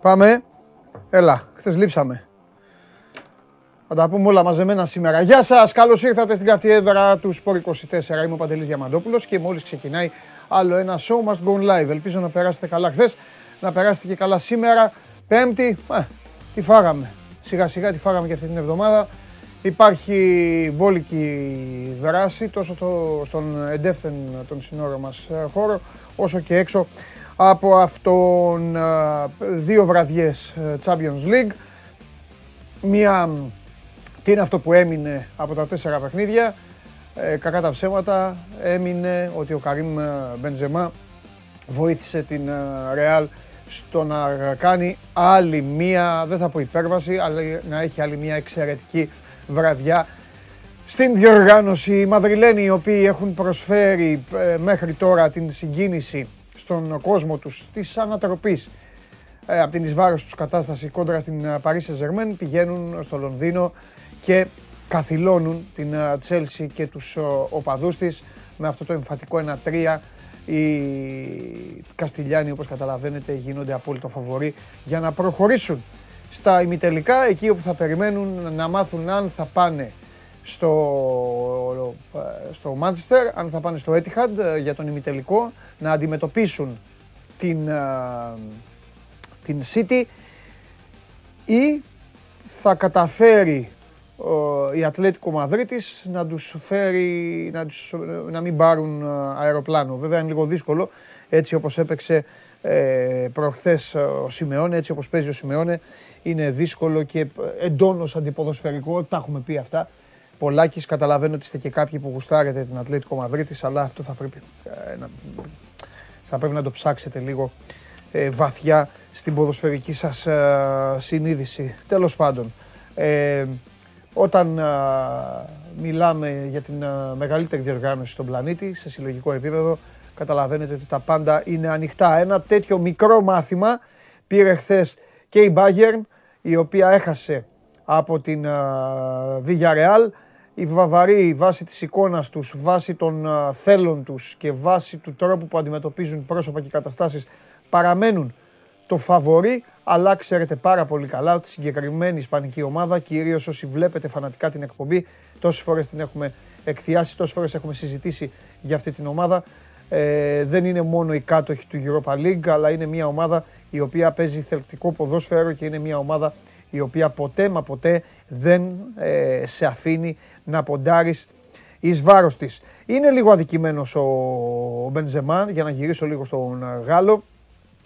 Ξεκινάμε. Πάμε. Έλα, χθες λείψαμε. Θα τα πούμε όλα μαζεμένα σήμερα. Γεια σας, καλώς ήρθατε στην καυτή έδρα του Σπορ 24. Είμαι ο Παντελής Διαμαντόπουλος και μόλις ξεκινάει άλλο ένα show must go live. Ελπίζω να περάσετε καλά χθες, να περάσετε και καλά σήμερα. Πέμπτη, ε, τι φάγαμε. Σιγά σιγά τι φάγαμε και αυτή την εβδομάδα. Υπάρχει μπόλικη δράση τόσο το, στον εντεύθεν των συνόρων μας ε, χώρο, όσο και έξω από αυτόν ε, δύο βραδιές ε, Champions League. Μία, τι είναι αυτό που έμεινε από τα τέσσερα παιχνίδια, ε, κακά τα ψέματα, έμεινε ότι ο Καρίμ Μπενζεμά βοήθησε την Real στο να κάνει άλλη μία, δεν θα πω υπέρβαση, αλλά να έχει άλλη μία εξαιρετική βραδιά στην διοργάνωση. Οι Μαδριλένοι οι οποίοι έχουν προσφέρει μέχρι τώρα την συγκίνηση στον κόσμο τους της ανατροπής ε, από την εις βάρος τους κατάσταση κόντρα στην Παρίσι Ζερμέν πηγαίνουν στο Λονδίνο και καθυλώνουν την Τσέλσι και τους οπαδούς της. Με αυτό το εμφατικό 1-3 οι Καστιλιάνοι όπως καταλαβαίνετε γίνονται απόλυτο φαβορή για να προχωρήσουν στα ημιτελικά εκεί όπου θα περιμένουν να μάθουν αν θα πάνε στο, στο Manchester, αν θα πάνε στο Etihad ε, για τον ημιτελικό, να αντιμετωπίσουν την, ε, την City ή θα καταφέρει η Ατλέτικο Μαδρίτης να τους φέρει, να, τους, να μην πάρουν ε, αεροπλάνο. Βέβαια είναι λίγο δύσκολο, έτσι όπως έπαιξε ε, προχθές ο Σιμεώνε, έτσι όπως παίζει ο Σιμεώνε, είναι δύσκολο και εντόνως αντιποδοσφαιρικό, τα έχουμε πει αυτά. Πολάκης, καταλαβαίνω ότι είστε και κάποιοι που γουστάρετε την Ατλέτικο Μαδρίτης, αλλά αυτό θα πρέπει, ε, να, θα πρέπει να το ψάξετε λίγο ε, βαθιά στην ποδοσφαιρική σας ε, συνείδηση. Τέλος πάντων, ε, όταν μιλάμε για την μεγαλύτερη διοργάνωση στον πλανήτη, σε συλλογικό επίπεδο, καταλαβαίνετε ότι τα πάντα είναι ανοιχτά. Ένα τέτοιο μικρό μάθημα πήρε χθες και η Bayern, η οποία έχασε από την Villarreal οι Βαβαροί βάσει της εικόνας τους, βάσει των θέλων τους και βάσει του τρόπου που αντιμετωπίζουν πρόσωπα και καταστάσεις παραμένουν το φαβορή, αλλά ξέρετε πάρα πολύ καλά ότι η συγκεκριμένη ισπανική ομάδα, κυρίως όσοι βλέπετε φανατικά την εκπομπή, τόσες φορές την έχουμε εκθιάσει, τόσες φορές έχουμε συζητήσει για αυτή την ομάδα, ε, δεν είναι μόνο η κάτοχη του Europa League, αλλά είναι μια ομάδα η οποία παίζει θελκτικό ποδόσφαιρο και είναι μια ομάδα η οποία ποτέ μα ποτέ δεν ε, σε αφήνει να ποντάρεις εις βάρος της. Είναι λίγο αδικημένος ο, ο Μπενζεμά, για να γυρίσω λίγο στον ε, Γάλλο,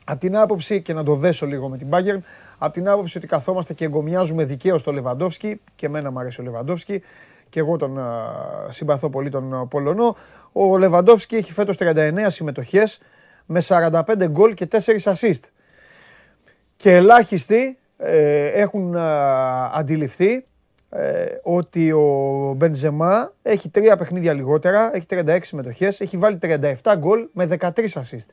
από την άποψη και να το δέσω λίγο με την Bayern, από την άποψη ότι καθόμαστε και εγκομιάζουμε δικαίως τον Λεβαντόφσκι, και εμένα μου αρέσει ο Λεβαντόφσκι, και εγώ τον α, ε, συμπαθώ πολύ τον Πολωνό. Ο Λεβαντόφσκι έχει φέτος 39 συμμετοχές με 45 γκολ και 4 assist. Και ελάχιστοι ε, έχουν αντιληφθεί ε, ότι ο Μπενζεμά έχει τρία παιχνίδια λιγότερα, έχει 36 συμμετοχές, έχει βάλει 37 γκολ με 13 assist.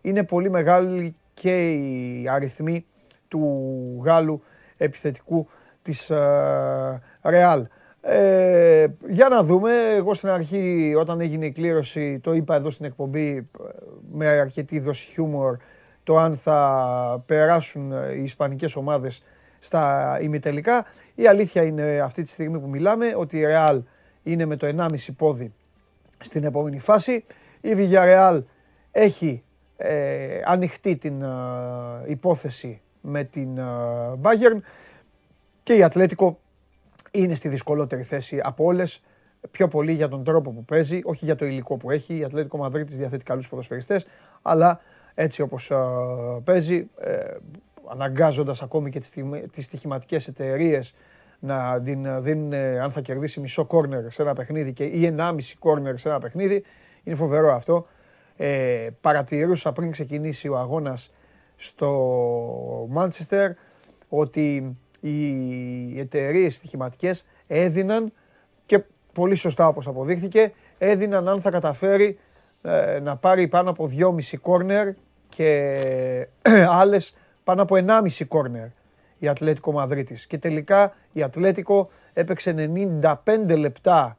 Είναι πολύ μεγάλη και η αριθμή του Γάλλου επιθετικού της Ρεάλ. Ε, για να δούμε, εγώ στην αρχή όταν έγινε η κλήρωση το είπα εδώ στην εκπομπή με αρκετή δόση χιούμορ το αν θα περάσουν οι ισπανικές ομάδες στα ημιτελικά. Η αλήθεια είναι αυτή τη στιγμή που μιλάμε ότι η Real είναι με το 1,5 πόδι στην επόμενη φάση. Η Villarreal έχει ε, ανοιχτή την ε, υπόθεση με την ε, Bayern και η Ατλέτικο είναι στη δυσκολότερη θέση από όλες πιο πολύ για τον τρόπο που παίζει, όχι για το υλικό που έχει. Η Ατλέτικο Μαδρίτης διαθέτει καλούς ποδοσφαιριστές, αλλά έτσι όπως παίζει, ε, αναγκάζοντας ακόμη και τις στοιχηματικές εταιρείες να την δίνουν αν θα κερδίσει μισό κόρνερ σε ένα παιχνίδι και, ή ενάμιση κόρνερ σε ένα παιχνίδι. Είναι φοβερό αυτό. Ε, παρατηρούσα πριν ξεκινήσει ο αγώνας στο Μάντσεστερ ότι οι εταιρείες στοιχηματικές έδιναν και πολύ σωστά όπως αποδείχθηκε έδιναν αν θα καταφέρει ε, να πάρει πάνω από 2,5 κόρνερ και άλλες πάνω από 1,5 κόρνερ η Ατλέτικο Μαδρίτης. Και τελικά η Ατλέτικο έπαιξε 95 λεπτά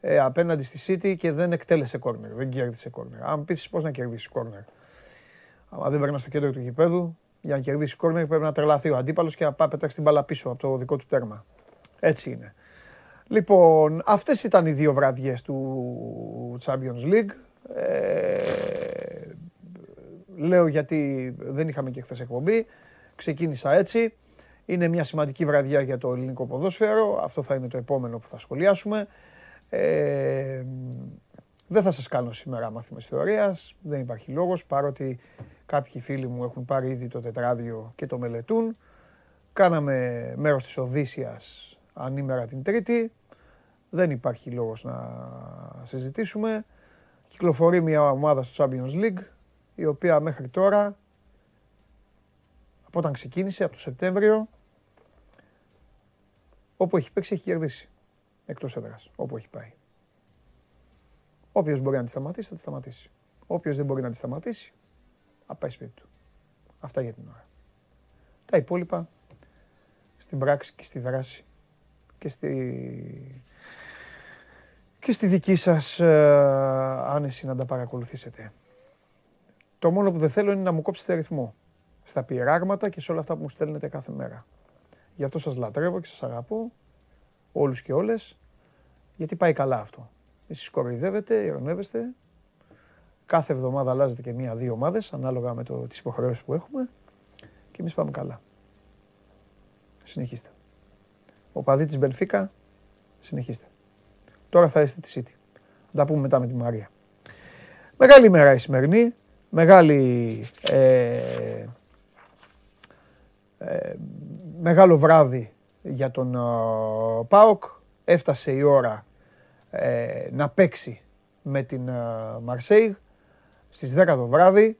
ε, απέναντι στη City και δεν εκτέλεσε κόρνερ, δεν κέρδισε κόρνερ. Αν πεις πώς να κερδίσεις κόρνερ. άμα δεν περνάς στο κέντρο του γηπέδου, για να κερδίσεις κόρνερ πρέπει να τρελαθεί ο αντίπαλος και να πάει πετάξει την μπάλα πίσω από το δικό του τέρμα. Έτσι είναι. Λοιπόν, αυτές ήταν οι δύο βραδιές του Champions League. Ε, λέω γιατί δεν είχαμε και χθες εκπομπή. Ξεκίνησα έτσι. Είναι μια σημαντική βραδιά για το ελληνικό ποδόσφαιρο. Αυτό θα είναι το επόμενο που θα σχολιάσουμε. Ε, δεν θα σας κάνω σήμερα μάθημα ιστορίας. Δεν υπάρχει λόγος, παρότι κάποιοι φίλοι μου έχουν πάρει ήδη το τετράδιο και το μελετούν. Κάναμε μέρος της Οδύσσιας ανήμερα την Τρίτη. Δεν υπάρχει λόγος να συζητήσουμε. Κυκλοφορεί μια ομάδα στο Champions League, η οποία μέχρι τώρα, από όταν ξεκίνησε, από το Σεπτέμβριο, όπου έχει παίξει έχει κερδίσει. Εκτός έδρας, όπου έχει πάει. Όποιος μπορεί να τη σταματήσει, θα τη σταματήσει. Όποιος δεν μπορεί να τη σταματήσει, θα πάει σπίτι του. Αυτά για την ώρα. Τα υπόλοιπα στην πράξη και στη δράση και στη, και στη δική σας ε, άνεση να τα παρακολουθήσετε. Το μόνο που δεν θέλω είναι να μου κόψετε ρυθμό στα πειράγματα και σε όλα αυτά που μου στέλνετε κάθε μέρα. Γι' αυτό σας λατρεύω και σας αγαπώ, όλους και όλες, γιατί πάει καλά αυτό. Εσείς κοροϊδεύετε, ειρωνεύεστε, κάθε εβδομάδα αλλάζετε και μία-δύο ομάδες, ανάλογα με το, τις υποχρεώσεις που έχουμε και εμείς πάμε καλά. Συνεχίστε. Ο παδί της Μπενφίκα, συνεχίστε. Τώρα θα είστε τη City. Θα τα πούμε μετά με τη Μαρία. Μεγάλη μέρα η σημερινή. Μεγάλη, ε, ε, μεγάλο βράδυ για τον uh, ΠΑΟΚ. Έφτασε η ώρα ε, να παίξει με την uh, Μαρσέιγ στις 10 το βράδυ.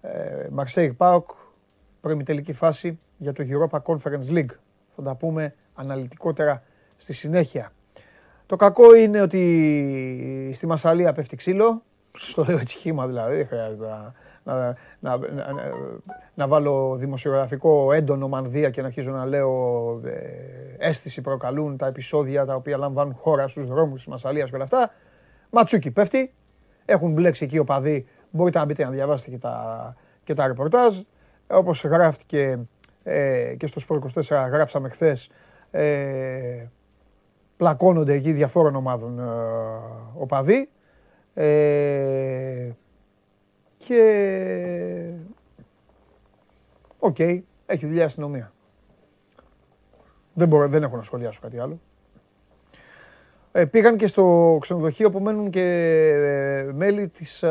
Ε, Μαρσέιγ ΠΑΟΚ, πρώιμη τελική φάση για το Europa Conference League. Θα τα πούμε αναλυτικότερα στη συνέχεια. Το κακό είναι ότι στη Μασαλία πέφτει ξύλο. Στο λέω έτσι χήμα δηλαδή, δεν χρειάζεται να, να, να, να, βάλω δημοσιογραφικό έντονο μανδύα και να αρχίζω να λέω ε, αίσθηση προκαλούν τα επεισόδια τα οποία λαμβάνουν χώρα στους δρόμους της Μασαλίας και όλα αυτά. Ματσούκι πέφτει, έχουν μπλέξει εκεί οπαδοί, μπορείτε να μπείτε να διαβάσετε και τα, και τα ρεπορτάζ. Όπως γράφτηκε ε, και στο Σπορ 24 γράψαμε χθες, ε, πλακώνονται εκεί διαφόρων ομάδων ε, οπαδοί. Ε, και οκ, οκέι, έχει δουλειά η αστυνομία. Δεν, μπορώ, δεν έχω να σχολιάσω κάτι άλλο. Ε, πήγαν και στο ξενοδοχείο που μένουν και ε, μέλη της ε,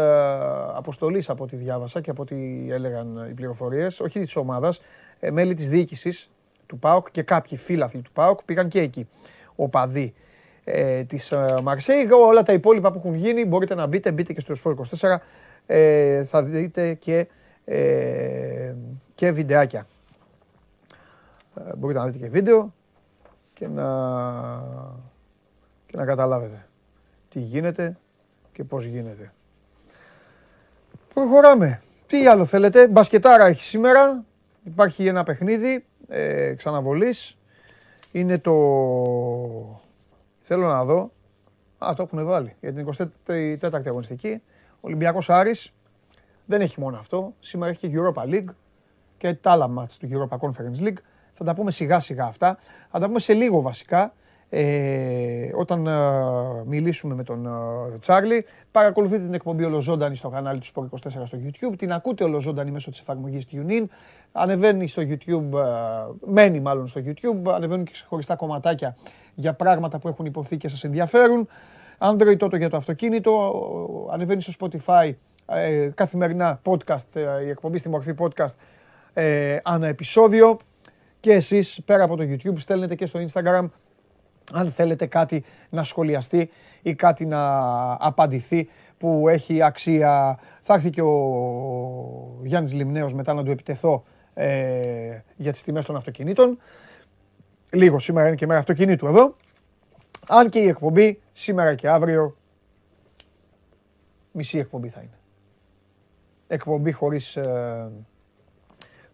αποστολής από ό,τι διάβασα και από ό,τι έλεγαν οι πληροφορίες, όχι της ομάδας, ε, μέλη της διοίκησης του ΠΑΟΚ και κάποιοι φίλαθλοι του ΠΑΟΚ πήγαν και εκεί. Οπαδοί ε, της ε, Μαρσέη. Όλα τα υπόλοιπα που έχουν γίνει μπορείτε να μπείτε, μπείτε και στο Σπορ 24. Ε, θα δείτε και, ε, και βιντεάκια. Ε, μπορείτε να δείτε και βίντεο και να, και να καταλάβετε τι γίνεται και πώς γίνεται. Προχωράμε. Τι άλλο θέλετε; Μπασκετάρα έχει σήμερα. Υπάρχει ένα παιχνίδι ε, ξαναβολής. Είναι το... Θέλω να δω. Α, το έχουν βάλει για την 24η αγωνιστική. Ολυμπιακός Άρης. Δεν έχει μόνο αυτό. Σήμερα έχει και Europa League και τα άλλα μάτς του Europa Conference League. Θα τα πούμε σιγά σιγά αυτά. Θα τα πούμε σε λίγο βασικά. Ε, όταν ε, μιλήσουμε με τον ε, Τσάρλι. Παρακολουθείτε την εκπομπή ολοζώντανη στο κανάλι του Sport 24 στο YouTube. Την ακούτε ολοζώντανη μέσω της εφαρμογής TuneIn. Ανεβαίνει στο YouTube, ε, μένει μάλλον στο YouTube. Ανεβαίνουν και ξεχωριστά κομματάκια για πράγματα που έχουν υποθεί και σας ενδιαφέρουν. Android τότε για το αυτοκίνητο. Ανεβαίνει στο Spotify ε, καθημερινά podcast, ε, η εκπομπή στη μορφή podcast ε, ανά επεισόδιο. Και εσείς πέρα από το YouTube στέλνετε και στο Instagram αν θέλετε κάτι να σχολιαστεί ή κάτι να απαντηθεί που έχει αξία. Θα έρθει και ο Γιάννης Λιμνέος μετά να του επιτεθώ ε, για τις τιμές των αυτοκινήτων. Λίγο σήμερα είναι και μέρα αυτοκινήτου εδώ. Αν και η εκπομπή σήμερα και αύριο μισή εκπομπή θα είναι. Εκπομπή χωρίς, ε,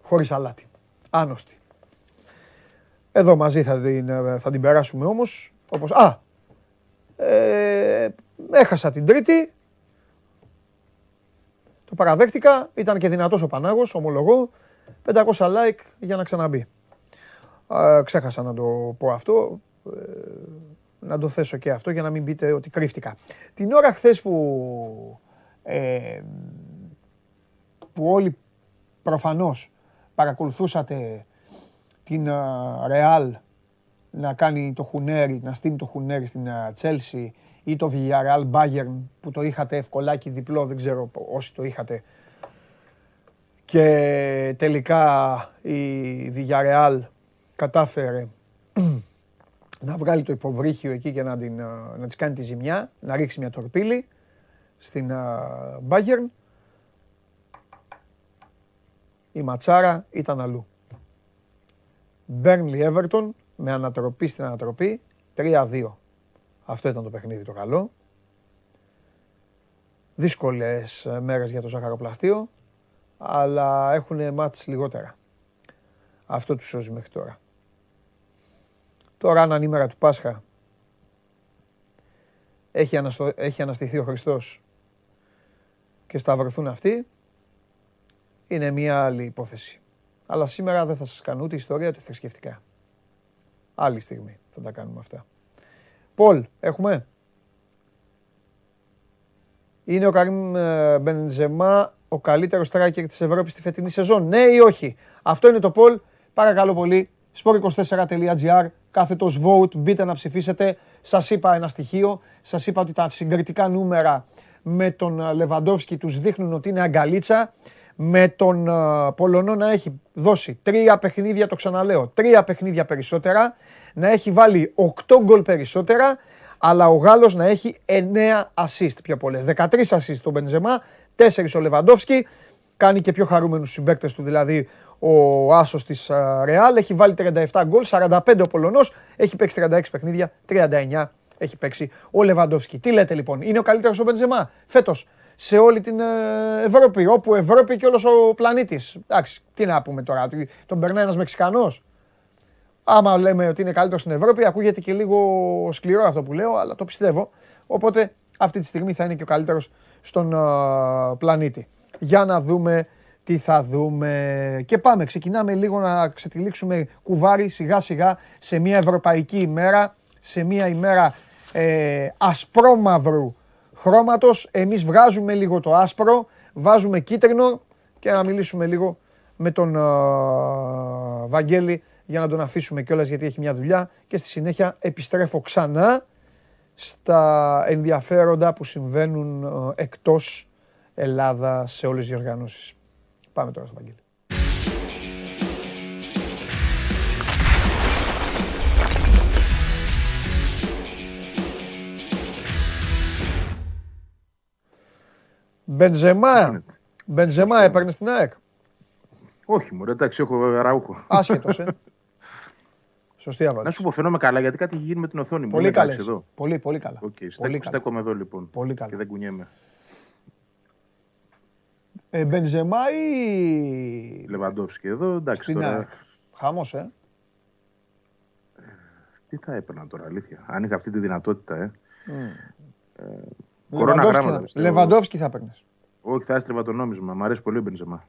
χωρίς αλάτι. Άnosτη. Εδώ μαζί θα την, ε, θα την περάσουμε όμως. Όπως, α, ε, έχασα την τρίτη. Το παραδέχτηκα, ήταν και δυνατός ο Πανάγος, ομολογώ. 500 like για να ξαναμπεί. Α, ξέχασα να το πω αυτό. Ε, να το θέσω και αυτό για να μην πείτε ότι κρύφτηκα. Την ώρα χθες που, ε, που όλοι προφανώς παρακολουθούσατε την Ρεάλ να κάνει το χουνέρι, να στείλει το χουνέρι στην Τσέλσι ή το Villarreal Bayern που το είχατε ευκολάκι διπλό, δεν ξέρω όσοι το είχατε. Και τελικά η Villarreal κατάφερε να βγάλει το υποβρύχιο εκεί και να, την, να της κάνει τη ζημιά, να ρίξει μια τορπίλη στην Bayern. Η ματσάρα ήταν αλλού. Burnley Everton με ανατροπή στην ανατροπή 3-2. Αυτό ήταν το παιχνίδι το καλό. Δύσκολες ε, μέρες για το ζαχαροπλαστείο, αλλά έχουν μάτς λιγότερα. Αυτό τους σώζει μέχρι τώρα. Τώρα αν ανήμερα του Πάσχα έχει, αναστο... έχει αναστηθεί ο Χριστός και σταυρωθούν αυτοί, είναι μια άλλη υπόθεση. Αλλά σήμερα δεν θα σας κάνω ούτε ιστορία ούτε θρησκευτικά. Άλλη στιγμή θα τα κάνουμε αυτά. Πολ, έχουμε; Είναι ο Καρύμ ε, Μπενζεμά ο καλύτερος striker της Ευρώπης στη φετινή σεζόν. Ναι ή όχι; Αυτό είναι το Πολ. Παρακαλώ πολύ. sport24.gr κάθετος vote. Μπείτε να ψηφίσετε. Σας είπα ένα στοιχείο. Σας είπα ότι τα συγκριτικά νούμερα με τον Λεβαντόφσκι τους δείχνουν ότι είναι αγκαλίτσα με τον Πολωνό να έχει δώσει τρία παιχνίδια, το ξαναλέω, τρία παιχνίδια περισσότερα, να έχει βάλει οκτώ γκολ περισσότερα, αλλά ο Γάλλος να έχει εννέα assist πιο πολλές. 13 assist τον Μπενζεμά, 4 ο Λεβαντόφσκι, κάνει και πιο χαρούμενους συμπαίκτες του, δηλαδή ο Άσος της Ρεάλ, έχει βάλει 37 γκολ, 45 ο Πολωνός, έχει παίξει 36 παιχνίδια, 39 έχει παίξει ο Λεβαντόφσκι. Τι λέτε λοιπόν, είναι ο καλύτερος ο Μπενζεμά φέτος σε όλη την ε, Ευρώπη. Όπου Ευρώπη και όλος ο πλανήτης. Εντάξει, τι να πούμε τώρα, τον περνάει ένας Μεξικανός. Άμα λέμε ότι είναι καλύτερο στην Ευρώπη, ακούγεται και λίγο σκληρό αυτό που λέω, αλλά το πιστεύω. Οπότε αυτή τη στιγμή θα είναι και ο καλύτερος στον ε, πλανήτη. Για να δούμε τι θα δούμε. Και πάμε, ξεκινάμε λίγο να ξετυλίξουμε κουβάρι σιγά σιγά σε μια ευρωπαϊκή ημέρα, σε μια ημέρα ε, ασπρόμαυρου χρώματος. Εμείς βγάζουμε λίγο το άσπρο, βάζουμε κίτρινο και να μιλήσουμε λίγο με τον Βαγγέλη για να τον αφήσουμε κιόλας γιατί έχει μια δουλειά και στη συνέχεια επιστρέφω ξανά στα ενδιαφέροντα που συμβαίνουν εκτός Ελλάδα σε όλες τις διοργανώσεις. Πάμε τώρα στο Βαγγέλη. Μπενζεμά. Μπενζεμά έπαιρνες στην ΑΕΚ; Όχι, μου εντάξει, έχω ραούχο. Άσχετος, ε. Σωστή απάντηση. Να σου πω, φαινόμαι καλά γιατί κάτι έχει γίνει με την οθόνη μου. Πολύ καλά. Εδώ. Πολύ, πολύ καλά. Okay, πολύ στέκομαι εδώ λοιπόν. Πολύ καλά. Και δεν κουνιέμαι. Ε, Μπενζεμά ή. Λεβαντόφσκι εδώ, εντάξει. Στην τώρα... ΑΕΚ. Χάμος, ε. Τι θα έπαιρνα τώρα, αλήθεια. Αν είχα αυτή τη δυνατότητα, ε. Mm. ε Κορώνα γράμματα. Λεβαντόφσκι θα παίρνει. Όχι, θα έστρεβα το νόμισμα. Μ' αρέσει πολύ ο Μπενζεμά.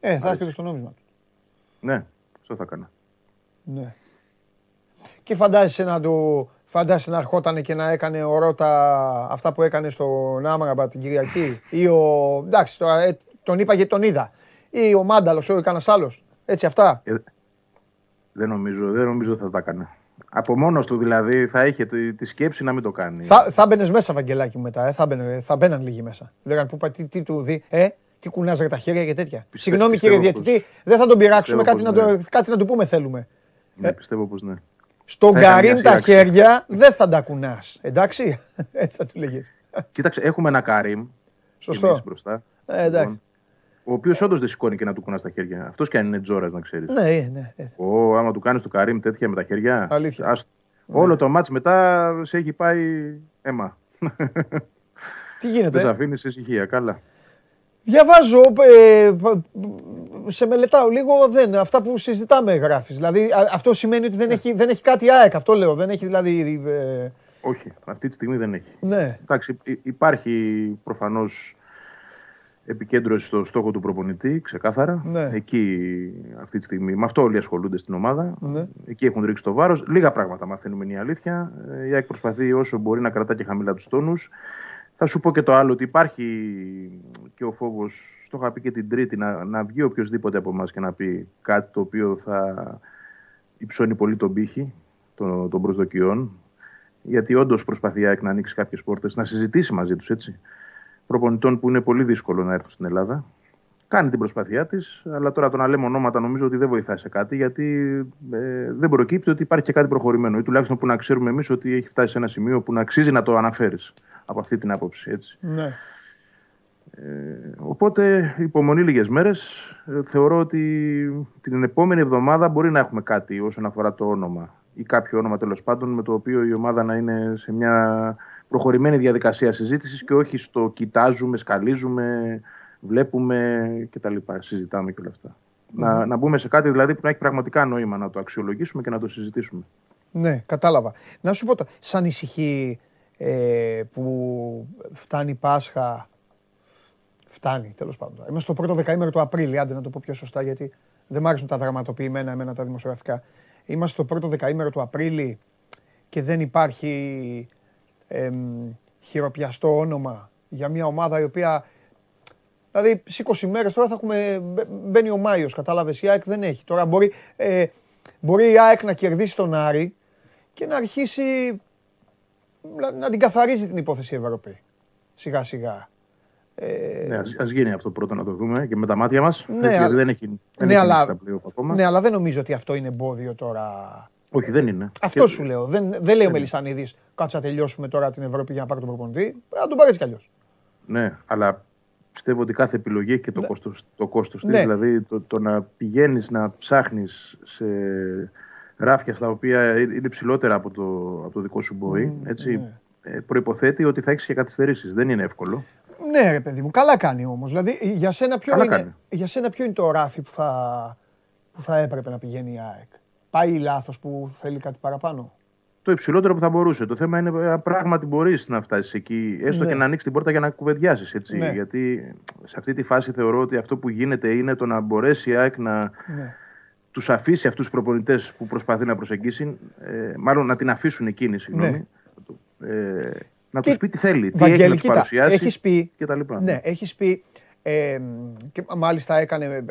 Ε, θα έστρεβε το νόμισμα του. Ναι, αυτό θα έκανα. Ναι. Και φαντάζεσαι να του. Φαντάζεσαι να ερχόταν και να έκανε ο Ρώτα αυτά που έκανε στο Νάμραμπα την Κυριακή; ή ο. Εντάξει, τώρα ε, τον είπα γιατί τον είδα. Ή ο Μάνταλος ή κανένας άλλος. Έτσι αυτά; Ε, δεν νομίζω, δεν νομίζω θα τα έκανε. Από μόνος του δηλαδή θα είχε τη, σκέψη να μην το κάνει. Θα, θα μπαινες μέσα, Βαγγελάκι μου μετά. Ε. Θα, μπαινε, θα μπαίναν λίγοι μέσα. Λέγανε που τι, τι του δει. Ε, τι κουνάζε τα χέρια και τέτοια. Πιστε, Συγγνώμη κύριε Διατητή, δεν θα τον πειράξουμε. Κάτι, να το, ναι. κάτι να του πούμε θέλουμε. Ναι, ε, πιστεύω πως ναι. Στον Καρύμ τα χέρια δεν θα τα κουνάς. Εντάξει; Έτσι θα του λέγες. Κοίταξε, έχουμε ένα Καρύμ. Σωστό. Μπροστά. Ε, εντάξει. Λοιπόν, ο οποίος όντως δεν σηκώνει και να του κουνάς τα χέρια. Αυτός και αν είναι τζόρας, να ξέρεις. Ναι, ναι. Ω, άμα του κάνεις του Καρύμ τέτοια με τα χέρια. Αλήθεια. Ας... Ναι. Όλο το μάτς μετά σε έχει πάει αίμα. Τι γίνεται. Δεν σε αφήνεις σε ησυχία, καλά. Διαβάζω, ε, σε μελετάω λίγο, δεν, αυτά που συζητάμε γράφεις. Δηλαδή αυτό σημαίνει ότι δεν, ναι. έχει, δεν έχει κάτι ΑΕΚ, αυτό λέω, δεν έχει δηλαδή... Ε... Όχι, αυτή τη στιγμή δεν έχει. Ναι. Εντάξει, υπάρχει προφανώς επικέντρωση στο στόχο του προπονητή, ξεκάθαρα. Ναι. Εκεί αυτή τη στιγμή, με αυτό όλοι ασχολούνται στην ομάδα. Ναι. Εκεί έχουν ρίξει το βάρος. Λίγα πράγματα μαθαίνουμε είναι η αλήθεια. Ε, Η ΑΕΚ προσπαθεί όσο μπορεί να κρατά και χαμηλά τους τόνους. Θα σου πω και το άλλο, ότι υπάρχει και ο φόβος, το είχα πει και την Τρίτη, να, να βγει οποιοδήποτε από εμάς και να πει κάτι το οποίο θα υψώνει πολύ τον πύχη των, των προσδοκιών. Γιατί όντως προσπαθεί η ΑΕΚ να ανοίξει κάποιες πόρτες, να συζητήσει μαζί τους έτσι προπονητών που είναι πολύ δύσκολο να έρθουν στην Ελλάδα. Κάνει την προσπάθειά της, αλλά τώρα το να λέμε ονόματα νομίζω ότι δεν βοηθάει σε κάτι, γιατί ε, δεν προκύπτει ότι υπάρχει και κάτι προχωρημένο, ή τουλάχιστον που να ξέρουμε εμείς ότι έχει φτάσει σε ένα σημείο που να αξίζει να το αναφέρεις από αυτή την άποψη. Έτσι. Ναι. Ε, οπότε, υπομονή λίγες μέρες. θεωρώ ότι την επόμενη εβδομάδα μπορεί να έχουμε κάτι όσον αφορά το όνομα ή κάποιο όνομα τέλος πάντων με το οποίο η ομάδα να είναι σε μια προχωρημένη διαδικασία συζήτησης και όχι στο κοιτάζουμε, σκαλίζουμε, βλέπουμε κτλ. Συζητάμε και όλα αυτά. Να, να μπούμε σε κάτι δηλαδή που να έχει πραγματικά νόημα να το αξιολογήσουμε και να το συζητήσουμε. Ναι, κατάλαβα. Να σου πω το, σαν ησυχή ε, που φτάνει Πάσχα, φτάνει τέλος πάντων. Είμαστε στο πρώτο δεκαήμερο του Απρίλη, άντε να το πω πιο σωστά γιατί δεν μ' άρεσουν τα δραματοποιημένα εμένα τα δημοσιογραφικά. Είμαστε στο πρώτο δεκαήμερο του Απρίλη και δεν υπάρχει εμ, χειροπιαστό όνομα για μια ομάδα η οποία. Δηλαδή, σε 20 μέρες τώρα θα έχουμε. μπε- Μπαίνει ο Μάιος, κατάλαβες. Η ΑΕΚ δεν έχει. Τώρα μπορεί, ε, μπορεί η ΑΕΚ να κερδίσει τον Άρη και να αρχίσει να, να την καθαρίζει την υπόθεση η Ευρώπη. Σιγά σιγά. Ε, Ναι, ας, ας γίνει αυτό πρώτο να το δούμε και με τα μάτια μας. Ναι, γιατί αλλά- δεν έχει, δεν ναι, έχει αλλά- ανοίξει τα play-off ακόμα. ναι, αλλά δεν νομίζω ότι αυτό είναι εμπόδιο τώρα. Όχι, δεν είναι. Αυτό Και- σου λέω. Δεν, δεν λέει ο Μελισανίδης, κάτσε να τελειώσουμε τώρα την Ευρώπη για να πάρει τον προπονητή. Να τον πάρει έτσι κι αλλιώς. Ναι, αλλά πιστεύω ότι κάθε επιλογή έχει και το κόστος, το κόστος της. Ναι. Δηλαδή το, το να πηγαίνεις να ψάχνεις σε ράφια στα οποία είναι ψηλότερα από το, από το δικό σου μπορεί, έτσι, ναι. ε, προϋποθέτει ότι θα έχεις και καθυστερήσεις. Δεν είναι εύκολο. Ναι, ρε παιδί μου, καλά κάνει όμως. Δηλαδή, για σένα, ποιο Καλά είναι, κάνει. για σένα ποιο είναι το ράφι που θα, που θα έπρεπε να πηγαίνει η ΑΕΚ; Πάει λάθος που θέλει κάτι παραπάνω; Το υψηλότερο που θα μπορούσε. Το θέμα είναι αν πράγματι μπορείς να φτάσεις εκεί, έστω Ναι. και να ανοίξεις την πόρτα για να κουβεντιάσεις. Έτσι. Ναι. Γιατί σε αυτή τη φάση θεωρώ ότι αυτό που γίνεται είναι το να μπορέσει η ΑΕΚ να Ναι. Τους αφήσει αυτούς τους προπονητές που προσπαθεί να προσεγγίσει, ε, μάλλον να την αφήσουν εκείνη, συγγνώμη. Ε, να Και- του πει τι θέλει, τι Βαγγέλη, έχει να τους κοίτα, παρουσιάσει έχεις πει- και τα λοιπά. Ναι, έχεις πει. Ε, και μάλιστα έκανε ε,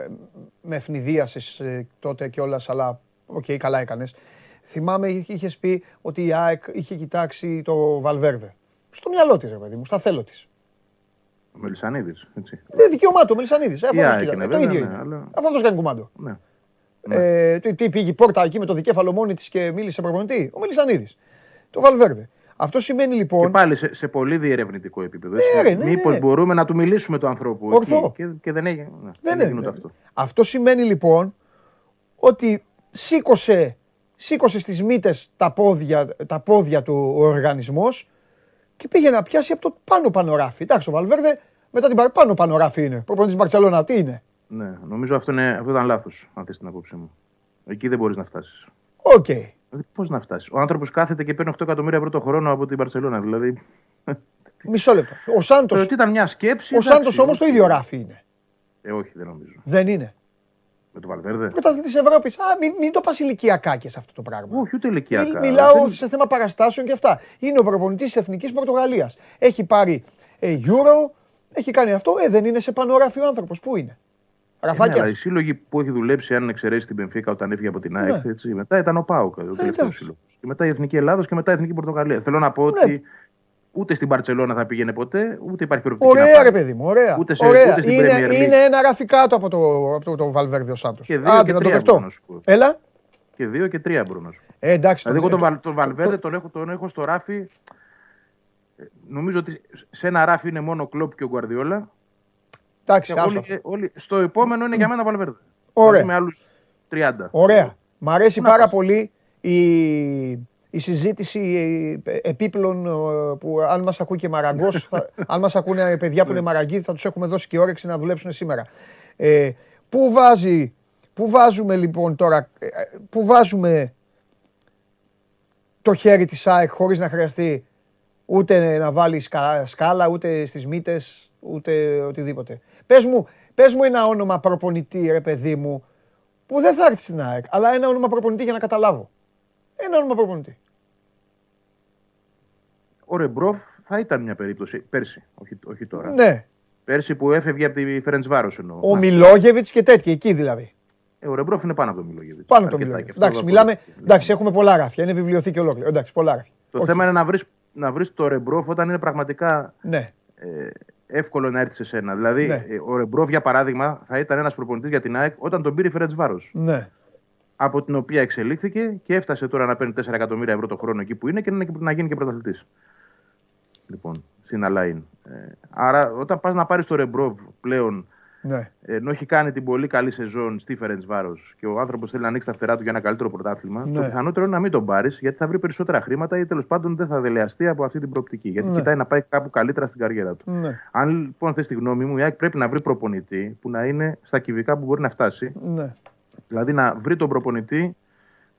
με αιφνιδίασε ε, τότε κιόλας, αλλά οκ, καλά έκανες. Θυμάμαι, είχες πει ότι η ΑΕΚ είχε κοιτάξει το Βαλβέρδε. Στο μυαλό της, ρε παιδί μου, στα θέλω της. Ο Μελισανίδης, έτσι. Δεν, δικαίωμά του, ο Μελισανίδης. Η ΑΕΚ είναι, Το βέβαια, ίδιο ναι, είναι. αλλά- Αφού αυτός κάνει κουμάντο. Ναι. Ε, τι, τι, πήγε η πόρτα εκεί με το δικέφαλο μόνη της και μίλησε προπονητή. Ο Μελισανίδης. Το Βαλβέρδε. Αυτό σημαίνει Και λοιπόν. πάλι σε, σε πολύ διερευνητικό επίπεδο. Ναι, ρε, ναι, Μήπως ναι. μπορούμε να του μιλήσουμε του ανθρώπου Ορθό. εκεί και, και δεν έγινε. Ναι, Δεν δεν είναι. έγινε αυτό. Αυτό σημαίνει λοιπόν ότι σήκωσε, σήκωσε στις μύτες τα πόδια, τα πόδια του ο οργανισμός και πήγε να πιάσει από το πάνω πάνω ράφι. Εντάξει, ο Βαλβέρδε μετά την παρα- πάνω πάνω ράφι είναι. Προπονητής Μπαρτσελώνα, τι είναι; Ναι, νομίζω αυτό, είναι, αυτό ήταν λάθος, αν θες την απόψη μου. Εκεί δεν μπορείς να φτάσεις. Οκ. Δηλαδή, πώς να φτάσεις; Ο άνθρωπος κάθεται και παίρνει 8 εκατομμύρια ευρώ το χρόνο από την Μπαρτσελόνα. Δηλαδή. Μισό λεπτό. Ο Σάντος, Το ότι ήταν μια σκέψη. ο εντάξει, Σάντος όμως το όχι. ίδιο ράφι είναι. Ε, όχι, δεν νομίζω. Δεν είναι. Με το Βαλβέρδε. Πρωταθλητής Ευρώπης. Α, μην, μην το πας ηλικιακά και σε αυτό το πράγμα. Όχι, ούτε ηλικιακά. Μι- Μιλάω Δεν- σε θέμα παραστάσεων και αυτά. Είναι ο προπονητής της Εθνικής Πορτογαλίας. Έχει πάρει ε, Euro, έχει κάνει αυτό. Ε, δεν είναι σε πάνω ράφι ο άνθρωπος. Πού είναι; Ναι, αλλά Ραφάκια. οι σύλλογοι που έχει δουλέψει, αν εξαιρέσει την Πενφύκα όταν έφυγε από την ΑΕΚ, Ναι. έτσι, μετά ήταν ο ΠΑΟΚ, ο τελευταίος εντάξει. σύλλογος. Και μετά η Εθνική Ελλάδα και μετά η Εθνική Πορτογαλία. Θέλω να πω Ναι. ότι ούτε στην Παρσελόνα θα πήγαινε ποτέ, ούτε υπάρχει προοπτική. να Ωραία, πάει. ρε παιδί μου, ωραία. Ούτε σε- ωραία. ούτε στην είναι, Premier League. είναι ένα ράφι κάτω από το, από το, το Βαλβέρδιο Σάντος. Και δύο Άντε και να το τρία δεχτώ. μπορώ να σου πω. Έλα. Και δύο και τρία μπορώ να σου πω. Ε, εντάξει. Δηλαδή, εγώ τον- τον, Βαλ- τον Βαλβέρδε τον έχω, τον έχω στο ράφι. ε, Νομίζω ότι σε ένα ράφι είναι μόνο ο Κλόπ και ο Γκουαρδιόλα. Εντάξει, Και άστο όλοι, αυτό. όλοι, στο επόμενο είναι για μένα ο Βαλβέρδε. Ωραία. Μαζί Με άλλους 30. Ωραία. Μ' αρέσει Να πάρα πας. πολύ η, η συζήτηση ε, επίπλων ε, που αν μας ακούει και Μαραγκός, θα, αν μας ακούνε παιδιά που είναι Μαραγκοί θα τους έχουμε δώσει και όρεξη να δουλέψουν σήμερα. Ε, πού, βάζει, πού βάζουμε λοιπόν τώρα, ε, πού βάζουμε το χέρι της ΑΕΚ χωρίς να χρειαστεί ούτε να βάλει σκα- σκάλα, ούτε στις μύτες, ούτε οτιδήποτε. Πες μου, πες μου ένα όνομα προπονητή, ρε παιδί μου, που δεν θα έρθει στην ΑΕΚ, αλλά ένα όνομα προπονητή για να καταλάβω. Ένα όνομα προπονητή. Ο Ρεμπρόφ θα ήταν μια περίπτωση πέρσι, όχι, όχι τώρα. Ναι. Πέρσι που έφευγε από τη Φερεντ Βάρο εννοώ. Ο Μιλόγεβιτς και τέτοια, εκεί δηλαδή. Ε, ο Ρεμπρόφ είναι πάνω από το Μιλόγεβιτς. Πάνω από το Μιλόγεβιτς. Εντάξει, μιλάμε. Εντάξει, έχουμε πολλά ράφια. Είναι βιβλιοθήκη ολόκληρη. Εντάξει, πολλά ράφια. Το θέμα είναι να βρει να βρεις το Ρεμπρόφ όταν είναι πραγματικά ναι. ε, εύκολο να έρθει σε σένα. Δηλαδή, Ναι. ε, ο Ρεμπρόφ, για παράδειγμα, θα ήταν ένας προπονητής για την ΑΕΚ όταν τον πήρε η Φερεντσβάρος. Ναι. Από την οποία εξελίχθηκε και έφτασε τώρα να παίρνει 4 εκατομμύρια ευρώ το χρόνο εκεί που είναι και να, να γίνει και πρωταθλητής. Λοιπόν, στην Αλ Άιν. Ε, άρα, όταν πας να πάρεις το Ρεμπρόφ πλέον, ναι. ενώ έχει κάνει την πολύ καλή σεζόν στη Φερεντ Βάρο και ο άνθρωπος θέλει να ανοίξει τα φτερά του για ένα καλύτερο πρωτάθλημα, Ναι. το πιθανότερο είναι να μην τον πάρεις γιατί θα βρει περισσότερα χρήματα ή τέλος πάντων δεν θα δελεαστεί από αυτή την προοπτική. Γιατί Ναι. κοιτάει να πάει κάπου καλύτερα στην καριέρα του. Ναι. Αν λοιπόν θες τη γνώμη μου, η ΑΕΚ πρέπει να βρει προπονητή που να είναι στα κυβικά που μπορεί να φτάσει. ναι. Δηλαδή να βρει τον προπονητή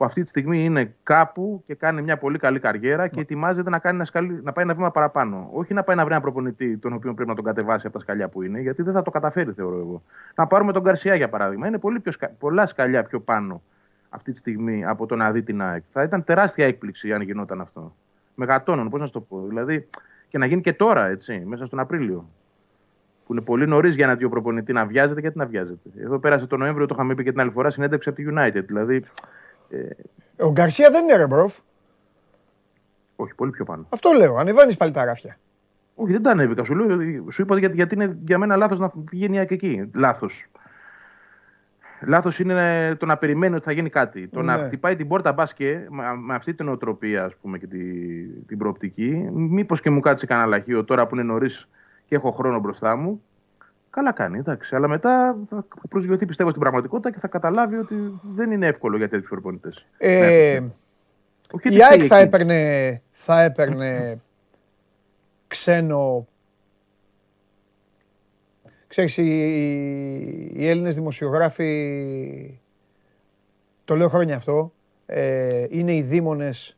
που αυτή τη στιγμή είναι κάπου και κάνει μια πολύ καλή καριέρα και ετοιμάζεται να, κάνει ένα σκαλί, να πάει ένα βήμα παραπάνω. Όχι να πάει να βρει ένα προπονητή τον οποίο πρέπει να τον κατεβάσει από τα σκαλιά που είναι, γιατί δεν θα το καταφέρει, θεωρώ εγώ. Να πάρουμε τον Καρσιά για παράδειγμα. Είναι πολύ πιο, σκα- πολλά σκαλιά πιο πάνω αυτή τη στιγμή από το να δει την ΑΕΚ. Θα ήταν τεράστια έκπληξη αν γινόταν αυτό. Μεγατόνων, πώς να σου το πω. Δηλαδή και να γίνει και τώρα, έτσι, μέσα στον Απρίλιο. Που είναι πολύ νωρίς για ένα δύο προπονητή να βιάζεται, γιατί να βιάζεται. Εδώ πέρασε το Νοέμβριο, το είχαμε πει και την άλλη φορά, συνέντευξη από τη United. Δηλαδή, Ο Γκαρσία δεν είναι ρεμπρόφ. όχι, πολύ πιο πάνω. Αυτό λέω. Ανεβαίνεις πάλι τα γράφια. Όχι, δεν τα ανέβηκα. Σου, λέω, σου είπα γιατί, γιατί είναι για μένα λάθος να πηγαίνει η ΑΕΚ εκεί. Λάθος. Λάθος είναι το να περιμένει ότι θα γίνει κάτι. Το να Ναι. χτυπάει την πόρτα μπάσκε με, με αυτή την οτροπία, ας πούμε, και τη, την προοπτική. Μήπως και μου κάτσει κανένα λαχείο τώρα που είναι νωρίς και έχω χρόνο μπροστά μου. Καλά κάνει, εντάξει. Αλλά μετά θα προσγειωθεί πιστεύω στην πραγματικότητα και θα καταλάβει ότι δεν είναι εύκολο για τέτοιους προπονητές. Ε, Όχι ότι η ΑΕΚ φταίει θα εκεί. έπαιρνε, θα έπαιρνε ξένο. Ξέρεις, οι, οι Έλληνες δημοσιογράφοι, το λέω χρόνια αυτό, ε, είναι οι δήμονες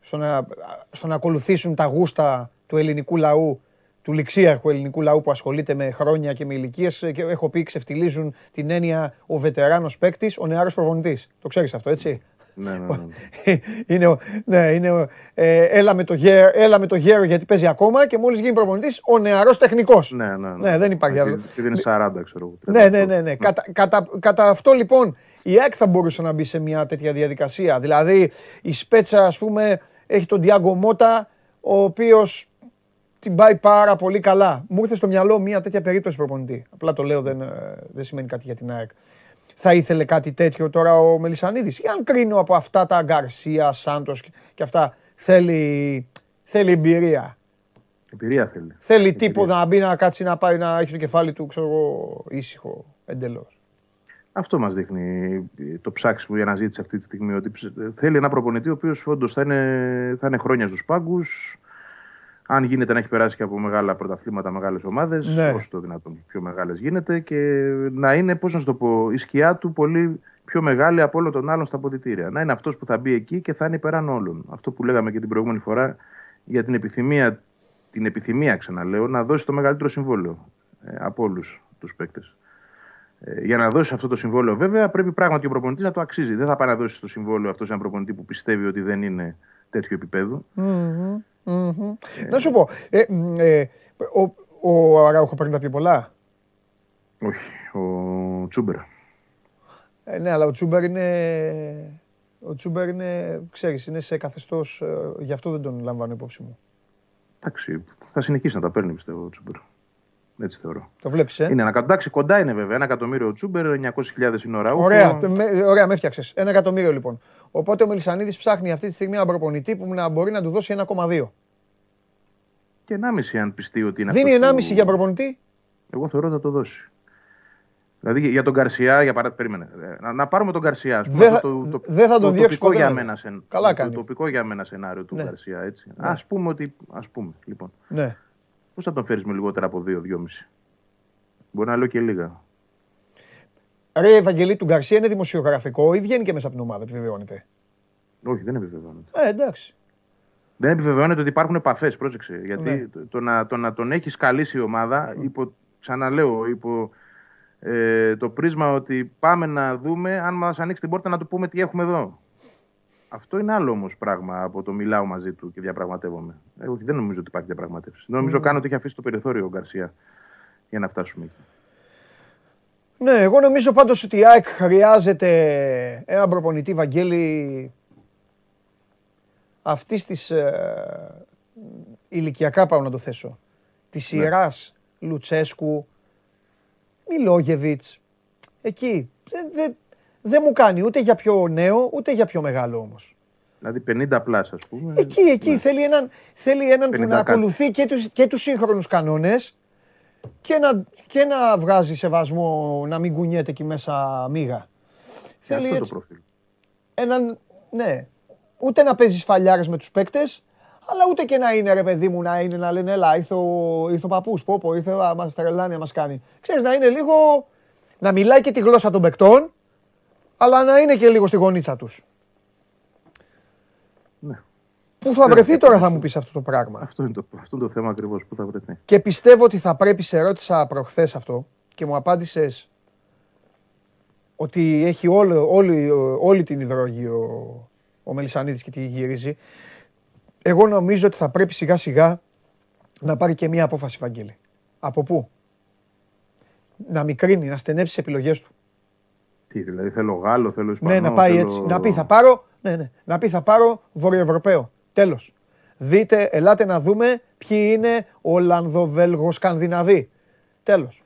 στο να, στο να ακολουθήσουν τα γούστα του ελληνικού λαού, του ληξίαρχου ελληνικού λαού που ασχολείται με χρόνια και με ηλικίες. Και έχω πει, ξεφτιλίζουν την έννοια ο βετεράνος παίκτης, ο νεαρός προπονητής. Το ξέρεις αυτό, έτσι; Ναι, ναι, ναι. είναι, ο- ναι, είναι ο- ε, έλα, με το γέρο, έλα με το γέρο γιατί παίζει ακόμα και μόλις γίνει προπονητής ο νεαρός τεχνικός. ναι, ναι, Ναι, δεν υπάρχει άλλο. Και- Και δεν είναι 40, ξέρω εγώ. Ναι, ναι, ναι. ναι. Κατά, κατά, κατά αυτό λοιπόν η ΑΕΚ θα μπορούσε να μπει σε μια τέτοια διαδικασία. Δηλαδή η Σπέτσα ας πούμε έχει τον Διάγκο Μότα ο οποίος την πάει πάρα πολύ καλά. Μου ήρθε στο μυαλό μια τέτοια περίπτωση προπονητή. Απλά το λέω δεν, ε, δεν σημαίνει κάτι για την ΑΕΚ. Θα ήθελε κάτι τέτοιο τώρα ο Μελισανίδης; Ή αν κρίνω από αυτά τα Γκαρσία, Σάντος και- και αυτά θέλει, θέλει εμπειρία; Εμπειρία θέλει. Θέλει Εμπειρία. τύπο να μπει να κάτσει να πάει να έχει το κεφάλι του, ξέρω εγώ, ήσυχο εντελώς. Αυτό μας δείχνει το ψάξιμο για αναζήτηση αυτή τη στιγμή. Ότι ψ- θέλει ένα προπονητή ο οποίος όντως θα είναι, θα είναι χρόνια στους πάγκους. Αν γίνεται να έχει περάσει και από μεγάλα πρωταθλήματα, μεγάλες ομάδες, Ναι. όσο το δυνατόν πιο μεγάλες γίνεται και να είναι, πώς να σου το πω, η σκιά του πολύ πιο μεγάλη από όλων των άλλων στα αποδητήρια. Να είναι αυτός που θα μπει εκεί και θα είναι υπεράνω όλων. Αυτό που λέγαμε και την προηγούμενη φορά για την επιθυμία, την επιθυμία ξαναλέω, να δώσει το μεγαλύτερο συμβόλαιο ε, από όλους τους παίκτες. Ε, για να δώσει αυτό το συμβόλαιο, βέβαια, πρέπει πράγματι ο προπονητής να το αξίζει. Δεν θα πάει να δώσει το συμβόλαιο αυτός σε έναν προπονητή που πιστεύει ότι δεν είναι τέτοιο επίπεδου. Να σου πω, ε, μ, ε, ο, ο Αράουχο παίρνει τα πιο πολλά; Όχι, ο Τσούμπερ. Ε, ναι, αλλά ο Τσούμπερ είναι. Ο Τσούμπερ είναι, ξέρεις, είναι σε καθεστώς, ε, γι' αυτό δεν τον λαμβάνω υπόψη μου. Εντάξει, θα συνεχίσει να τα παίρνει, πιστεύω, ο Τσούμπερ. Έτσι θεωρώ. Το βλέπεις, ε; Είναι ένα, εντάξει, κοντά είναι βέβαια. Ένα εκατομμύριο ο Τσούμπερ, 900.000 είναι ο Ραούχο. Ωραία, τε- με, ωραία, με έφτιαξες. Ένα εκατομμύριο λοιπόν. Οπότε ο Μελισανίδης ψάχνει αυτή τη στιγμή έναν προπονητή που να μπορεί να του δώσει 1,2. Και 1,5 αν πιστεί ότι είναι Δίνει αυτός 1,5 που- για προπονητή; Εγώ θεωρώ ότι θα το δώσει. Δηλαδή για τον Γκαρσιά, για παράδειγμα, περίμενε. ε, Να, να πάρουμε τον Γκαρσιά. ας πούμε, Δεν θα- αυτό το, το, δεν θα τον το διώξεις τοπικό ποτέ, για ναι. μένα σεν- Καλά το, κάνεις. Το τοπικό για μένα σενάριο του Ναι. Γκαρσιά, έτσι. Ναι. Ας πούμε ότι. Ας πούμε, λοιπόν. Ναι. Πώς θα τον φέρεις με λιγότερα από 2-2,5. Μπορεί να λέω και λίγα. Ρε Ευαγγελή του Γκαρσία είναι δημοσιογραφικό ή βγαίνει και μέσα από την ομάδα, επιβεβαιώνεται. Όχι, δεν επιβεβαιώνεται. Ε, εντάξει. Δεν επιβεβαιώνεται ότι υπάρχουν επαφές, πρόσεξε. Γιατί Ναι. το, το να, το να τον έχει καλήσει η ομάδα, υπό, ξαναλέω, υπό ε, το πρίσμα ότι πάμε να δούμε αν μας ανοίξει την πόρτα να του πούμε τι έχουμε εδώ. Αυτό είναι άλλο όμως πράγμα από το μιλάω μαζί του και διαπραγματεύομαι. Ε, όχι, δεν νομίζω ότι υπάρχει διαπραγματεύση. Δεν νομίζω καν ότι έχει αφήσει το περιθώριο ο Γκαρσία για να φτάσουμε εκεί. Ναι, εγώ νομίζω πάντως ότι η ΑΕΚ χρειάζεται έναν προπονητή Βαγγέλη αυτής της ε, ηλικιακά πάω να το θέσω της σειράς Λουτσέσκου, Μιλόγεβιτς εκεί δεν δεν- δεν μου κάνει ούτε για πιο νέο ούτε για πιο μεγάλο όμως. Δηλαδή 50 πλάς, ας πούμε. Εκεί, εκεί θέλει έναν, θέλει έναν που 50 να κάτι. ακολουθεί και τους, και τους σύγχρονους κανόνες και να, και να βγάζει σεβασμό, να μην κουνιέται εκεί μέσα μίγα. Θέλει αυτό το έτσι προφίλ. έναν, ναι, ούτε να παίζεις φαλιάρες με τους παίκτες, αλλά ούτε και να είναι ρε παιδί μου να είναι να λένε έλα ήρθε ο, ήρθε ο παππούς, πω πω ήρθε εδώ, μας τρελάνει να μας κάνει. Ξέρεις να είναι λίγο, να μιλάει και τη γλώσσα των παικτών, αλλά να είναι και λίγο στη γωνίτσα τους. Ναι. Πού θα βρεθεί τώρα θα μου πεις αυτό το πράγμα; Αυτό είναι το, αυτό είναι το θέμα ακριβώς που θα βρεθεί. Και πιστεύω ότι θα πρέπει, σε ρώτησα προχθές αυτό και μου απάντησες ότι έχει όλο, όλη, όλη την υδρόγη ο, ο Μελισανίδης και τη γυρίζει. Εγώ νομίζω ότι θα πρέπει σιγά σιγά να πάρει και μία απόφαση, Βαγγέλη. Από πού; Να μικρύνει, να στενέψει τις επιλογές του. Τι, δηλαδή θέλω Γάλλο, θέλω Ισπανό. Ναι, να πάει θέλω... έτσι. Να πει θα πάρω, ναι, ναι. Να πει θα πάρω Βορειοευρωπαίο. Τέλος. Δείτε, ελάτε να δούμε ποιοι είναι Ολλανδο-Βέλγο-Σκανδιναβοί. Τέλος.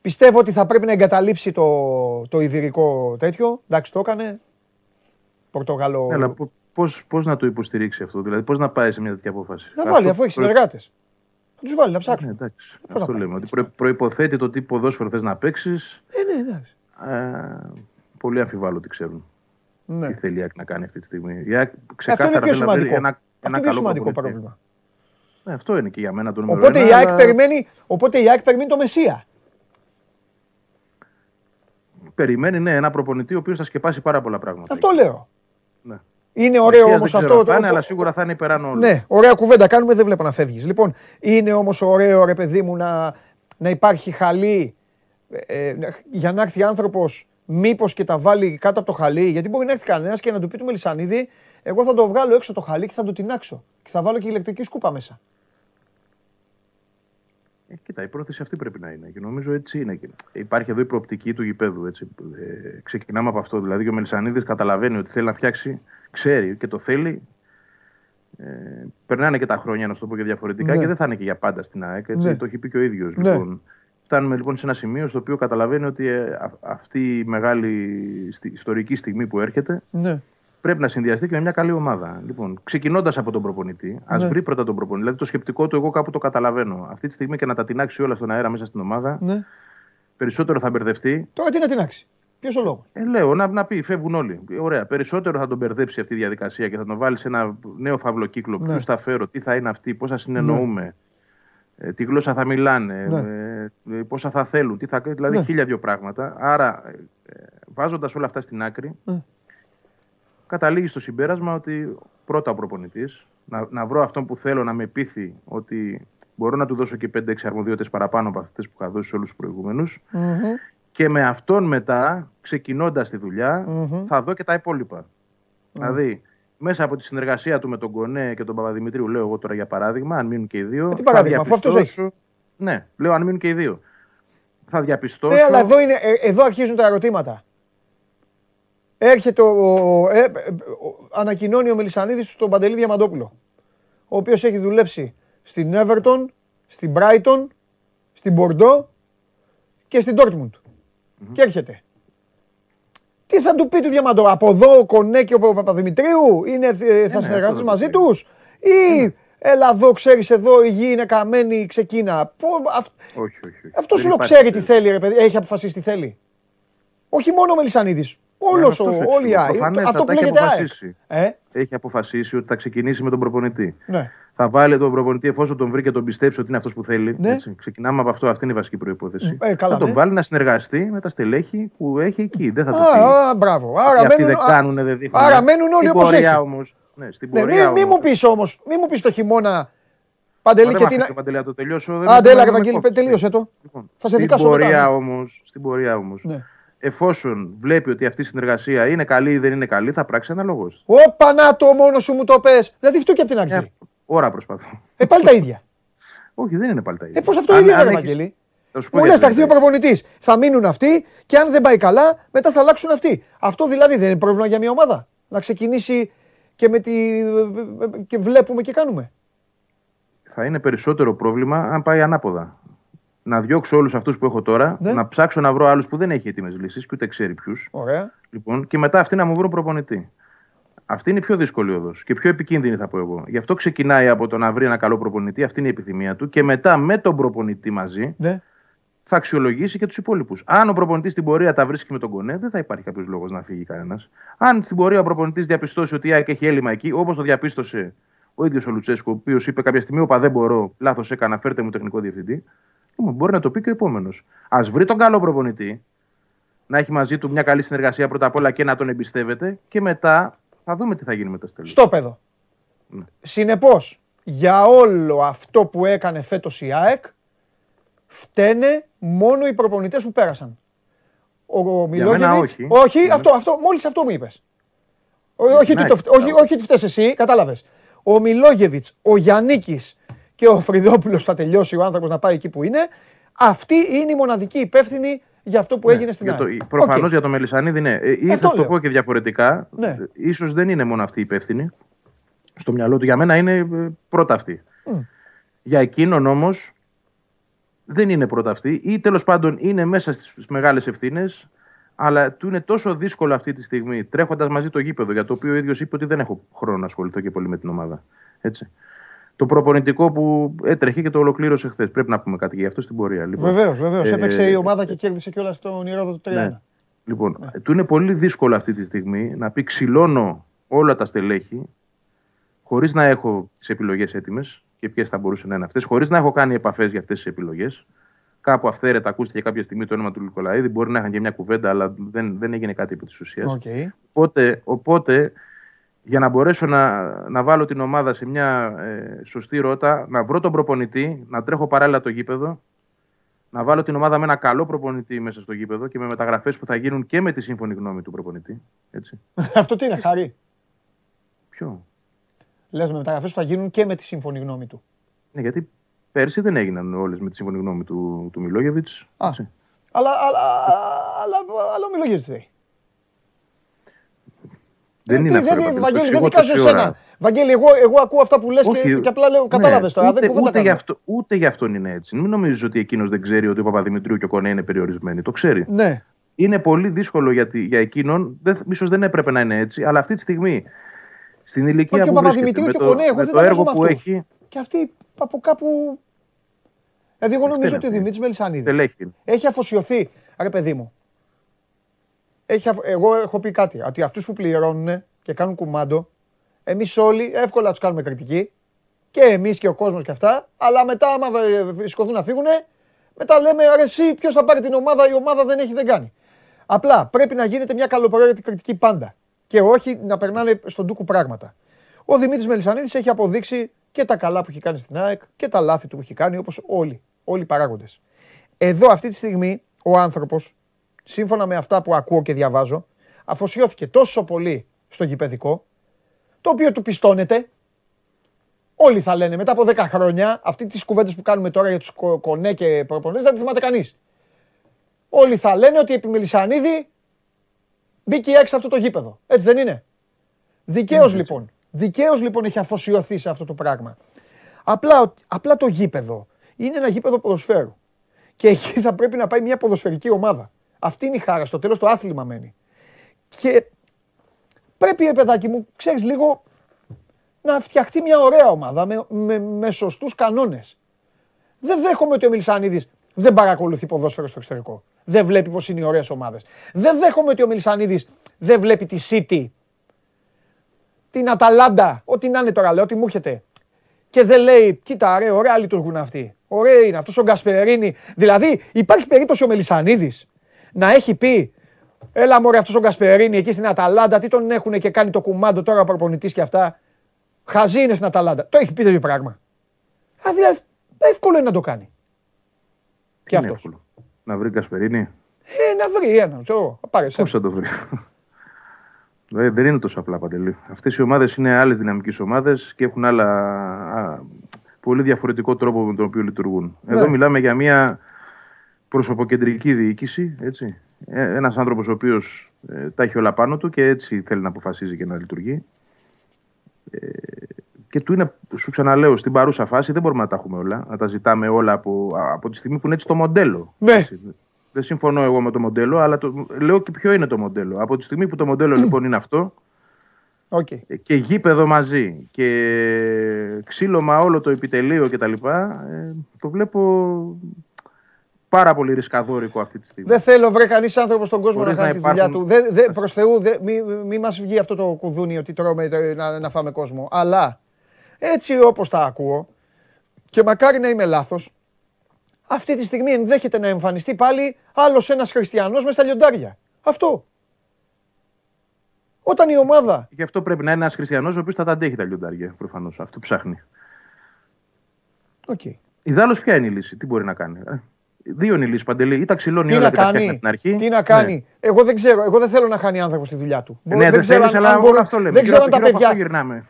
Πιστεύω ότι θα πρέπει να εγκαταλείψει το, το ιβηρικό τέτοιο. Εντάξει, το έκανε. Πορτογάλο. Ναι, αλλά πώς, πώς να το υποστηρίξει αυτό, δηλαδή πώς να πάει σε μια τέτοια απόφαση; Θα βάλει, αφού έχει προ- συνεργάτες. Θα τους βάλει να Ναι, ψάξουν. εντάξει, Πώς να αυτό πάει, λέμε. Ότι έτσι. προ, προϋποθέτει το τι ποδόσφαιρο θες να παίξεις. Ε, ναι, εντάξει. Ε, πολύ αμφιβάλλω ότι ξέρουν Ναι. τι θέλει η ΑΕΚ να κάνει αυτή τη στιγμή. Η ΑΕΚ Αυτό είναι ξεκάθαρα πιο θέλει να βρει σημαντικό. ένα, Αυτό ένα είναι πιο καλό σημαντικό προπονητή. πρόβλημα. Ναι, αυτό είναι και για μένα το νούμερο Οπότε ένα, η, ΑΕΚ αλλά περιμένει, οπότε η ΑΕΚ περιμένει το Μεσσία. Περιμένει ναι, ένα προπονητή ο οποίος θα σκεπάσει πάρα πολλά πράγματα. Αυτό λέω. Ναι. Είναι ωραίο Μεσσίας όμως δεν ξέρω αυτό. αν θα είναι, το- αλλά σίγουρα θα είναι υπεράνω όλους. Ναι, ωραία κουβέντα κάνουμε, δεν βλέπω να φεύγεις. Λοιπόν, είναι όμως ωραίο ρε παιδί μου να, να υπάρχει χαλί ε, ε, για να έρθει άνθρωπος, μήπως και τα βάλει κάτω από το χαλί. Γιατί μπορεί να έρθει κανένας και να του πει του Μελισανίδη, εγώ θα το βγάλω έξω το χαλί και θα το τεινάξω. Και θα βάλω και ηλεκτρική σκούπα μέσα. Ε, κοίτα, η πρόθεση αυτή πρέπει να είναι και νομίζω έτσι είναι. Και Υπάρχει εδώ η προοπτική του γηπέδου. Έτσι. Ε, ξεκινάμε από αυτό. Δηλαδή και ο Μελισανίδης καταλαβαίνει ότι θέλει να φτιάξει, ξέρει και το θέλει. Ε, περνάνε και τα χρόνια, να σου το πω και διαφορετικά, Ναι. και δεν θα είναι και για πάντα στην ΑΕΚ. Έτσι, Ναι. Το έχει πει και ο ίδιος. Ναι. Λοιπόν. Φτάνουμε λοιπόν σε ένα σημείο στο οποίο καταλαβαίνει ότι ε, α- αυτή η μεγάλη στι- ιστορική στιγμή που έρχεται Ναι. Πρέπει να συνδυαστεί και με μια καλή ομάδα. Λοιπόν, ξεκινώντας από τον προπονητή, ας Ναι. βρει πρώτα τον προπονητή. Δηλαδή το σκεπτικό του, εγώ κάπου το καταλαβαίνω. Αυτή τη στιγμή και να τα τεινάξει όλα στον αέρα μέσα στην ομάδα, ναι. περισσότερο θα μπερδευτεί. Τώρα τι να τεινάξει; Ποιος ο λόγος; Ε, λέω, να, να πει, φεύγουν όλοι. Ε, Ωραία. Περισσότερο θα τον μπερδέψει αυτή η διαδικασία και θα τον βάλει σε ένα νέο φαυλοκύκλο. Ναι. Ποιους θα φέρω, τι θα είναι αυτοί, πώ θα συνεννοούμε, ε, τι γλώσσα θα μιλάνε, Ναι. ε, ε, πόσα θα θέλουν, τι θα, δηλαδή Ναι. χίλια δύο πράγματα. Άρα, ε, βάζοντας όλα αυτά στην άκρη, Ναι. Καταλήγει στο συμπέρασμα ότι πρώτα ο προπονητής, να, να βρω αυτόν που θέλω να με πείθει ότι μπορώ να του δώσω και 5-6 αρμοδιότητες παραπάνω από αυτές που είχα δώσει σε όλους τους προηγούμενους. Μμμ. Και με αυτόν μετά, ξεκινώντας τη δουλειά, Μμμ. θα δω και τα υπόλοιπα. Δηλαδή, μέσα από τη συνεργασία του με τον Κονέ και τον Παπαδημητρίου, λέω εγώ τώρα για παράδειγμα, αν μείνουν και οι δύο. Ε, τι θα παράδειγμα, αφού αυτός διαπιστώσω- Ναι, λέω αν μείνουν και οι δύο. Θα διαπιστώσω. Ναι, αλλά εδώ, είναι, ε, εδώ αρχίζουν τα ερωτήματα. Έρχεται ο, ο- ε, ε, ο- ανακοινώνει ο Μελισανίδης στον Παντελή Διαμαντόπουλο, ο οποίος έχει δουλέψει στην Everton, στην Brighton, στην Bordeaux και στην Dortmund. Και έρχεται. Τι θα του πει του Διαμαντόπουλου, από εδώ ο Κονέ και ο Παπαδημητρίου; Είναι, ε, θα ναι, συνεργαστείς αυτό θα μαζί του πει. τους; Ή έλα εδώ ξέρεις εδώ η γη είναι καμένη, ξεκίνα. Πω, αυ- Όχι, όχι. όχι. αυτός Δεν σου λέω υπάρχει ξέρει τι τέτοιο. θέλει, ρε παιδί. Έχει αποφασίσει τι θέλει. Όχι μόνο ο Μελισανίδης. Όλος αυτός ο. εξηγώ. Όλη η ΑΕΚ. Προφανέστατα, Αυτό που τα έχει λέγεται ΑΕΚ. αποφασίσει. Ε, Έχει αποφασίσει ότι θα ξεκινήσει με τον προπονητή. ναι. Θα βάλει τον προπονητή εφόσον τον βρει και τον πιστέψει ότι είναι αυτός που θέλει. Ναι. Έτσι. Ξεκινάμε από αυτό, αυτή είναι η βασική προπόθεση. Ε, καλά, θα τον ναι. βάλει να συνεργαστεί με τα στελέχη που έχει εκεί. Δεν θα του πει. Α, α, μπράβο. Άρα Αυτοί μένουν, δεν α, κάνουν, δεν δείχνουν. άρα μένουν όλοι Την όπως πορεία έχει. όμως, Ναι, στην Ναι, πορεία. μη, μη μου πεις όμως, μη μου πεις το χειμώνα. Παντελή και την. Παντελή, το τελειώσω. δεν Άντε, έλα, με Βαγγέλη, κόψεις. τελείωσε το. Λοιπόν, Θα σε στην δικάσω μετά, πορεία ναι. όμως, Στην πορεία όμως, Ναι. Εφόσον βλέπει ότι αυτή η συνεργασία είναι καλή ή δεν είναι καλή, θα πράξει αναλόγως. Όπα να το μόνο σου μου το πες. Δηλαδή αυτό και από την αρχή. Ώρα προσπαθώ. Ε, πάλι τα ίδια. Όχι, δεν είναι πάλι τα ίδια. Ε, πώς αυτό Αν- ίδιο αν είναι, έχεις- Βαγγέλη. Θα σου πω Μου λες, γιατί θα έρθει ο δεν είναι. προπονητής. Θα μείνουν αυτοί και αν δεν πάει καλά, μετά θα αλλάξουν αυτοί. Αυτό δηλαδή δεν είναι πρόβλημα για μια ομάδα. Να ξεκινήσει και, με τη... και βλέπουμε και κάνουμε. Θα είναι περισσότερο πρόβλημα αν πάει ανάποδα. Να διώξω όλους αυτούς που έχω τώρα, Ναι. να ψάξω να βρω άλλους που δεν έχει έτοιμες λύσεις και ούτε ξέρει ποιους. Ωραία. Λοιπόν, και μετά αυτοί να μου βρουν προπονητή. Αυτή είναι η πιο δύσκολη οδός και πιο επικίνδυνη, θα πω εγώ. Γι' αυτό ξεκινάει από το να βρει ένα καλό προπονητή, αυτή είναι η επιθυμία του, και μετά με τον προπονητή μαζί Ναι. θα αξιολογήσει και τους υπόλοιπους. Αν ο προπονητής στην πορεία τα βρίσκει με τον Κονέ, δεν θα υπάρχει κάποιος λόγος να φύγει κανένας. Αν στην πορεία ο προπονητής διαπιστώσει ότι η ΑΕΚ έχει έλλειμμα εκεί, όπως το διαπίστωσε ο ίδιος ο Λουτσέσκο, ο οποίος είπε κάποια στιγμή: Όπα δεν μπορώ, λάθος έκανα, φέρτε μου τεχνικό διευθυντή. Λοιπόν, μπορεί να το πει και ο επόμενος. Α βρει τον καλό προπονητή, να έχει μαζί του μια καλή συνεργασία πρώτα απ' όλα και να τον εμπιστεύεται και μετά θα δούμε τι θα γίνει με τα στέλνη. Στο παιδό. Ναι. Συνεπώς, για όλο αυτό που έκανε φέτος η ΑΕΚ, φταίνε μόνο οι προπονητές που πέρασαν. Ο μένα Μιλόγεβιτς- όχι. όχι Για αυτό, αυτό, μόλις αυτό μου είπες. Ό- όχι, ότι Ναι, το, φτε- όχι, κατάλαβα. όχι ότι φταίς εσύ, κατάλαβες. Ο Μιλόγεβιτς, ο Γιαννίκης και ο Φρυδόπουλος θα τελειώσει ο άνθρωπος να πάει εκεί που είναι. Αυτοί είναι οι μοναδικοί υπεύθυνοι για αυτό που έγινε στην Ναι, Για ΑΕΚ. το, προφανώς Οκ. για το Μελισανίδη, ναι. Ε, Ή Αυτό θα σου το λέω. πω και διαφορετικά. Ναι. Ε, Ίσως δεν είναι μόνο αυτή η υπεύθυνη. Στο μυαλό του για μένα είναι ε, πρώτα αυτή. Μμ. Για εκείνον όμως δεν είναι πρώτα αυτή ή τέλος πάντων είναι μέσα στις μεγάλες ευθύνες αλλά του είναι τόσο δύσκολο αυτή τη στιγμή τρέχοντας μαζί το γήπεδο για το οποίο ο ίδιος είπε ότι δεν έχω χρόνο να ασχοληθώ και πολύ με την ομάδα. Έτσι. Το προπονητικό που έτρεχε και το ολοκλήρωσε χθες. Πρέπει να πούμε κάτι γι' αυτό στην πορεία. Λοιπόν. Βεβαίως, βεβαίως. Ε, Έπαιξε η ομάδα και κέρδισε κιόλας τον Ηρόδο του 3-1. Ναι. Λοιπόν, του είναι πολύ δύσκολο αυτή τη στιγμή να πει ξυλώνω όλα τα στελέχη χωρίς να έχω τις επιλογές έτοιμες και ποιες θα μπορούσαν να είναι αυτές, χωρίς να έχω κάνει επαφές για αυτές τις επιλογές. Κάπου αυθαίρετα ακούστηκε κάποια στιγμή το όνομα του Νικολαΐδη. Μπορεί να είχαν και μια κουβέντα, αλλά δεν, δεν έγινε κάτι επί της ουσίας. Οκ. Οπότε, οπότε, για να μπορέσω να, να βάλω την ομάδα σε μια ε, σωστή ρότα, να βρω τον προπονητή, να τρέχω παράλληλα το γήπεδο, να βάλω την ομάδα με ένα καλό προπονητή μέσα στο γήπεδο και με μεταγραφές που θα γίνουν και με τη σύμφωνη γνώμη του προπονητή. Έτσι. Αυτό τι είναι, Χάρη; Ποιο; Λες με μεταγραφές που θα γίνουν και με τη σύμφωνη γνώμη του. Ναι, γιατί πέρσι δεν έγιναν όλες με τη σύμφωνη γνώμη του, του Μιλόγεβιτς. Α. έτσι. Αλλά, αλλά, αλλά, αλλά ο Μιλόγεβιτς δεν θέλει. Δεν Ε, είναι τι, αυτό. ρε δεν- Παντελή, Βαγγέλη, το δεν εξηγώ δικάζω τόση ώρα. εσένα. Βαγγέλη, εγώ, εγώ ακούω αυτά που λες και, Όχι, και απλά λέω, ναι, κατάλαβες τώρα, ούτε, δεν κουβέντα ούτε, γι' κάνω. αυτό, ούτε γι' αυτόν είναι έτσι. Μην νομίζεις ότι εκείνος δεν ξέρει ότι ο Παπαδημητρίου και ο Κονέ είναι περιορισμένοι. Το ξέρει. Ναι, είναι πολύ δύσκολο για, τη- για εκείνον. Δεν, ίσως δεν έπρεπε να είναι έτσι, αλλά αυτή τη στιγμή στην ηλικία και ο που βρίσκεται, Παπαδημητρίου με και ο το, Κονέ, εγώ με δεν το τα έργο βάζω που με αυτούς. έχει. και αυτοί από κάπου... Δηλαδή εγώ νομίζω είναι ότι ο αυτή. Δημήτρης Μελισανίδης Στελέχη. έχει αφοσιωθεί, ρε παιδί μου. Έχει, αφ- εγώ έχω πει κάτι, ότι αυτούς που πληρώνουν και κάνουν κουμάντο, εμείς όλοι εύκολα τους κάνουμε κριτική, και εμείς και ο κόσμος και αυτά, αλλά μετά άμα ε, σηκωθούν να φύγουν, μετά λέμε ρε εσύ ποιος θα πάρει την ομάδα, η ομάδα δεν έχει, δεν κάνει. Απλά πρέπει να γίνεται μια καλοπροαίρετη κριτική πάντα και όχι να περνάνε στον τούκου πράγματα. Ο Δημήτρης Μελισανίδης έχει αποδείξει και τα καλά που έχει κάνει στην ΑΕΚ και τα λάθη του που έχει κάνει όπως όλοι, όλοι οι παράγοντες. Εδώ αυτή τη στιγμή ο άνθρωπος, σύμφωνα με αυτά που ακούω και διαβάζω, αφοσιώθηκε τόσο πολύ στο γηπαιδικό, το οποίο του πιστώνεται. Όλοι θα λένε μετά από 10 χρόνια, αυτή τις κουβέντες που κάνουμε τώρα για τους κο- κονέ και προπονητές δεν τις θυμάται κανείς. Όλοι θα λένε ότι επί Μελισανίδη μπήκε έξω αυτό το γήπεδο. Έτσι δεν είναι; Δικαίως λοιπόν. Δικαίως λοιπόν έχει αφοσιωθεί σε αυτό το πράγμα. Απλά, απλά το γήπεδο είναι ένα γήπεδο ποδοσφαίρου. Και εκεί θα πρέπει να πάει μια ποδοσφαιρική ομάδα. Αυτή είναι η χάρα. Στο τέλος το άθλημα μένει. Και πρέπει, ρε παιδάκι μου, ξέρεις λίγο να φτιαχτεί μια ωραία ομάδα με, με, με σωστούς κανόνες. Δεν δέχομαι ότι ο Μιλισανίδης δεν παρακολουθεί ποδόσφαιρο στο εξωτερικό. Δεν βλέπει πως είναι οι ωραίες ομάδες. Δεν δέχομαι ότι ο Μιλισανίδης δεν βλέπει τη City, την Αταλάντα, ό,τι να είναι τώρα, λέω, ό,τι μου έρχεται. Και δεν λέει, κοίτα ρε, ωραία λειτουργούν αυτοί. Ωραία είναι αυτός ο Γκασπερίνη. Δηλαδή υπάρχει περίπτωση ο Μελισανίδης να έχει πει Έλα μωρέ αυτός ο Γκασπερίνη εκεί στην Αταλάντα, τι τον έχουν και κάνει το κουμάντο τώρα ο προπονητής και αυτά. Χαζή είναι στην Αταλάντα. Το έχει πει τέτοιο πράγμα. Α, δηλαδή, εύκολο είναι να το κάνει. Και αυτός. Να βρει Κασπερίνη. Ε, να βρει ένα. Πώς θα το βρει. Ε, δεν είναι τόσο απλά παντελή. Αυτές οι ομάδες είναι άλλες δυναμικές ομάδες και έχουν άλλα α, πολύ διαφορετικό τρόπο με τον οποίο λειτουργούν. Ναι. Εδώ μιλάμε για μια προσωποκεντρική διοίκηση. Έτσι. Ε, ένας άνθρωπος ο οποίος ε, τα έχει όλα πάνω του και έτσι θέλει να αποφασίζει και να λειτουργεί. Ε, και του είναι, σου ξαναλέω, στην παρούσα φάση δεν μπορούμε να τα έχουμε όλα, να τα ζητάμε όλα από, από τη στιγμή που είναι έτσι το μοντέλο. Ναι. Δεν συμφωνώ εγώ με το μοντέλο, αλλά το, λέω και ποιο είναι το μοντέλο. Από τη στιγμή που το μοντέλο λοιπόν είναι αυτό, okay. και γήπεδο μαζί και ξύλωμα όλο το επιτελείο κτλ. Ε, το βλέπω πάρα πολύ ρισκαδόρικο αυτή τη στιγμή. Δεν θέλω βρε κανείς άνθρωπος στον κόσμο να κάνει τη δουλειά του. Δεν, δε, προς Θεού, δε, μη, μη μας βγει αυτό το κουδούνι ότι τρώμε να, να φάμε κόσμο. Αλλά έτσι όπως τα ακούω και μακάρι να είμαι λάθος, αυτή τη στιγμή ενδέχεται να εμφανιστεί πάλι άλλος ένας χριστιανός μες στα λιοντάρια. Αυτό. Όταν η ομάδα. Γι' αυτό πρέπει να είναι ένας χριστιανός ο οποίος θα τα αντέχει τα λιοντάρια προφανώς. Αυτό ψάχνει. Okay. Ιδάλως, ποια είναι η λύση, τι μπορεί να κάνει. Ε; Δύο είναι οι λύσει παντελή. Ή τα ξυλώνει όλα και τα την αρχή. Τι να κάνει; Ναι. Εγώ δεν ξέρω. Εγώ δεν θέλω να χάνει άνθρωπο στη δουλειά του. Ναι, δεν, ξέρω αν, αν μπορεί... αυτό λέμε. Δεν ξέρω, αν τα παιδιά...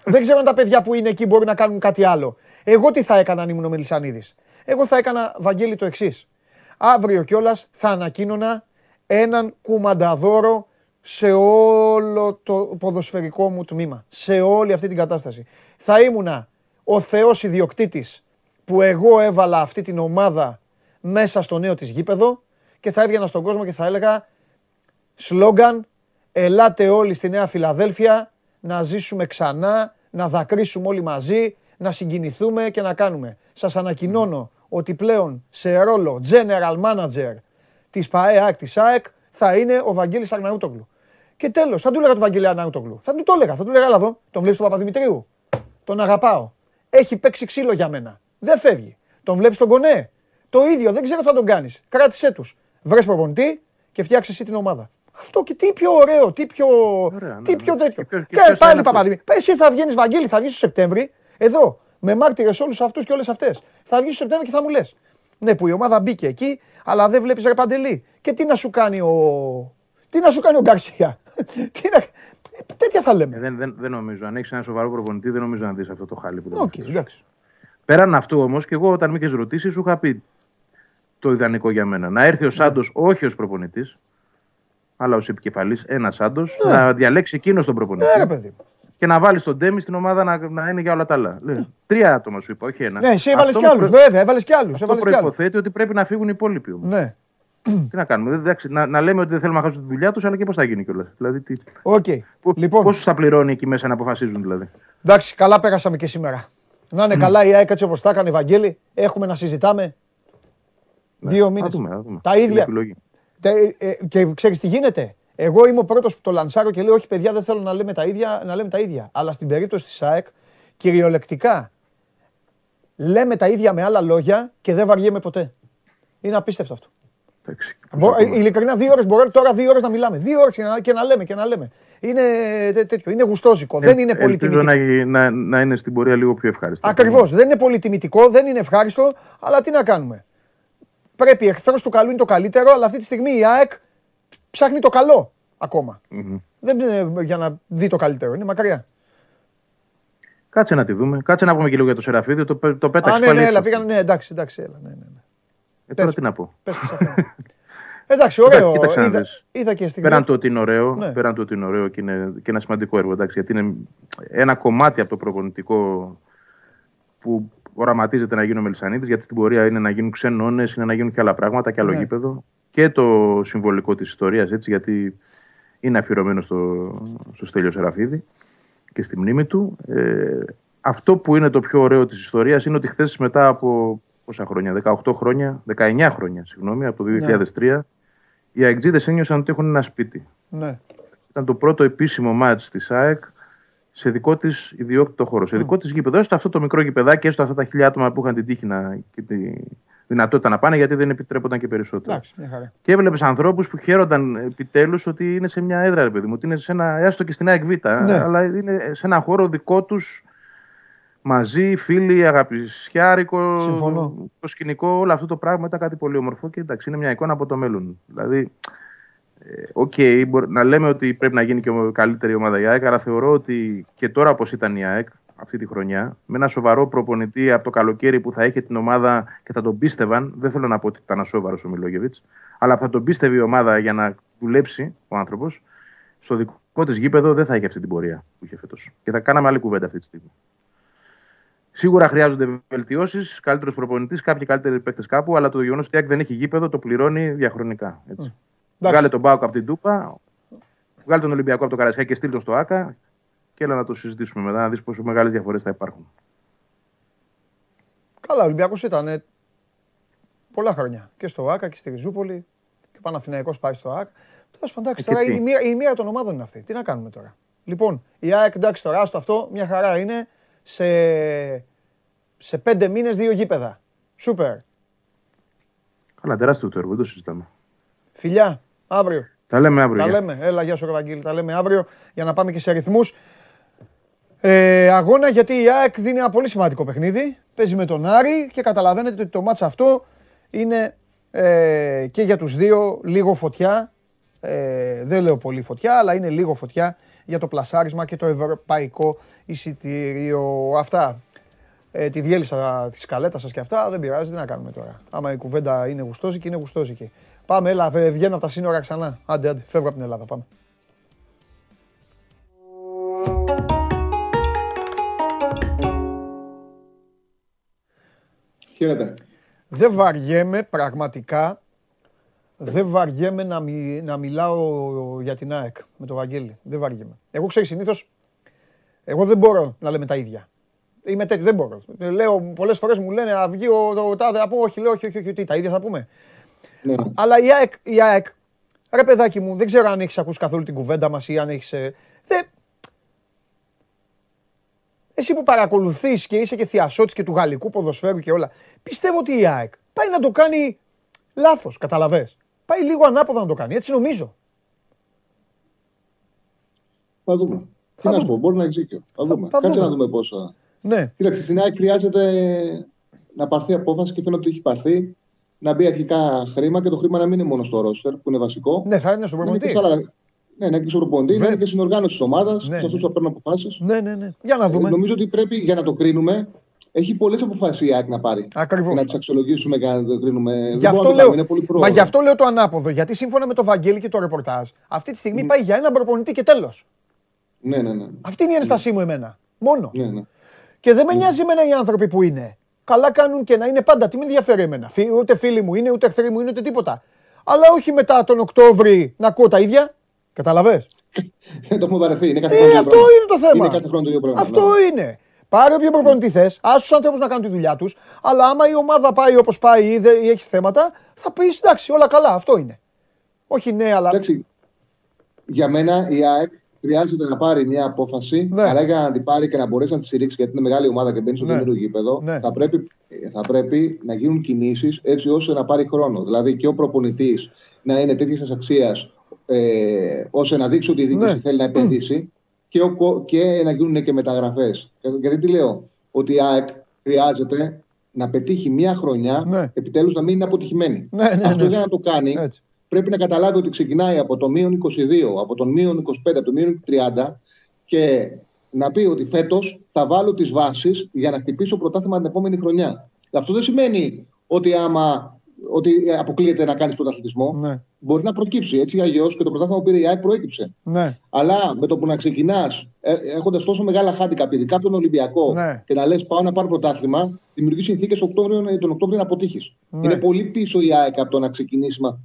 δεν ξέρω αν τα παιδιά που είναι εκεί μπορεί να κάνουν κάτι άλλο. Εγώ τι θα έκανα αν ήμουν ο Μελισανίδης; Εγώ θα έκανα, Βαγγέλη, το εξής. Αύριο κιόλας θα ανακοίνωνα έναν κουμανταδόρο σε όλο το ποδοσφαιρικό μου τμήμα. Σε όλη αυτή την κατάσταση. Θα ήμουνα ο Θεός ιδιοκτήτης που εγώ έβαλα αυτή την ομάδα μέσα στο νέο της γήπεδο και θα έβγαινα στον κόσμο και θα έλεγα σλόγγαν ελάτε όλοι στη Νέα Φιλαδέλφια να ζήσουμε ξανά, να δακρύσουμε όλοι μαζί, να συγκινηθούμε και να κάνουμε. Σας ανακοινώνω ότι πλέον σε ρόλο general manager της ΠΑΕ ΑΕΚ της ΑΕΚ θα είναι ο Βαγγέλης Αρναούτογλου. Και τέλος, θα του έλεγα του Βαγγέλη Αρναούτογλου. Θα του το έλεγα, θα του έλεγα, αλλά εδώ, τον βλέπεις τον Παπαδημητρίου. Τον αγαπάω. Έχει παίξει ξύλο για μένα. Δεν φεύγει. Τον βλέπεις τον Κονέ. Το ίδιο, δεν ξέρω τι θα τον κάνεις. Κράτησέ τους. Βρες προπονητή και φτιάξε εσύ την ομάδα. Αυτό και τι πιο ωραίο, τι πιο, Ωραία, τι ναι, πιο ναι. τέτοιο. Και, και, και πάλι Παπαδημή. Εσύ θα βγαίνει Βαγγέλη, θα βγεις το Σεπτέμβρη, εδώ, με μάρτυρες όλους αυτούς και όλες αυτές. Θα βγεις το Σεπτέμβρη και θα μου λες. Ναι, που η ομάδα μπήκε εκεί, αλλά δεν βλέπεις ρε παντελή. Και τι να σου κάνει ο. Τι να σου κάνει ο Γκαρσία; τι να... Τέτοια θα λέμε. Ε, δεν, δεν, δεν νομίζω. Αν έχεις ένα σοβαρό προπονητή, δεν νομίζω να δεις αυτό το χάλι που δεν okay, Πέραν αυτού όμως, και εγώ όταν με είχες ρωτήσει, σου είχα πει το ιδανικό για μένα. Να έρθει ο Σάντος ναι. όχι ως προπονητής, αλλά ως επικεφαλής ένας Σάντος, ναι. να διαλέξει εκείνος τον προπονητή. Ναι, παιδί. Και να βάλει τον Ντέμι στην ομάδα να, να είναι για όλα τα άλλα. Ναι. Τρία άτομα σου είπα, όχι ένα. Ναι, εσύ έβαλες κι άλλους. Βέβαια, έβαλες κι άλλους. Αυτό προποθέτει ότι πρέπει να φύγουν οι υπόλοιποι όμως. Ναι. Τι να κάνουμε, εντάξει, να, να λέμε ότι δεν θέλουμε να χάσουμε τη δουλειά τους, αλλά και πώς θα γίνει κιόλας. Δηλαδή, τι... okay. λοιπόν. Πόσους θα πληρώνει εκεί μέσα να αποφασίζουν δηλαδή. Εντάξει, καλά πέρασαμε και σήμερα. Να είναι καλά η ΑΕΚ έτσι όπως τα έκανε, Ευαγγέλη. Έχουμε να συζητάμε. Ναι, Δύο μήνες. Τα ίδια. Ε, ε, και ξέρεις τι γίνεται; Εγώ είμαι ο πρώτος που το λανσάρω και λέω: Όχι, παιδιά, δεν θέλω να λέμε τα ίδια. Να λέμε τα ίδια. Αλλά στην περίπτωση της ΑΕΚ, κυριολεκτικά λέμε τα ίδια με άλλα λόγια και δεν βαριέμαι ποτέ. Είναι απίστευτο αυτό. Ε, ειλικρινά, δύο ώρες μπορώ τώρα δύο ώρες να μιλάμε. Δύο ώρες και να λέμε και να λέμε. Είναι τέτοιο, είναι γουστόζικο. Ε, δεν είναι πολύ τιμητικό. Να, να, να είναι στην πορεία λίγο πιο ευχάριστο. Ακριβώς. Δεν είναι πολύ τιμητικό, δεν είναι ευχάριστο, αλλά τι να κάνουμε. Πρέπει εχθρός του καλού είναι το καλύτερο, αλλά αυτή τη στιγμή η ΑΕΚ ψάχνει το καλό ακόμα. Mm-hmm. Δεν είναι για να δει το καλύτερο, είναι μακριά. Κάτσε να τη δούμε. Κάτσε να πούμε και λίγο για το Σεραφίδιο. Το, το πέταξε Α, ναι, ναι, έλα, πήγαν, ναι, εντάξει, εντάξει, έλα, ναι, ναι. ναι. Ε, τώρα τι να πω. Πες Εντάξει, ωραίο. Κοίταξε είδα, είδα και στην πέραν του ότι είναι ωραίο, ναι. πέραν του ότι είναι ωραίο και είναι και ένα σημαντικό έργο, εντάξει, γιατί είναι ένα κομμάτι από το προπονητικό που οραματίζεται να γίνει ο Μελισανίδη, γιατί στην πορεία είναι να γίνουν ξενώνε, είναι να γίνουν και άλλα πράγματα και άλλο ναι. γήπεδο. Και το συμβολικό της ιστορίας, έτσι, γιατί είναι αφιερωμένο στο, στο Στέλιο Σεραφίδη και στη μνήμη του. Ε, αυτό που είναι το πιο ωραίο της ιστορίας είναι ότι χθες μετά από πόσα χρόνια, 18 χρόνια, 19 χρόνια, συγγνώμη, από το 2003, ναι οι αεκτζίδες ένιωσαν ότι έχουν ένα σπίτι. Ναι. Ήταν το πρώτο επίσημο μάτς της ΑΕΚ σε δικό της ιδιόκτητο χώρο, σε δικό της γήπεδο. Έστω αυτό το μικρό γηπεδάκι, έστω αυτά τα χιλιά άτομα που είχαν την τύχη να, και τη δυνατότητα να πάνε, γιατί δεν επιτρέπονταν και περισσότερο. Εντάξει, και έβλεπες ανθρώπους που χαίρονταν επιτέλους ότι είναι σε μια έδρα, ρε παιδί μου, ότι είναι σε ένα, έστω και στην ΑΕΚ Β, ναι. αλλά είναι σε ένα χώρο δικό τους μαζί, φίλοι, αγαπησιάρικο, Συμφωνώ. το σκηνικό, όλο αυτό το πράγμα ήταν κάτι πολύ όμορφο και εντάξει, είναι μια εικόνα από το μέλλον. Δηλαδή, ε, οκ, μπορεί να λέμε ότι πρέπει να γίνει και καλύτερη ομάδα η ΑΕΚ, αλλά θεωρώ ότι και τώρα όπως ήταν η ΑΕΚ αυτή τη χρονιά, με ένα σοβαρό προπονητή από το καλοκαίρι που θα είχε την ομάδα και θα τον πίστευαν, δεν θέλω να πω ότι ήταν ασόβαρος ο Μιλόγεβιτς, αλλά θα τον πίστευε η ομάδα για να δουλέψει ο άνθρωπος, στο δικό της γήπεδο δεν θα είχε αυτή την πορεία που είχε φέτος. Και θα κάναμε άλλη κουβέντα αυτή τη στιγμή. Σίγουρα χρειάζονται βελτιώσεις, καλύτερος προπονητής, κάποιοι καλύτεροι παίκτες κάπου, αλλά το γεγονός ότι η δεν έχει γήπεδο το πληρώνει διαχρονικά. Έτσι. Mm. Βγάλε τον ΠΑΟΚ από την Τούμπα, βγάλε τον Ολυμπιακό από το Καρασιά και στείλ το στο ΑΚΑ και έλα να το συζητήσουμε μετά, να δεις πόσο μεγάλες διαφορές θα υπάρχουν. Καλά, ο Ολυμπιακός ήταν πολλά χρόνια και στο ΑΚΑ και στη Ριζούπολη και Παναθηναϊκός πάει στο ΑΚΑ. Τέλος πάντων, εντάξει, τώρα η μία, η μία των ομάδων είναι αυτή. Τι να κάνουμε τώρα. Λοιπόν, η ΑΕΚ εντάξει τώρα, άστο αυτό, μια χαρά είναι σε, σε πέντε μήνες δύο γήπεδα. Σούπερ. Καλά, τεράστιο το έργο, δεν το συζητάμε. Φιλιά, αύριο. Τα λέμε αύριο. Τα λέμε. Έλα, γεια σου, Ραβαγγίλη. Τα λέμε αύριο για να πάμε και σε αριθμούς. Ε, αγώνα γιατί η ΑΕΚ δίνει ένα πολύ σημαντικό παιχνίδι. Παίζει με τον Άρη και καταλαβαίνετε ότι το μάτς αυτό είναι ε, και για τους δύο λίγο φωτιά. Ε, δεν λέω πολύ φωτιά, αλλά είναι λίγο φωτιά για το πλασάρισμα και το ευρωπαϊκό εισιτήριο. Αυτά. Ε, τη διέλυσα της σκαλέτα σας και αυτά. Δεν πειράζει, τι να κάνουμε τώρα. Άμα η κουβέντα είναι γουστόζικη, είναι γουστόζικη. Πάμε, έλα, βγαίνω από τα σύνορα ξανά. Άντε, άντε, φεύγω από την Ελλάδα. Πάμε. Χαίρετε. Δεν βαριέμαι πραγματικά δεν βαριέμαι να, μι, να μιλάω για την ΑΕΚ με τον Βαγγέλη. Δεν βαριέμαι. Εγώ ξέρω συνήθως. Εγώ δεν μπορώ να λέμε τα ίδια. Είμαι τέτοιο, δεν μπορώ. Λέω πολλές φορές μου λένε να βγει ο, το τάδε, να πω όχι, λέω όχι, όχι, όχι, τι, τα ίδια θα πούμε. Ναι. Αλλά η ΑΕΚ, η ΑΕΚ, ρε παιδάκι μου, δεν ξέρω αν έχεις ακούσει καθόλου την κουβέντα μας ή αν έχεις. Ε, δεν... Εσύ που παρακολουθείς και είσαι και θειασότης και του γαλλικού ποδοσφαίρου και όλα, πιστεύω ότι η ΑΕΚ πάει να το κάνει λάθος, καταλαβες. Πάει λίγο ανάποδα να το κάνει. Έτσι νομίζω. Θα δούμε. Τι να σου πω, μπορεί να έχει δίκιο. Θα δούμε. Κάτσε να δούμε πόσα. Ναι. Κοίταξε, στην ΑΕΚ χρειάζεται να πάρθει απόφαση και φαίνεται ότι έχει πάρθει να μπει αρχικά χρήμα και το χρήμα να μην είναι μόνο στο ρόστερ που είναι βασικό. Ναι, θα είναι στον προπονητή. Ναι, ναι, και στον προπονητή, να είναι και στην οργάνωση της ομάδας, ναι, σε αυτούς ναι. που παίρνουν αποφάσεις. Ναι, ναι, ναι. Για να δούμε. Ε, νομίζω ότι πρέπει για να το κρίνουμε έχει πολλές αποφάσεις η ΑΕΚ να πάρει. Ακριβώς. Να τις αξιολογήσουμε και να το κρίνουμε. Γι αυτό λέω, είναι πολύ Μα γι' αυτό λέω το ανάποδο. Γιατί σύμφωνα με το Βαγγέλη και το ρεπορτάζ, αυτή τη στιγμή mm. πάει για έναν προπονητή και τέλος. Ναι, ναι, ναι. Αυτή είναι η ένστασή μου εμένα. Μόνο. Ναι, ναι. Και δεν με ναι. νοιάζει εμένα οι άνθρωποι που είναι. Καλά κάνουν και να είναι πάντα. Τι με ενδιαφέρει εμένα. Ούτε φίλοι μου είναι, ούτε εχθροί μου είναι, ούτε τίποτα. Αλλά όχι μετά τον Οκτώβρη να ακούω τα ίδια. Καταλαβέ. το έχουμε βαρεθεί. Είναι κάθε ε, αυτό είναι το θέμα. Είναι κάθε χρόνο το ίδιο πράγμα. Αυτό ναι. είναι. Πάρε όποιο προπονητή θες, άσε τους ανθρώπους να κάνουν τη δουλειά τους. Αλλά άμα η ομάδα πάει όπως πάει ή, ή έχει θέματα, θα πεις εντάξει, όλα καλά. Αυτό είναι. Όχι ναι, αλλά. Εντάξει, για μένα η ΑΕΚ χρειάζεται να πάρει μια απόφαση, ναι. αλλά για να την πάρει και να μπορέσει να τη στηρίξει, γιατί είναι μεγάλη ομάδα και μπαίνει στο ναι. γήπεδο, ναι. θα, πρέπει, θα πρέπει να γίνουν κινήσεις έτσι ώστε να πάρει χρόνο. Δηλαδή και ο προπονητής να είναι τέτοιας αξίας, ε, ώστε να δείξει ότι η διοίκηση ναι. θέλει να επενδύσει και, ο, και να γίνουν και μεταγραφές. Γιατί τι λέω, ότι η ΑΕΚ χρειάζεται να πετύχει μια χρονιά ναι. επιτέλους να μην είναι αποτυχημένη. Ναι, ναι, Αυτό για να το κάνει Έτσι. Πρέπει να καταλάβει ότι ξεκινάει από το μείον 22, από τον μείον 25, από το μείον 30 και να πει ότι φέτος θα βάλω τις βάσεις για να χτυπήσω πρωτάθλημα την επόμενη χρονιά. Αυτό δεν σημαίνει ότι άμα ότι αποκλείεται να κάνεις πρωταθλητισμό. Ναι. Μπορεί να προκύψει έτσι αλλιώς και το πρωτάθλημα που πήρε η ΑΕΚ προέκυψε. Ναι. Αλλά με το που να ξεκινάς ε, έχοντας τόσο μεγάλα χάντικα, ειδικά από τον Ολυμπιακό, ναι. και να λες πάω να πάρω πρωτάθλημα, δημιουργείς συνθήκες τον Οκτώβριο να αποτύχεις. Ναι. Είναι πολύ πίσω η ΑΕΚ από το να ξεκινήσει με,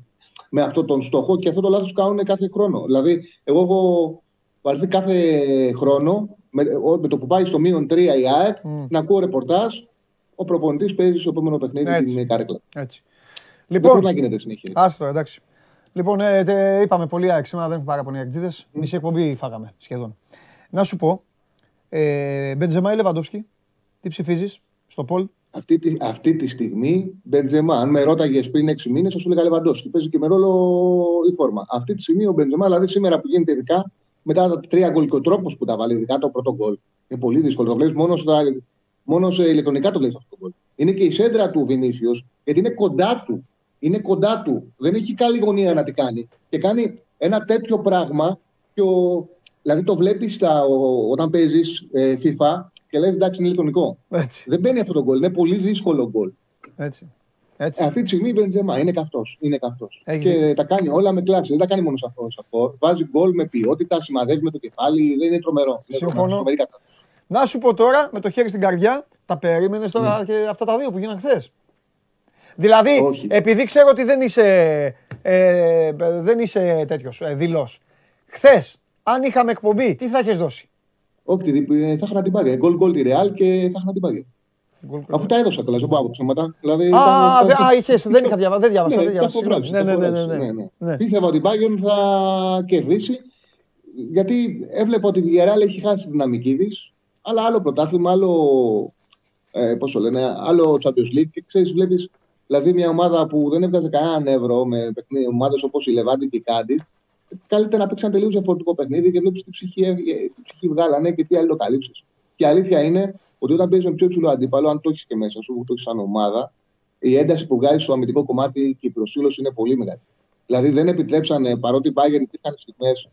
με αυτόν τον στόχο και αυτό το λάθος κάνουν κάθε χρόνο. Δηλαδή, εγώ έχω βαρεθεί κάθε χρόνο με, με το που πάει στο μείον 3 η ΑΕΚ mm. να ακούω ρεπορτάζ. Ο προπονητής παίζει στο επόμενο παιχνίδι την καρέκλα. Έτσι. Λοιπόν, δεν να γίνεται συνέχεια. Άστο, εντάξει. Λοιπόν, ε, τε, είπαμε πολύ ΑΕΚ σήμερα, δεν έχουμε πάρα πολλοί Mm. Μισή εκπομπή φάγαμε σχεδόν. Να σου πω, ε, Μπεντζεμά ή Λεβαντόφσκι, τι ψηφίζεις στο Πολ; Αυτή τη, αυτή τη στιγμή, Μπεντζεμά, αν με ρώταγες πριν 6 μήνες, θα σου έλεγα Λεβαντόφσκι. Παίζει και με ρόλο η φόρμα. Αυτή τη στιγμή ο Μπεντζεμά, δηλαδή σήμερα που γίνεται ειδικά, μετά τα τρία γκολ και ο τρόπος που τα βάλει, ειδικά το πρώτο γκολ, είναι πολύ δύσκολο. Το βλέπεις μόνο στα, Μόνο σε ηλεκτρονικά το βλέπεις αυτό το γκολ. Είναι και η σέντρα του Βινίσιος, γιατί είναι κοντά του. Είναι κοντά του. Δεν έχει καλή γωνία να τι κάνει. Και κάνει ένα τέτοιο πράγμα. Και ο, δηλαδή το βλέπεις όταν παίζεις ε, FIFA και λες εντάξει είναι ηλεκτρονικό. Έτσι. Δεν μπαίνει αυτό το γκολ. Είναι πολύ δύσκολο γκολ. Έτσι. Έτσι. Αυτή τη στιγμή η Μπεντζεμά είναι καυτός. Είναι καυτός. Και τα κάνει όλα με κλάση. Δεν τα κάνει μόνο σε αυτό. Βάζει γκολ με ποιότητα, σημαδεύει με το κεφάλι. Δεν είναι τρομερό. Συμφωνώ. Να σου πω τώρα με το χέρι στην καρδιά, τα περίμενες τώρα ναι. και αυτά τα δύο που γίνανε χθες. Δηλαδή, Όχι. επειδή ξέρω ότι δεν είσαι, ε, δεν είσαι τέτοιος ε, δηλός. Χθες, αν είχαμε εκπομπή, τι θα έχει δώσει; Όχι, θα είχα να την πάρει. Γκολ γκολ τη Ρεάλ και θα είχα να την πάρει. Αφού τα έδωσα κιόλα, δεν μπορώ ψέματα. Δηλαδή, α, α, είχες, δεν είχα διαβάσει. Δεν διάβασα. Ναι, δεν ναι, ναι, ναι, ναι, ναι, ναι. Πίστευα ότι η Bayern θα κερδίσει. Γιατί έβλεπα ότι η Villarreal έχει χάσει τη δυναμική της. Αλλά άλλο πρωτάθλημα, άλλο. Ε, πώς το λένε, άλλο Champions League. Και ξέρεις, βλέπεις δηλαδή μια ομάδα που δεν έβγαζε κανέναν ευρώ με ομάδες όπως η Λεβάντη και η Κάντι. Καλύτερα να παίξει ένα τελείως διαφορετικό παιχνίδι και βλέπεις τι ψυχή, ψυχή βγάλανε και τι αλληλοκαλύψει. Και η αλήθεια είναι ότι όταν παίζεις με πιο υψηλό αντίπαλο, αν το έχεις και μέσα σου, το έχεις σαν ομάδα, η ένταση που βγάζει στο αμυντικό κομμάτι και η προσήλωση είναι πολύ μεγάλη. Δηλαδή δεν επιτρέψανε, παρότι η Bayern υπήρχαν στιγμές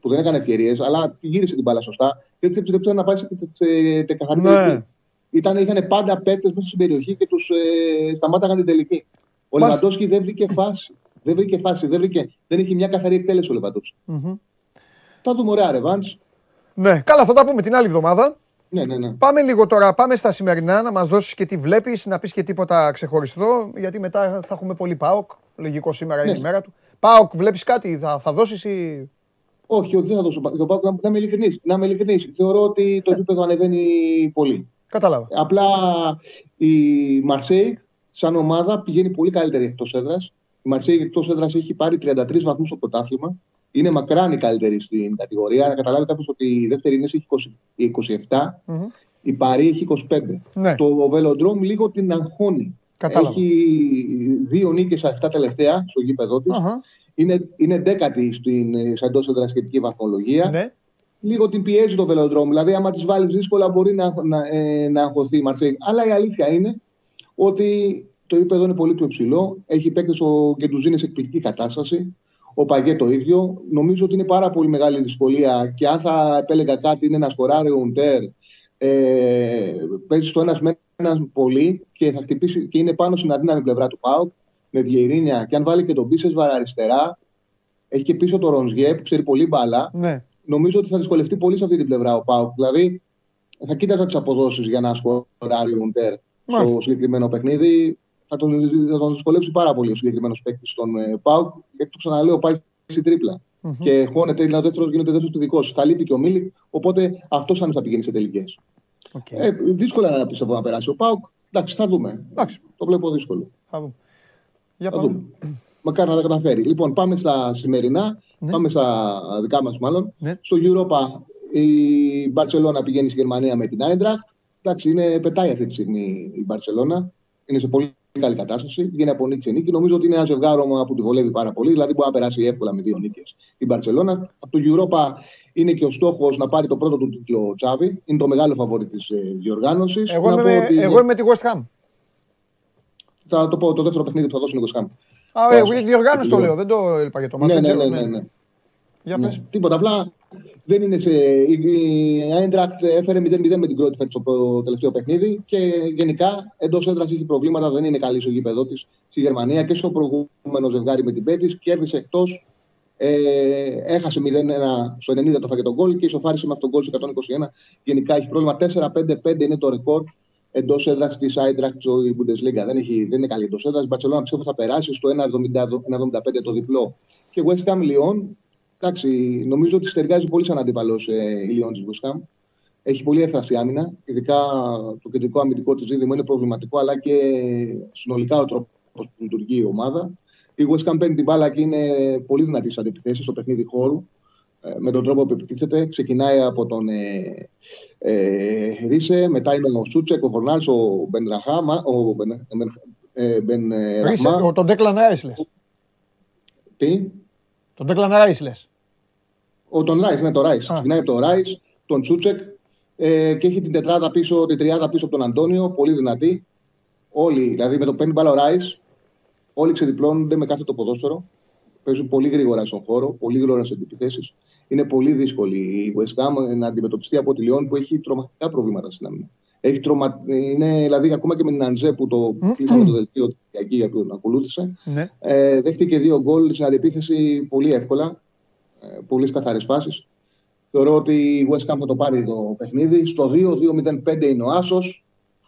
που δεν έκανε ευκαιρίες, αλλά γύρισε την μπάλα σωστά και έτσι επιτρέψανε να πάει σε τεκαθαρή ναι. Ήταν, είχαν πάντα παίκτες μέσα στην περιοχή και τους ε, σταμάταγαν την τελική. Ο Λεβαντόσκι δεν βρήκε φάση. Δεν βρήκε φάση. Δεν, βρήκε, δεν είχε μια καθαρή εκτέλεση ο λεβαντοσκι mm-hmm. Θα δούμε ωραία ρεβάν. Ναι, καλά, θα τα πούμε την άλλη εβδομάδα. Ναι, ναι, ναι. Πάμε λίγο τώρα, πάμε στα σημερινά, να μας δώσεις και τι βλέπεις, να πεις και τίποτα ξεχωριστό, γιατί μετά θα έχουμε πολύ ΠΑΟΚ, λογικό σήμερα είναι η ναι. μέρα του. ΠΑΟΚ βλέπεις κάτι, θα, θα δώσεις ή... Όχι, όχι, δεν θα δώσω. Το ΠΑΟΚ, να, είμαι ειλικρινής. Να είμαι ειλικρινής. Θεωρώ ότι το επίπεδο ανεβαίνει πολύ. Κατάλαβα. Απλά η Μαρσέικ σαν ομάδα πηγαίνει πολύ καλύτερη εκτός έδρας. Η Μαρσέικ εκτός έδρας έχει πάρει 33 βαθμούς στο πρωτάθλημα είναι μακράν η καλύτερη στην κατηγορία. Να καταλάβει κάποιος ότι η δεύτερη είναι έχει 27, mm-hmm. η Παρή έχει 25. Ναι. Το Velodrome λίγο την αγχώνει. Κατάλαβα. Έχει δύο νίκες στα 7 τελευταία στο γήπεδο της. Uh-huh. Είναι, είναι δέκατη στην εντός εδρασχετική βαθμολογία. Ναι. Λίγο την πιέζει το Velodrome. Δηλαδή, άμα της βάλεις δύσκολα, μπορεί να, να, ε, να αγχωθεί η Μαρσέη. Αλλά η αλήθεια είναι ότι το επίπεδο είναι πολύ πιο ψηλό. Έχει παίκτες και του δίνει σε εκπληκτική κατάσταση ο Παγέ το ίδιο. Νομίζω ότι είναι πάρα πολύ μεγάλη δυσκολία και αν θα επέλεγα κάτι είναι να σκοράρει ο Ουντέρ. Ε, παίζεις στο ένας με ένα πολύ και θα χτυπήσει και είναι πάνω στην αδύναμη πλευρά του Πάουκ με Βιερίνια. Και αν βάλει και τον Πίσε αριστερά, έχει και πίσω το Ρονζιέ που ξέρει πολύ μπάλα. Ναι. Νομίζω ότι θα δυσκολευτεί πολύ σε αυτή την πλευρά ο Πάουκ. Δηλαδή θα κοίταζα τις αποδόσεις για να σκοράρει ο Ουντέρ στο συγκεκριμένο παιχνίδι θα τον, θα τον δυσκολέψει πάρα πολύ ο συγκεκριμένος παίκτης στον ε, Πάουκ. Γιατί το ξαναλέω, πάει στη τρίπλα. Mm-hmm. Και χώνεται, είναι ο δεύτερος, γίνεται δεύτερος του δικός Θα λείπει και ο Μίλικ, οπότε αυτός θα, θα πηγαίνει σε τελικές. Okay. Ε, δύσκολα να πιστεύω να περάσει ο Πάουκ. Εντάξει, θα δούμε. Εντάξει. Το βλέπω δύσκολο. Θα δούμε. Για θα δούμε. Μακάρι να τα καταφέρει. Λοιπόν, πάμε στα σημερινά. Ναι. Πάμε στα δικά μας, μάλλον. Ναι. Στο Europa η Μπαρσελόνα πηγαίνει στη Γερμανία με την Άιντραχτ. Εντάξει, είναι, πετάει αυτή τη στιγμή η Μπαρσελόνα. Είναι σε πολύ καλή κατάσταση. Βγαίνει από νίκη σε νίκη. Νομίζω ότι είναι ένα ζευγάρωμα που τη βολεύει πάρα πολύ. Δηλαδή μπορεί να περάσει εύκολα με δύο νίκες η Μπαρσελόνα. Από το Europa είναι και ο στόχος να πάρει το πρώτο του τίτλο Τσάβη. Είναι το μεγάλο φαβόρι της ε, διοργάνωσης. Εγώ, είμαι, με, ότι... εγώ είμαι με τη West Ham. Θα το πω το δεύτερο παιχνίδι που θα δώσουν η West Ham. Α, ε, διοργάνωση το λέω, δεν το είπα για το μάτι. Ναι, ναι, ναι, ναι, ναι. Για ναι. Τίποτα. Απλά δεν είναι σε... Η Άιντρακτ έφερε 0-0 με την πρώτη φέτος στο τελευταίο παιχνίδι και γενικά εντός έδρας έχει προβλήματα. Δεν είναι καλή στο γήπεδο της στη Γερμανία και στο προηγούμενο ζευγάρι με την Πέτης. Κέρδισε εκτός. Ε, έχασε 0-1 στο 90 το φάγε τον γκολ και ισοφάρισε με αυτόν τον γκολ στο 121. Γενικά έχει πρόβλημα. 4-5-5 είναι το ρεκόρ εντός έδρας της Άιντρακτ η Bundesliga. Δεν, έχει, δεν είναι καλή εντός έδρας. Η Μπαρσελόνα πιστεύω θα περάσει στο 1-75 το διπλό. Και West Ham Lyon Εντάξει, νομίζω ότι στεργάζει πολύ σαν αντίπαλος ε, η Λιόν της Βουσκάμ. Έχει πολύ εύθραυστη άμυνα. Ειδικά το κεντρικό αμυντικό της δίδυμο είναι προβληματικό, αλλά και συνολικά ο τρόπος που λειτουργεί η ομάδα. Η West Ham παίρνει την μπάλα και είναι πολύ δυνατή στις αντιπιθέσεις στο παιχνίδι χώρου. Ε, με τον τρόπο που επιτίθεται. Ξεκινάει από τον ε, ε, Ρίσε, μετά είναι ο Σούτσεκ, ο Φορνάλς, ο Μπεν Ραχάμα. Ο Μπεν, ε, Μπεν, Ρίσε, τον Ντέκλαν Ράις Τι; Τον Ντέκλαν Ράις λες. Ο τον Ράις, ναι, το Ράις. Ξεκινάει από τον Ράις, τον Τσούτσεκ, Ε, και έχει την τετράδα πίσω, την τριάδα πίσω από τον Αντώνιο, πολύ δυνατή. Όλοι, δηλαδή με το παίρνει μπάλα ο Ράις, όλοι ξεδιπλώνονται με κάθε το ποδόσφαιρο. Παίζουν πολύ γρήγορα στον χώρο, πολύ γρήγορα σε επιθέσει. Είναι πολύ δύσκολη η West Ham να αντιμετωπιστεί από τη Λιόν που έχει τρομακτικά προβλήματα στην άμυνα. Έχει τρομα... Είναι δηλαδή ακόμα και με την Αντζέ που το κλείσαμε το δελτίο εκεί για τον ακολούθησε. Ναι. Ε, δέχτηκε δύο γκολ στην αντιπίθεση πολύ εύκολα. Ε, πολύ καθαρέ φάσεις. Θεωρώ ότι η West Ham θα το πάρει το παιχνίδι. Στο 2-2-0-5 είναι ο Άσος.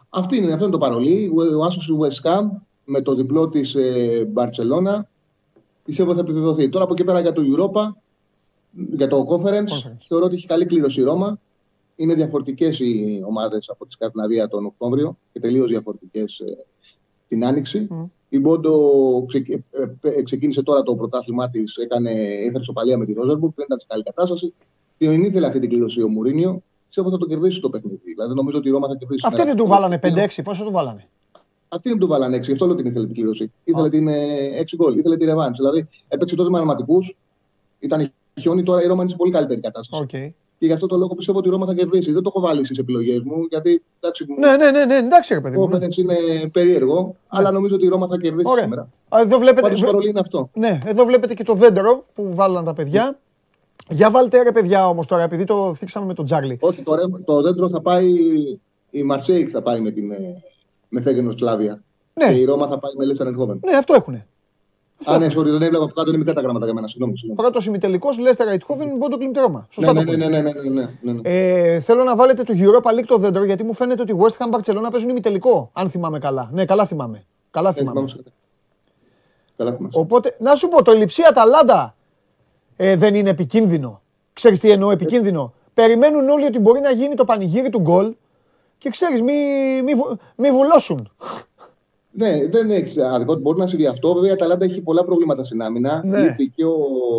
Αυτή είναι, αυτό είναι το παρολί. Ο Άσος η West Ham με το διπλό της ε, Μπαρσελόνα. Πιστεύω θα επιβεβαιωθεί. Τώρα από εκεί πέρα για το Europa, για το Conference, θεωρώ ότι έχει καλή κλήρωση η Ρώμα. Είναι διαφορετικές οι ομάδες από τη Σκανδιναβία τον Οκτώβριο και τελείως διαφορετικές ε, την Άνοιξη. Mm. Η Μπόντο ε, ε, ξεκίνησε τώρα το πρωτάθλημά της, έκανε, έφερε σοπαλία με τη Ρόζερμπουργκ, δεν ήταν σε καλή κατάσταση. Δεν ήθελε αυτή την κλήρωση ο Μουρίνιο. Πιστεύω θα το κερδίσει το παιχνίδι. Δηλαδή νομίζω ότι η Ρώμα θα κερδίσει. Αυτή δεν του βάλανε 5-6, πόσο του βάλανε; Αυτή δεν του βάλανε 6, γι' αυτό λέω την ήθελε την κλήρωση. Ήθελε την 6 γκολ, ήθελε τη ρεβάν. Δηλαδή έπαιξε τότε με αναματικούς, ήταν χιόνι, τώρα η Ρώμα είναι σε πολύ καλύτερη κατάσταση. Okay. Και γι' αυτό το λόγο πιστεύω ότι η Ρώμα θα κερδίσει. Δεν το έχω βάλει στις επιλογές μου, γιατί εντάξει. Ναι, ναι, ναι, ναι εντάξει, ρε παιδί μου. Ναι. είναι περίεργο, ναι. αλλά νομίζω ότι η Ρώμα θα κερδίσει Ωραία. σήμερα. Εδώ βλέπετε, Πάντως, είναι αυτό. Ναι, εδώ βλέπετε και το δέντρο που βάλαν τα παιδιά. Για βάλτε ρε παιδιά όμως τώρα, επειδή το θίξαμε με τον Τζάρλι. Όχι, το, το δέντρο θα πάει. Η Μαρσέικ θα πάει με την ε, με Φέγγενο Σλάβια. Ναι. Και η Ρώμα θα πάει με Λέσσαν Ενχόβεν. Ναι, αυτό έχουνε. Α, ναι, sorry, δεν έβλεπα από κάτω, είναι μικρά τα γράμματα για μένα. Συγγνώμη. Πρώτο ημιτελικό, Λέστερ Αϊτχόβεν, Μπόντο Κλιντ Ρώμα. Σωστά ναι, ναι, ναι, ναι, ναι, ναι, ναι, Ε, θέλω να βάλετε το Europa League το δέντρο, γιατί μου φαίνεται ότι West Ham Barcelona παίζουν ημιτελικό, αν θυμάμαι καλά. Ναι, καλά θυμάμαι. Καλά θυμάμαι. Καλά θυμάμαι. Οπότε, να σου πω, το Λιψία Αταλάντα ε, δεν είναι επικίνδυνο. Ξέρεις τι εννοώ επικίνδυνο. Περιμένουν όλοι ότι μπορεί να γίνει το πανηγύρι του γκολ και ξέρεις, μη, μη, μη βουλώσουν. Ναι, δεν έχει άδικο. Μπορεί να συμβεί αυτό. Βέβαια, η Αταλάντα έχει πολλά προβλήματα στην άμυνα. Ναι. και ο,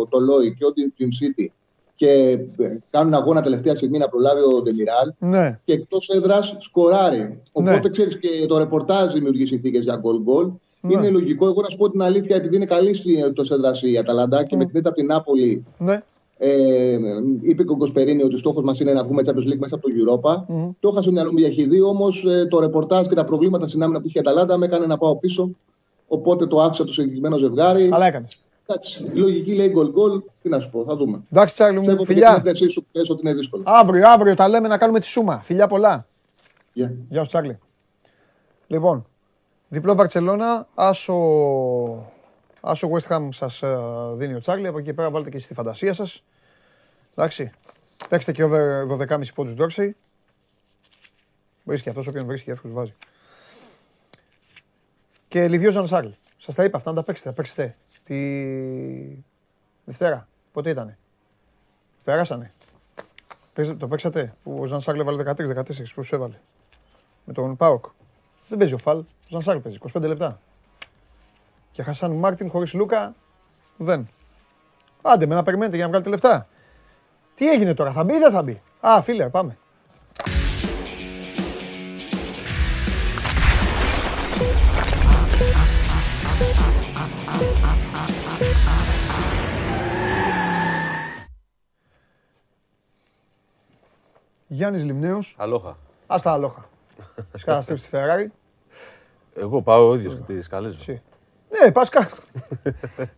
το Λόι και ο Team City και ε, κάνουν αγώνα τελευταία στιγμή να προλάβει ο Ντεμιράλ. Ναι. Και εκτός έδρας σκοράρει. Οπότε ναι. ξέρεις και το ρεπορτάζ δημιουργεί συνθήκες για γκολ-γκολ. Ναι. Είναι λογικό. Εγώ να σου πω την αλήθεια, επειδή είναι καλή εκτός έδρας η Αταλάντα και με την ήττα από την Νάπολη ναι. Ε, είπε και ο Γκοσπερίνη ότι ο στόχος μας είναι να βγούμε Champions League μέσα από το Europa. Mm. Το είχα στο μυαλό μου για χειδί, όμως ε, το ρεπορτάζ και τα προβλήματα στην άμυνα που είχε η Αταλάντα με έκανε να πάω πίσω. Οπότε το άφησα το συγκεκριμένο ζευγάρι. Αλλά έκανες. Εντάξει, η λογική λέει γκολ γκολ. Τι να σου πω, θα δούμε. Εντάξει, Τσάρλι μου, φιλιά. Και σου πες ότι είναι δύσκολο. Αύριο, αύριο τα λέμε να κάνουμε τη σούμα. Φιλιά πολλά. Yeah. Γεια σου, Τσάρλι. Λοιπόν, διπλό Μπαρσελόνα, άσο, άσο West Ham σας ε, δίνει ο Τσάρλι. Από εκεί πέρα βάλτε και στη φαντασία σας. Εντάξει. Παίξτε και over 12,5 πόντους Ντόρσεϊ. Βρίσκει αυτός όποιον βρίσκει εύκολος βάζει. Και Λιβιό Ζανσάρλ. Σας τα είπα αυτά να τα παίξετε. Θα παίξετε τη Δευτέρα. Πότε ήτανε; Πέρασανε. Το παίξατε που ο Ζανσάρλ έβαλε 13-14 που σου έβαλε; Με τον Πάοκ. Δεν παίζει ο Φαλ. Ο Ζανσάρλ παίζει 25 λεπτά. Και Χασάν Μάρτιν χωρίς Λούκα δεν. Άντε με να περιμένετε για να βγάλετε λεφτά. Τι έγινε τώρα, θα μπει ή δεν θα μπει; Α, φίλε, πάμε. Γιάννης Λιμνέος. Αλόχα. Ας τα αλόχα. Έχεις καταστρέψει τη Ferrari. Εγώ πάω ο ίδιος και τη σκαλίζω. Ναι, πας κάτω.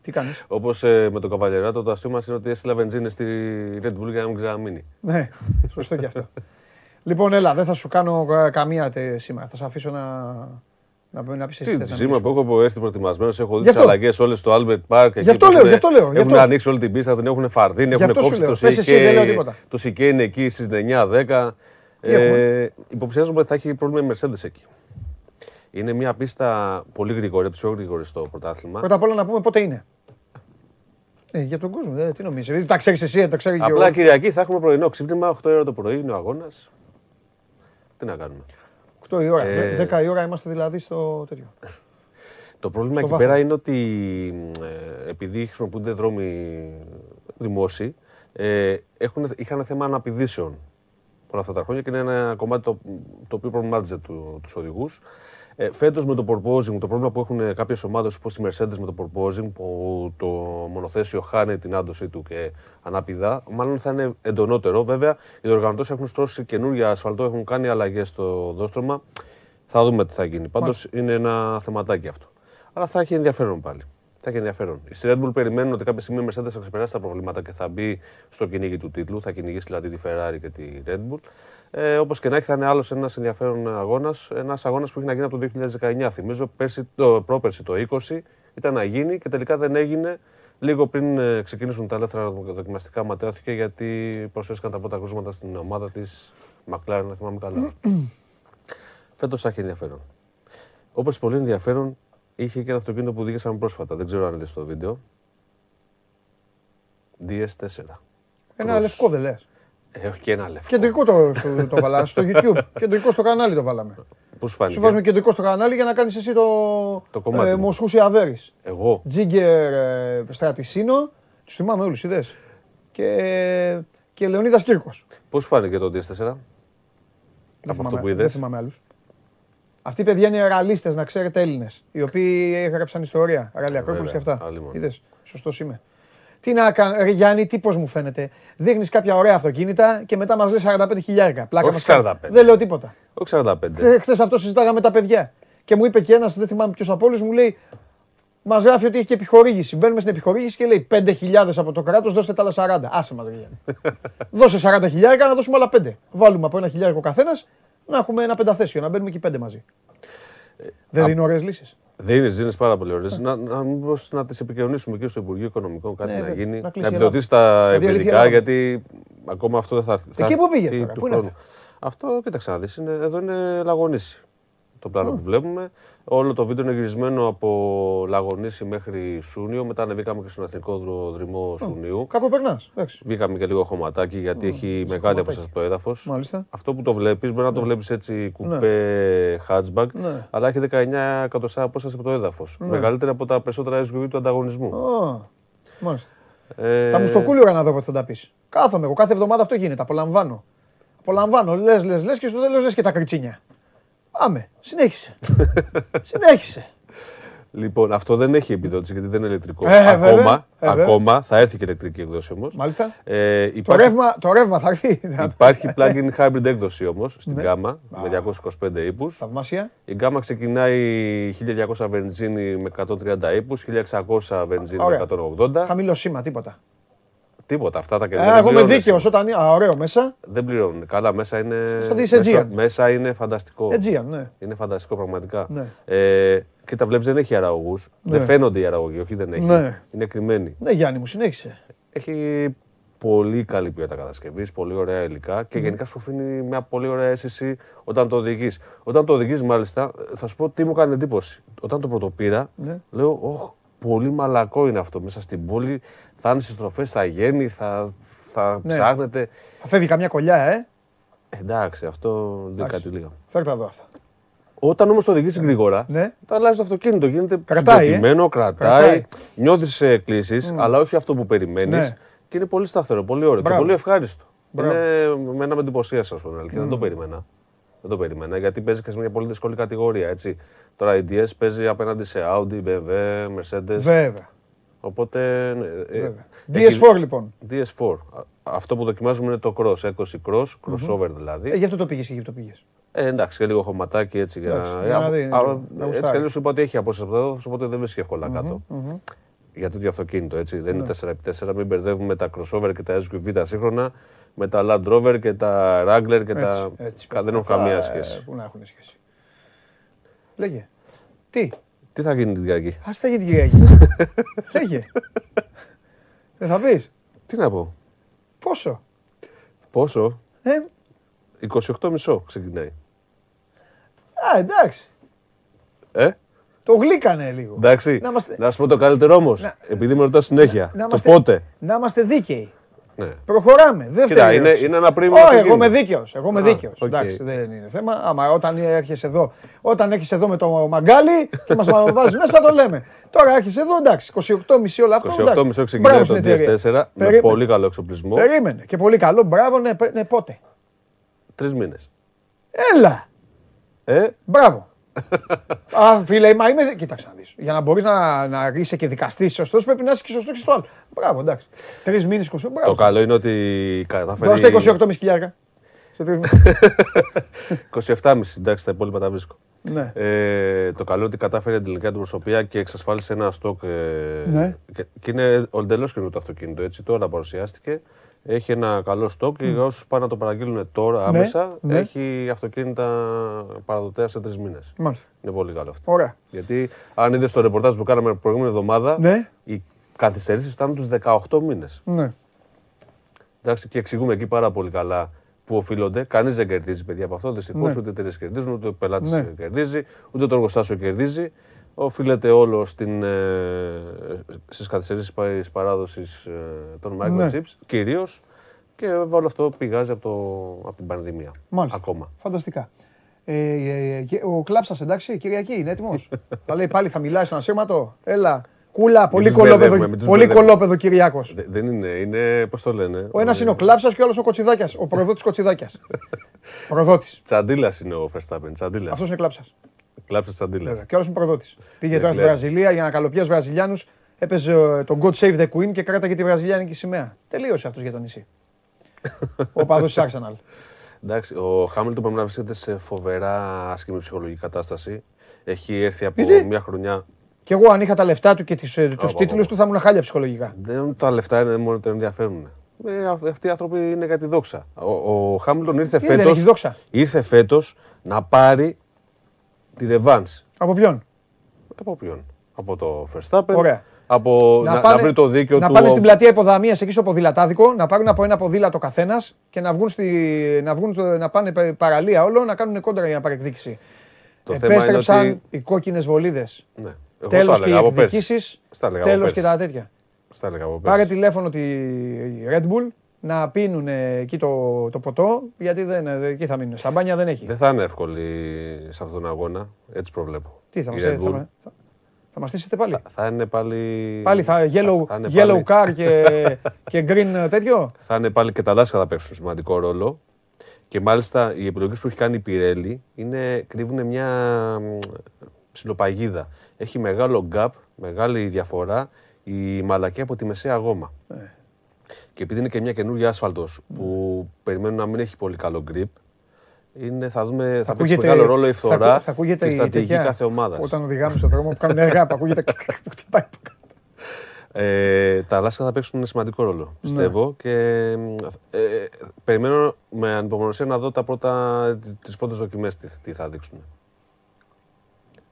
Τι κάνεις; Όπως ε, με το Καβαλιεράτο, το αστείο μας είναι ότι έστειλα βενζίνη στη Red Bull για να μην ξαναμείνει. Ναι, σωστό και αυτό. λοιπόν, έλα, δεν θα σου κάνω ε, καμία τε, σήμερα. Θα σε αφήσω να, να, να πεις εσύ. Τι σήμερα που έχω έρθει προετοιμασμένος, έχω δει τις αλλαγές όλες στο Albert Park. Γι' αυτό λέω, γι' αυτό λέω. Έχουν ανοίξει όλη την πίστα, την έχουν φαρδίνει, έχουν κόψει το Σικέ. Το Σικέ είναι εκεί στις 9-10. Ε, υποψιάζομαι ότι θα έχει πρόβλημα η Mercedes εκεί. Είναι μια πίστα πολύ γρήγορη, από τι πιο γρήγορε στο πρωτάθλημα. Πρώτα απ' όλα να πούμε πότε είναι. Ε, για τον κόσμο, ε, τι νομίζεις. Δηλαδή, τα ξέρεις εσύ, τα ξέρει και Απλά Κυριακή θα έχουμε πρωινό ξύπνημα, 8 ώρα το πρωί είναι ο αγώνας. Τι να κάνουμε. 8 η ώρα. Ε... 10 η ώρα είμαστε δηλαδή στο τέτοιο. το πρόβλημα εκεί πέρα είναι ότι ε, επειδή χρησιμοποιούνται δρόμοι δημόσιοι, ε, έχουν, είχαν θέμα αναπηδήσεων όλα αυτά τα χρόνια και είναι ένα κομμάτι το, το οποίο προβλημάτιζε του, τους οδηγούς. Ε, Φέτος με το proposing, το πρόβλημα που έχουν κάποιες ομάδες όπως η Mercedes με το proposing, που το μονοθέσιο χάνει την άντωσή του και ανάπηδα, μάλλον θα είναι εντονότερο. Βέβαια, οι οργανωτές έχουν στρώσει καινούργια ασφαλτό, έχουν κάνει αλλαγές στο δόστρωμα. Θα δούμε τι θα γίνει. Πάντως είναι ένα θεματάκι αυτό. Αλλά θα έχει ενδιαφέρον πάλι. Θα έχει ενδιαφέρον. Οι Red Bull περιμένουν ότι κάποια στιγμή η Mercedes θα ξεπεράσει τα προβλήματα και θα μπει στο κυνήγι του τίτλου. Θα κυνηγήσει δηλαδή τη Ferrari και τη Red Bull. Ε, Όπως και να έχει, θα είναι άλλος ένας ενδιαφέρον αγώνας. Ένας αγώνας που έχει να γίνει από το 2019. Θυμίζω πέρσι, το, πρόπερσι το 20 ήταν να γίνει και τελικά δεν έγινε. Λίγο πριν ε, ξεκινήσουν τα ελεύθερα δοκιμαστικά, ματέωθηκε γιατί προσφέρθηκαν τα πρώτα κρούσματα στην ομάδα της McLaren, να θυμάμαι καλά. Φέτος θα έχει ενδιαφέρον. Όπως πολύ ενδιαφέρον είχε και ένα αυτοκίνητο που δίκησαμε πρόσφατα. Δεν ξέρω αν είδες το βίντεο. DS4. Ένα λευκό δεν λες. Ε, όχι και ένα λευκό. Κεντρικό το, το, το βάλαμε στο YouTube. κεντρικό στο κανάλι το βάλαμε. Πώς φάνηκε; Σου βάζουμε κεντρικό στο κανάλι για να κάνεις εσύ το. Το κομμάτι. Ε, Μοσχούση Αβέρης. Εγώ. Τζίγκερ ε, Στρατισίνο. Τους θυμάμαι όλους, είδες. Και, και Λεωνίδας Κύρκος. Πώς φάνηκε το DS4. Από αυτό που είδες; Δεν θυμάμαι άλλους. Αυτοί οι παιδιά είναι ραλίστε, να ξέρετε Έλληνες. Οι οποίοι έγραψαν ιστορία. Ραλή Ακρόπολη και αυτά. Είδες. Σωστός είμαι. Τι να κάνω, Γιάννη, τι πώ μου φαίνεται. Δείχνεις κάποια ωραία αυτοκίνητα και μετά μας λες 45 χιλιάρικα. Πλάκα Όχι 45. Δεν λέω τίποτα. Όχι 45. Χθε αυτό συζητάγαμε με τα παιδιά. Και μου είπε και ένας, δεν θυμάμαι ποιος από όλους, μου λέει, Μας γράφει ότι έχει και επιχορήγηση. Μπαίνουμε στην επιχορήγηση και λέει 5.000 από το κράτος, δώστε τα άλλα 40. Άσε μας, Γιάννη. Δώσε 40 χιλιάρικα να δώσουμε άλλα 5. Βάλουμε από ένα χιλιάρικο καθένας να έχουμε ένα πενταθέσιο, να μπαίνουμε και πέντε μαζί. Ε, Δεν δίνουν ωραίες λύσεις. Δίνει, δίνει πάρα πολύ ωραίες. Να, να, να τις επικοινωνήσουμε και στο Υπουργείο Οικονομικών κάτι ναι, να γίνει. Να, να επιδοτήσει τα ευρυδικά, γιατί ακόμα αυτό δεν θα έρθει. Εκεί πού πήγε τώρα, πού είναι αυτό, κοίταξε να δεις. Εδώ είναι λαγονίση το πλάνο που βλέπουμε. Όλο το βίντεο είναι γυρισμένο από Λαγονίση μέχρι Σούνιο. Μετά ανεβήκαμε και στον εθνικό δρυμό Σουνίου. Κάπου περνάς. Βγήκαμε και λίγο χωματάκι γιατί έχει μεγάλη απόσταση από το έδαφος. Αυτό που το βλέπεις μπορεί να το ναι. βλέπεις έτσι ναι. κουπέ hatchback, ναι. αλλά έχει 19 εκατοστά απόσταση από το έδαφος. Μεγαλύτερη από τα περισσότερα SUV του ανταγωνισμού. Μάλιστα. Ε... Τα μουστοκούλια να δω πότε θα τα πεις. Κάθομαι εγώ, κάθε εβδομάδα αυτό γίνεται. Απολαμβάνω. Απολαμβάνω, λες, λες, λες και στο τέλος λες και τα κριτσίνια. Πάμε. Συνέχισε. Συνέχισε. Λοιπόν, αυτό δεν έχει επιδότηση γιατί δεν είναι ηλεκτρικό. Ε, ακόμα, ε, ακόμα θα έρθει και ηλεκτρική έκδοση όμως. Μάλιστα. Ε, υπάρχει... το, ρεύμα, το ρεύμα θα έρθει. Υπάρχει plug-in hybrid έκδοση όμως στην ναι. γκάμα με 225 ύπους. Θαυμάσια. Η γκάμα ξεκινάει 1200 βενζίνη με 130 ύπους, 1600 βενζίνη με 180. Χαμηλό σήμα, τίποτα. Τίποτα. Αυτά τα κερδίζει. εγώ είμαι δίκαιο όταν είναι. ωραίο μέσα. Δεν πληρώνουν. Καλά, μέσα είναι. μέσα, μέσα είναι φανταστικό. Aegean, ναι. Είναι φανταστικό πραγματικά. Ναι. Ε, και τα βλέπεις δεν έχει αραγωγού. Ναι. Δεν φαίνονται οι αραγωγοί, όχι δεν έχει. Ναι. Είναι κρυμμένοι. Ναι, Γιάννη μου, συνέχισε. Έχει πολύ καλή ποιότητα κατασκευής, πολύ ωραία υλικά και γενικά σου αφήνει μια πολύ ωραία αίσθηση όταν το οδηγείς. Όταν το οδηγείς, μάλιστα, θα σου πω τι μου κάνει εντύπωση. Όταν το πρωτοπήρα, ναι. λέω, Ωχ, πολύ μαλακό είναι αυτό μέσα στην πόλη θα είναι στις τροφές, θα γίνει, θα, θα ναι. ψάχνετε. Θα φεύγει καμιά κολλιά, ε. Εντάξει, αυτό δεν κάτι λίγα. Θα τα δω αυτά. Όταν όμως το οδηγήσει γρήγορα, ναι. το αλλάζεις το αυτοκίνητο. Γίνεται κρατάει, ε. κρατάει, κρατάει. νιώθεις εκκλήσει, mm. αλλά όχι αυτό που περιμένεις. Ναι. Και είναι πολύ σταθερό, πολύ ωραίο και πολύ ευχάριστο. Μπράβο. Είναι με ένα με εντυπωσίασε, ας πούμε. Mm. Δεν το περίμενα. Δεν το περίμενα γιατί παίζει και σε μια πολύ δύσκολη κατηγορία. Έτσι. Τώρα η DS παίζει απέναντι σε Audi, BMW, Mercedes. Βέβαια. Οπότε. Ναι, ε, DS4 λοιπόν. DS4. Αυτό που δοκιμάζουμε είναι το cross, έκδοση cross, crossover δηλαδή. Ε, γι' αυτό το πήγες και γι' αυτό πήγες. Ε, εντάξει, και λίγο χωματάκι έτσι. Για, για να δει, ναι, έτσι κι αλλιώς σου είπα ότι έχει απόσταση από εδώ, οπότε δεν βρίσκει εύκολα κάτω. Για το αυτοκίνητο έτσι. Δεν είναι 4x4, ναι. μην μπερδεύουμε τα crossover και τα SUV τα σύγχρονα με τα Land Rover και τα Wrangler και τα. Δεν έχουν καμία σχέση. Πού να έχουν σχέση. Λέγε. Τι; Τι θα γίνει την Κυριακή; Α θα γίνει την Κυριακή. Λέγε. Δεν θα πεις. Τι να πω; Πόσο; Πόσο; Ε; 28 μισό ξεκινάει. Α, εντάξει. Ε; Το γλύκανε λίγο. Εντάξει. Να, είμαστε... να σου πω το καλύτερο όμως. Να... Επειδή με ρωτάς συνέχεια. Να, το πότε. Να είμαστε δίκαιοι. Ναι. Προχωράμε. Δεν Κοίτα, είναι, είναι ένα πριν. Όχι, εγώ είμαι δίκαιος. Εγώ είμαι δίκαιος. Okay. Εντάξει, δεν είναι θέμα. Άμα όταν έρχεσαι εδώ, όταν έχεις εδώ με το μαγκάλι και μας βάζεις μέσα, το λέμε. Τώρα έρχεσαι εδώ, εντάξει. 28,5 όλα αυτά. 28,5 ξεκινάει το DS4 με πολύ καλό εξοπλισμό. Περίμενε. Και πολύ καλό. Μπράβο, ναι, ναι πότε. Τρεις μήνες. Έλα. Ε; Μπράβο. Α, φίλε, μα είμαι. Κοίταξε να δεις. Για να μπορείς να, να είσαι και δικαστής σωστός, πρέπει να είσαι και σωστός και στο άλλο. Μπράβο, εντάξει. Τρεις μήνες 20. Το καλό είναι ότι καταφέρει. Δώστε 28,5 χιλιάρικα. 27,5 εντάξει, τα υπόλοιπα τα βρίσκω. Ναι. Ε, το καλό ότι κατάφερε την ελληνική αντιπροσωπεία και εξασφάλισε ένα στόκ. Ε, ναι. και, και είναι εντελώς καινούργιο το αυτοκίνητο. Έτσι, τώρα παρουσιάστηκε. Έχει ένα καλό στόκ και για όσους πάνε να το παραγγείλουν τώρα ναι, άμεσα, ναι. έχει αυτοκίνητα παραδοτέα σε τρεις μήνες. Είναι πολύ καλό αυτό. Ωραία. Γιατί αν είδες το ρεπορτάζ που κάναμε την προηγούμενη εβδομάδα, ναι. οι καθυστερήσεις φτάνουν τους 18 μήνες. Ναι. Εντάξει, και εξηγούμε εκεί πάρα πολύ καλά που οφείλονται. Κανείς δεν κερδίζει, παιδιά, από αυτό. Δυστυχώ ναι. ούτε εταιρείε κερδίζουν, ούτε ο πελάτης ναι. κερδίζει, ούτε το εργοστάσιο κερδίζει. Οφείλεται όλο στην, ε, στις καθυστερήσεις της παράδοσης ε, των microchips, ναι. κυρίως, και όλο αυτό πηγάζει από, το, από την πανδημία. Μάλιστα. Ακόμα. Φανταστικά. Ε, ε, ε ο Κλάψας, εντάξει, Κυριακή, είναι έτοιμος; θα λέει πάλι θα μιλάει στον ασύρματο; Έλα, Κούλα, πολύ κολόπεδο, πολύ κολόπεδο Κυριάκος. Δεν είναι, είναι, πώς το λένε; Ο ένας είναι ο Κλάψας και ο άλλο ο Κοτσιδάκιας. Ο προδότης Κοτσιδάκιας. προδότης. Τσαντίλας είναι ο Φερστάπεν. Αυτός είναι Κλάψας. Κλάψα Τσαντίλα. Και άλλο είναι προδότης. Πήγε τώρα στη Βραζιλία για να καλοπιάσει Βραζιλιάνους. Έπαιζε ε, τον God Save the Queen και κράταγε τη βραζιλιάνικη σημαία. Τελείωσε αυτός για το νησί. ο παδός της Arsenal. Εντάξει, ο Χάμιλτον πρέπει να βρίσκεται σε φοβερά άσχημη ψυχολογική κατάσταση. Έχει έρθει από μια χρονιά. Και εγώ αν είχα τα λεφτά του και ε, τους τίτλους του θα ήμουν χάλια ψυχολογικά. Δεν τα λεφτά είναι μόνο το ενδιαφέρον. Ε, αυτοί οι άνθρωποι είναι για τη δόξα. Ο, ο Χάμιλτον ήρθε φέτο. Ήρθε φέτος να πάρει τη ρεβάνς. Από ποιον; Από ποιον; Από το Verstappen. Ωραία. Από να, να, πάνε, να βρει το δίκαιο να του. Να πάνε στην πλατεία υποδαμίας εκεί στο ποδηλατάδικο, να πάρουν από ένα ποδήλατο καθένας και να, βγουν στη, να, βγουν, να πάνε παραλία όλο να κάνουν κόντρα για να πάρει εκδίκηση. Το Επέστρεψαν θέμα είναι ότι... οι κόκκινες βολίδες. Ναι. Τέλος και οι εκδικήσεις. Τέλος και τα τέτοια. Πάρε τηλέφωνο τη Red Bull να πίνουν θα το, το ποτό, γιατί δεν, εκεί θα μείνουν. Σαμπάνια δεν έχει. Δεν θα είναι εύκολη σε αυτόν τον αγώνα, έτσι προβλέπω. Τι θα μα θα, θα μας στήσετε πάλι; Θα, θα, είναι πάλι. Πάλι θα yellow, θα, yellow car και, και green τέτοιο; Θα είναι πάλι και τα λάσκα θα παίξουν σημαντικό ρόλο. Και μάλιστα οι επιλογές που έχει κάνει η Πιρέλη είναι, κρύβουν μια ψιλοπαγίδα. Έχει μεγάλο gap, μεγάλη διαφορά η μαλακή από τη μεσαία γόμα. Ε. Και επειδή είναι και μια καινούργια άσφαλτος που περιμένουν να μην έχει πολύ καλό grip, είναι, θα, δούμε, θα, παίξει μεγάλο ρόλο η φθορά θα, θα και η στρατηγική κάθε ομάδας. Όταν οδηγάμε στον δρόμο που κάνουν έργα, ακούγεται ε, τα λάσκα θα παίξουν ένα σημαντικό ρόλο, ναι. πιστεύω. Και ε, περιμένω με ανυπομονωσία να δω τα πρώτα, τις πρώτες δοκιμές τι, τι θα δείξουν.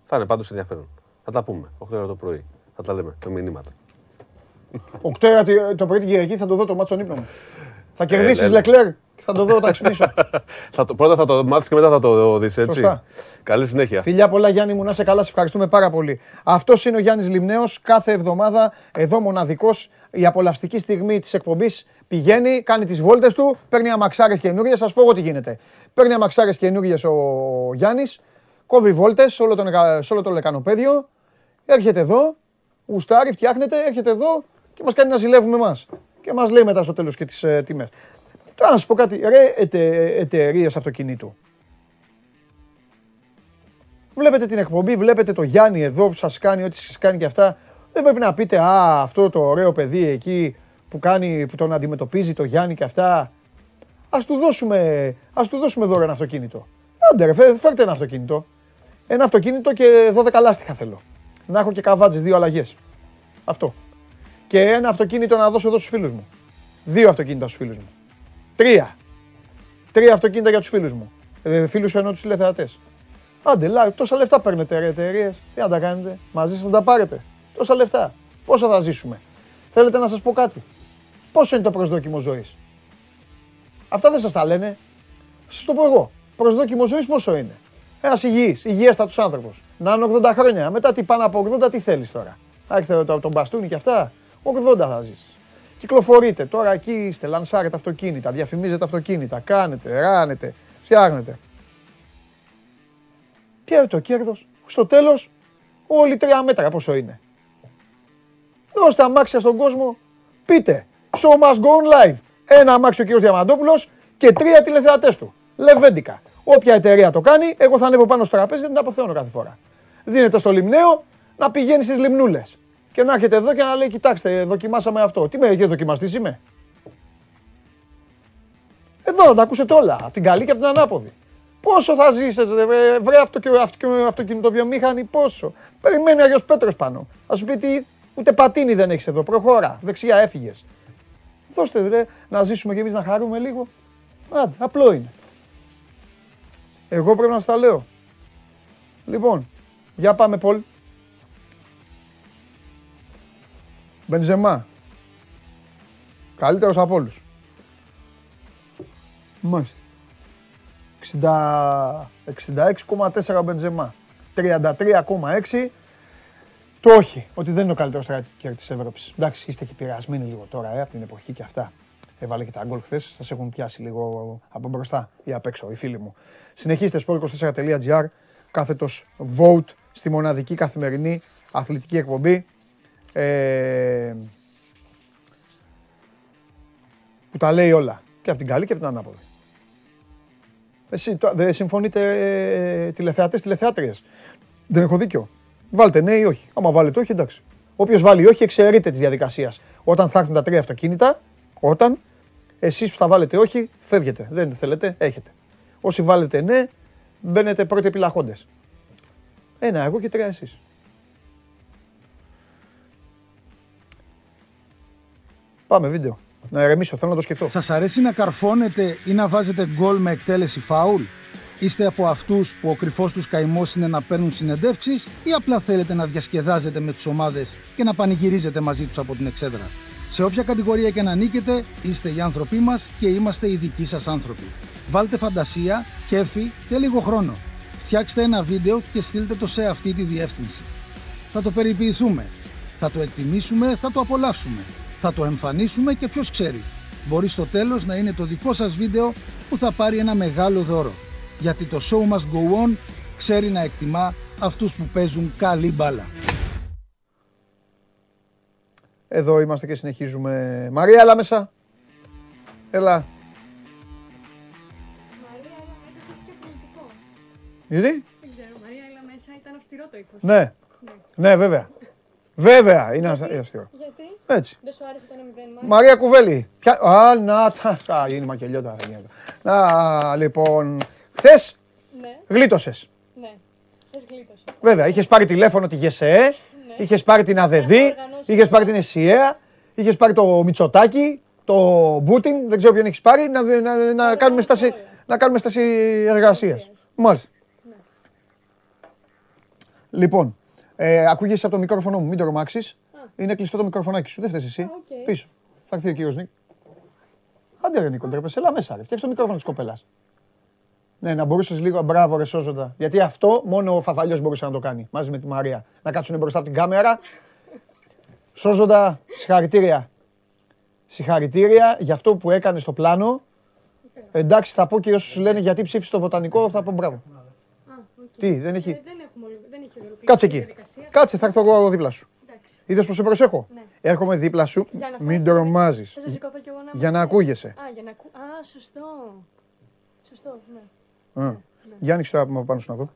Θα είναι πάντως ενδιαφέρον. Θα τα πούμε, 8 ώρα το πρωί. Θα τα λέμε με μηνύματα. 8 το πρωί την Κυριακή θα το δω το μάτσο ύπνο μου. Θα κερδίσεις Λεκλέρ και θα το δω όταν ξυπνήσω. πρώτα θα το μάθεις και μετά θα το δεις, έτσι. Σωστά. Καλή συνέχεια. Φιλιά πολλά, Γιάννη μου, να σε καλά, σε ευχαριστούμε πάρα πολύ. Αυτός είναι ο Γιάννης Λιμνέος. Κάθε εβδομάδα εδώ μοναδικός η απολαυστική στιγμή της εκπομπής πηγαίνει, κάνει τις βόλτες του, παίρνει αμαξάρες καινούριες. Σας πω εγώ τι γίνεται. Παίρνει αμαξάρες καινούριες ο Γιάννης, κόβει βόλτες σε όλο το λεκανοπέδιο, έρχεται εδώ, γουστάρει, φτιάχνεται, έρχεται εδώ και μας κάνει να ζηλεύουμε εμάς. Και μας λέει μετά στο τέλος και τις ε, τιμές. Τώρα να σου πω κάτι, ρε εταιρείες αυτοκινήτου. Βλέπετε την εκπομπή, βλέπετε το Γιάννη εδώ που σας κάνει ό,τι σας κάνει και αυτά. Δεν πρέπει να πείτε, α, αυτό το ωραίο παιδί εκεί που, κάνει, που τον αντιμετωπίζει το Γιάννη και αυτά. Ας του δώσουμε, ας του δώσουμε δώρο ένα αυτοκίνητο. Άντε ρε, φέρτε ένα αυτοκίνητο. Ένα αυτοκίνητο και 12 λάστιχα θέλω. Να έχω και καβάτζες, δύο αλλαγές. Αυτό. Και ένα αυτοκίνητο να δώσω εδώ στους φίλους μου. Δύο αυτοκίνητα στους φίλους μου. Τρία. Τρία αυτοκίνητα για τους φίλους μου. Ε, φίλους εννοώ τους τηλεθεατές. Άντε, λά, τόσα λεφτά παίρνετε ρε εταιρείες. Τι να τα κάνετε. Μαζί σας να τα πάρετε. Τόσα λεφτά. Πόσα θα ζήσουμε. Θέλετε να σας πω κάτι; Πόσο είναι το προσδόκιμο ζωής; Αυτά δεν σας τα λένε. Σας το πω εγώ. Προσδόκιμο ζωής πόσο είναι; Ένας υγιής, υγιέστατος άνθρωπος. Να είναι 80 χρόνια. Μετά τι πάνω από 80 τι θέλεις τώρα; Άρχισε τον, τον μπαστούνι και αυτά; 80 θα ζήσεις. Κυκλοφορείτε. Τώρα εκεί είστε, λανσάρετε αυτοκίνητα, διαφημίζετε αυτοκίνητα, κάνετε, ράνετε, φτιάχνετε. Ποιο είναι το κέρδος. Στο τέλος, όλοι τρία μέτρα πόσο είναι. Δώστε αμάξια στον κόσμο, πείτε. Show must go on live. Ένα αμάξι ο κ. Διαμαντόπουλος και τρία τηλεθεατές του. Λεβέντικα. Όποια εταιρεία το κάνει, εγώ θα ανέβω πάνω στο τραπέζι, δεν την αποθεώνω κάθε φορά. Δίνεται στο λιμνέο να πηγαίνει στις λιμνούλες. Και να έρχεται εδώ και να λέει: Κοιτάξτε, δοκιμάσαμε αυτό. Τι με έχει δοκιμαστή είμαι. Εδώ θα τα ακούσετε όλα. Από την καλή και από την ανάποδη. Πόσο θα ζήσετε, βρε αυτοκινητοβιομήχανη, πόσο. Περιμένει ο Αγιος Πέτρος πάνω. Θα σου πει τι, ούτε πατίνι δεν έχεις εδώ, προχώρα, δεξιά έφυγες. Δώστε ρε, να ζήσουμε κι εμείς να χαρούμε λίγο. Άντε, απλό είναι. Εγώ πρέπει να στα λέω. Λοιπόν, για πάμε Πολ. Μπενζεμά. Καλύτερος από όλους. Μάλιστα. 66,4 Μπενζεμά. 33,6 το όχι, ότι δεν είναι ο καλύτερος στρατιώτη της Ευρώπης. Εντάξει, είστε και πειρασμένοι λίγο τώρα ε, από την εποχή και αυτά. Έβαλε και τα γκολ χθες. Σας έχουν πιάσει λίγο από μπροστά ή απ' έξω, οι φίλοι μου. Συνεχίστε sport24.gr, κάθετος vote στη μοναδική καθημερινή αθλητική εκπομπή. Ε, που τα λέει όλα. Και από την καλή και από την ανάποδη. Εσύ δεν συμφωνείτε ε, τηλεθεατές, τηλεθεάτριες; Δεν έχω δίκιο. Βάλτε ναι ή όχι. Άμα βάλετε όχι, εντάξει. Όποιος βάλει όχι, εξαιρείται της διαδικασίας. Όταν θα έρθουν τα τρία αυτοκίνητα, όταν εσείς που θα βάλετε όχι, φεύγετε. Δεν θέλετε, έχετε. Όσοι βάλετε ναι, μπαίνετε πρώτοι επιλαχόντες. Ένα εγώ και τρία εσείς. Πάμε βίντεο. Να ερεμήσω, θέλω να το σκεφτώ. Σας αρέσει να καρφώνετε ή να βάζετε γκολ με εκτέλεση φάουλ; Είστε από αυτούς που ο κρυφός τους καημός είναι να παίρνουν συνεντεύξεις ή απλά θέλετε να διασκεδάζετε με τις ομάδες και να πανηγυρίζετε μαζί τους από την εξέδρα; Σε όποια κατηγορία και να νίκετε, είστε οι άνθρωποι μας και είμαστε οι δικοί σας άνθρωποι. Βάλτε φαντασία, κέφι και λίγο χρόνο. Φτιάξτε ένα βίντεο και στείλτε το σε αυτή τη διεύθυνση. Θα το περιποιηθούμε. Θα το εκτιμήσουμε, θα το απολαύσουμε. Θα το εμφανίσουμε και ποιος ξέρει. Μπορεί στο τέλος να είναι το δικό σας βίντεο που θα πάρει ένα μεγάλο δώρο γιατί το show must go on ξέρει να εκτιμά αυτούς που παίζουν καλή μπάλα. Εδώ είμαστε και συνεχίζουμε. Μαρία, έλα μέσα. Έλα. Μαρία, έλα μέσα και πολιτικό. Γιατί; Δεν ξέρω, Μαρία, έλα μέσα ήταν αυστηρό το ύφος. Ναι. ναι. Ναι, βέβαια. Βέβαια, είναι αυστηρό. Γιατί; Έτσι. Δεν σου άρεσε το 1-0 Μαρία Κουβέλη. Ποια... Α, να, τα, θα γίνει μακελιό τώρα. Να, λοιπόν, Χθες ναι. γλίτωσες. Ναι, χθες γλίτωσε. Βέβαια, είχες πάρει τηλέφωνο τη ΓΕΣΕ, ναι. είχες πάρει την ΑΔΕΔ, είχες πάρει την ΕΣΥΑ, είχες πάρει το Μητσοτάκι, το Μπούτιν, δεν ξέρω ποιον έχεις πάρει, να, να, να, κάνουμε στάση, να κάνουμε στάση εργασίας. Μάλιστα. Ναι. Λοιπόν, ε, ακούγεσαι από το μικρόφωνο μου, μην το ρομάξεις. Είναι κλειστό το μικροφωνάκι σου, δεν θες εσύ. Πίσω. Θα έρθει ο κύριος Νίκ. Άντε ρε Νίκο, ντρέπεσαι, έλα μέσα ρε. Φτιάξε το μικρόφωνο της κοπέλας. Ναι, να μπορούσες λίγο. Μπράβο, ρε σώζοντα. Γιατί αυτό μόνο ο Φαφαλιός μπορούσε να το κάνει μαζί με τη Μαρία. Να κάτσουν μπροστά από την κάμερα. Σώζοντα, συγχαρητήρια. Συγχαρητήρια για αυτό που έκανες στο πλάνο. Εντάξει, θα πω και όσους λένε γιατί ψήφισε το βοτανικό, θα πω μπράβο. Τι, δεν έχει. Ε, Κάτσε εκεί. Κάτσε, θα έρθω εγώ δίπλα σου. Είδες πώ σε προσέχω; Ναι. Έρχομαι δίπλα σου. Μην τρομάζεις. Για να ακούγεσαι. Α, σωστό. Σωστό, ναι. Ναι. Για άνοιξε το άπημα πάνω σου να δω.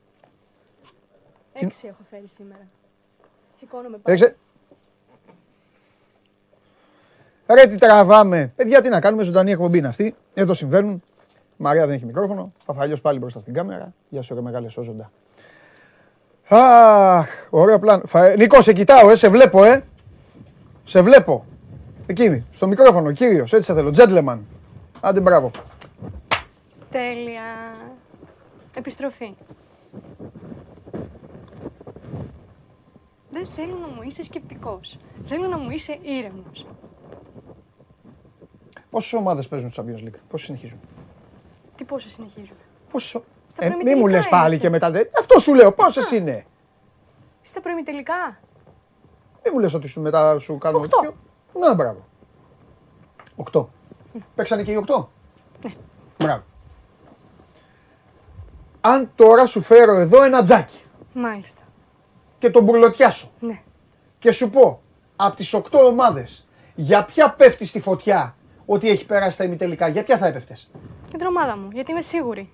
Έξι έχω φέρει σήμερα. Σηκώνομαι πάνω. Έξι. Ρε τι τραβάμε. Παιδιά τι να κάνουμε, ζωντανή εκπομπή είναι αυτή. Εδώ συμβαίνουν. Μαρία δεν έχει μικρόφωνο. Παφαλιός πάλι μπροστά στην κάμερα. Γεια σου ρε μεγάλε σώζοντα. Αχ, ωραίο πλάνο. Νίκο, σε κοιτάω, ε, σε βλέπω, ε. Σε βλέπω. Εκεί, στο μικρόφωνο, κύριος, έτσι σε θέλω. Gentleman. Άντε μπράβο. Τέλεια. Επιστροφή. Δεν θέλω να μου είσαι σκεπτικός. Θέλω να μου είσαι ήρεμος. Πόσες ομάδες παίζουν στο Champions League, πόσες συνεχίζουν; Τι πόσες συνεχίζουν; Πόσες... Ε, μη μου λες πάλι και μετά. Αυτό σου λέω, πόσες είναι; Στα προημιτελικά. Μη μου λες ότι σου μετά σου κάνουν. Οκτώ. Να, μπράβο. Οκτώ. Παίξανε και οι οκτώ. Ναι. Μπράβο αν τώρα σου φέρω εδώ ένα τζάκι. Μάλιστα. Και τον μπουρλωτιάσω. Ναι. Και σου πω, από τις 8 ομάδες, για ποια πέφτει στη φωτιά ότι έχει περάσει τα ημιτελικά, για ποια θα έπεφτες; Την τρομάδα μου, γιατί είμαι σίγουρη.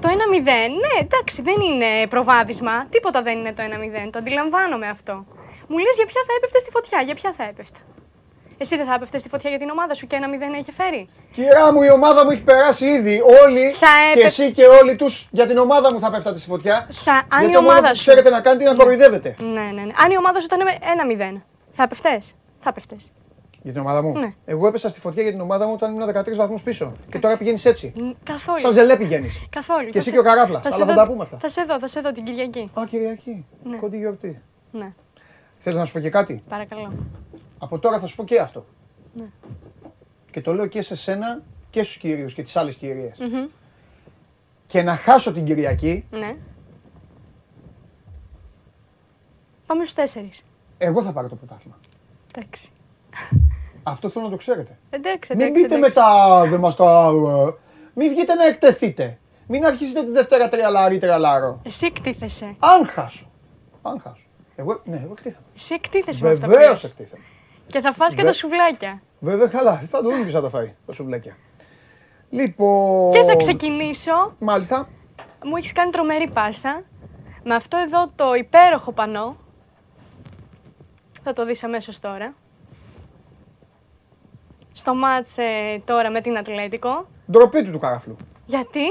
Το 1-0, ναι, εντάξει, δεν είναι προβάδισμα. Τίποτα δεν είναι το 1-0. Το αντιλαμβάνομαι αυτό. Μου λες για ποια θα έπεφτε στη φωτιά, για ποια θα έπεφτε; Εσύ δεν θα έπεφτε στη φωτιά για την ομάδα σου και ένα μηδέν έχει φέρει. Κυρία μου, η ομάδα μου έχει περάσει ήδη. Όλοι και εσύ και όλοι τους για την ομάδα μου θα πέφτατε στη φωτιά. Θα, αν γιατί η ομάδα μόνο σου. ξέρετε να κάνετε είναι να κοροϊδεύετε. Ναι, ναι, ναι. Αν η ομάδα σου ήταν ένα μηδέν, θα έπεφτες; Θα έπεφτες. Για την ομάδα μου. Ναι. Εγώ έπεσα στη φωτιά για την ομάδα μου όταν ήμουν 13 βαθμούς πίσω. Και τώρα πηγαίνεις έτσι. Καθόλου. Σαν ζελέ πηγαίνεις. Καθόλου. Και εσύ και ο Καράφλα. Αλλά θα τα πούμε αυτά. Θα σε δω, θα σε δω την Κυριακή. Α, Κυριακή. Ναι. Κοντή γιορτή. Ναι. Θέλεις να σου πω και κάτι; Παρακαλώ. Από τώρα θα σου πω και αυτό. Ναι. Και το λέω και σε σένα και στους κυρίους και τις άλλες κυρίες. Mm-hmm. Και να χάσω την Κυριακή. Ναι. Πάμε στους τέσσερις. Εγώ θα πάρω το πρωτάθλημα. Εντάξει. Αυτό θέλω να το ξέρετε. Εντάξει, Μην μπείτε μετά, δεν μας τα... Μην βγείτε να εκτεθείτε. Μην αρχίσετε τη Δευτέρα τριαλάρι, τριαλάρο. Εσύ εκτίθεσαι. Αν χάσω. Αν χάσω. Εγώ, ναι, εγώ εκτίθεμαι. Εσύ εκτίθεσαι με αυτό Βεβαίως εκτίθεμαι. Και θα φας και τα σουβλάκια. Βέβαια, καλά. Θα το δούμε ποιος θα το φάει, τα σουβλάκια. Λοιπόν... Και θα ξεκινήσω. Μάλιστα. Μου έχεις κάνει τρομερή πάσα. Με αυτό εδώ το υπέροχο πανό. Θα το δεις αμέσως τώρα στο μάτς τώρα με την Ατλέτικο. Ντροπή του του Καραφλού. Γιατί;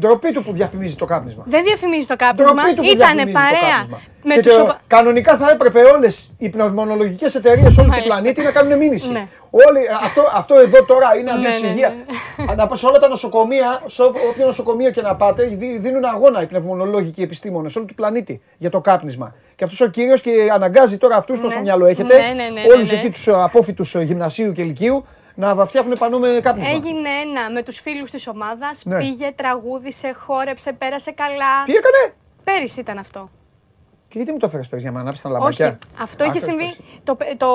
Ντροπή του που διαφημίζει το κάπνισμα. Δεν διαφημίζει το κάπνισμα. Ήτανε παρέα. Με και τους... το, κανονικά θα έπρεπε όλες οι πνευμονολογικές εταιρείες όλου του πλανήτη να κάνουν μήνυση. Ναι. Όλοι, αυτό, αυτό εδώ τώρα είναι αντί ναι, ναι, ναι. Να σε όλα τα νοσοκομεία, σε όποιο νοσοκομείο και να πάτε, δίνουν αγώνα οι πνευμονολόγοι και οι επιστήμονες όλου του πλανήτη για το κάπνισμα. Και αυτός ο κύριος και αναγκάζει τώρα αυτούς, ναι. στο μυαλό έχετε, ναι, ναι, ναι, όλους εκεί τους απόφοιτους γυμνασίου και ηλικίου, να φτιάχνουν πανό με κάπνισμα. Έγινε ένα με τους φίλους της ομάδας. Ναι. Πήγε, τραγούδισε, χόρεψε, πέρασε καλά. Τι έκανε; Πέρυσι ήταν αυτό. Και γιατί μου το έφερες πέρυσι για να ανάψει τα λαμπάκια. Όχι, αυτό είχε συμβεί. Το, το,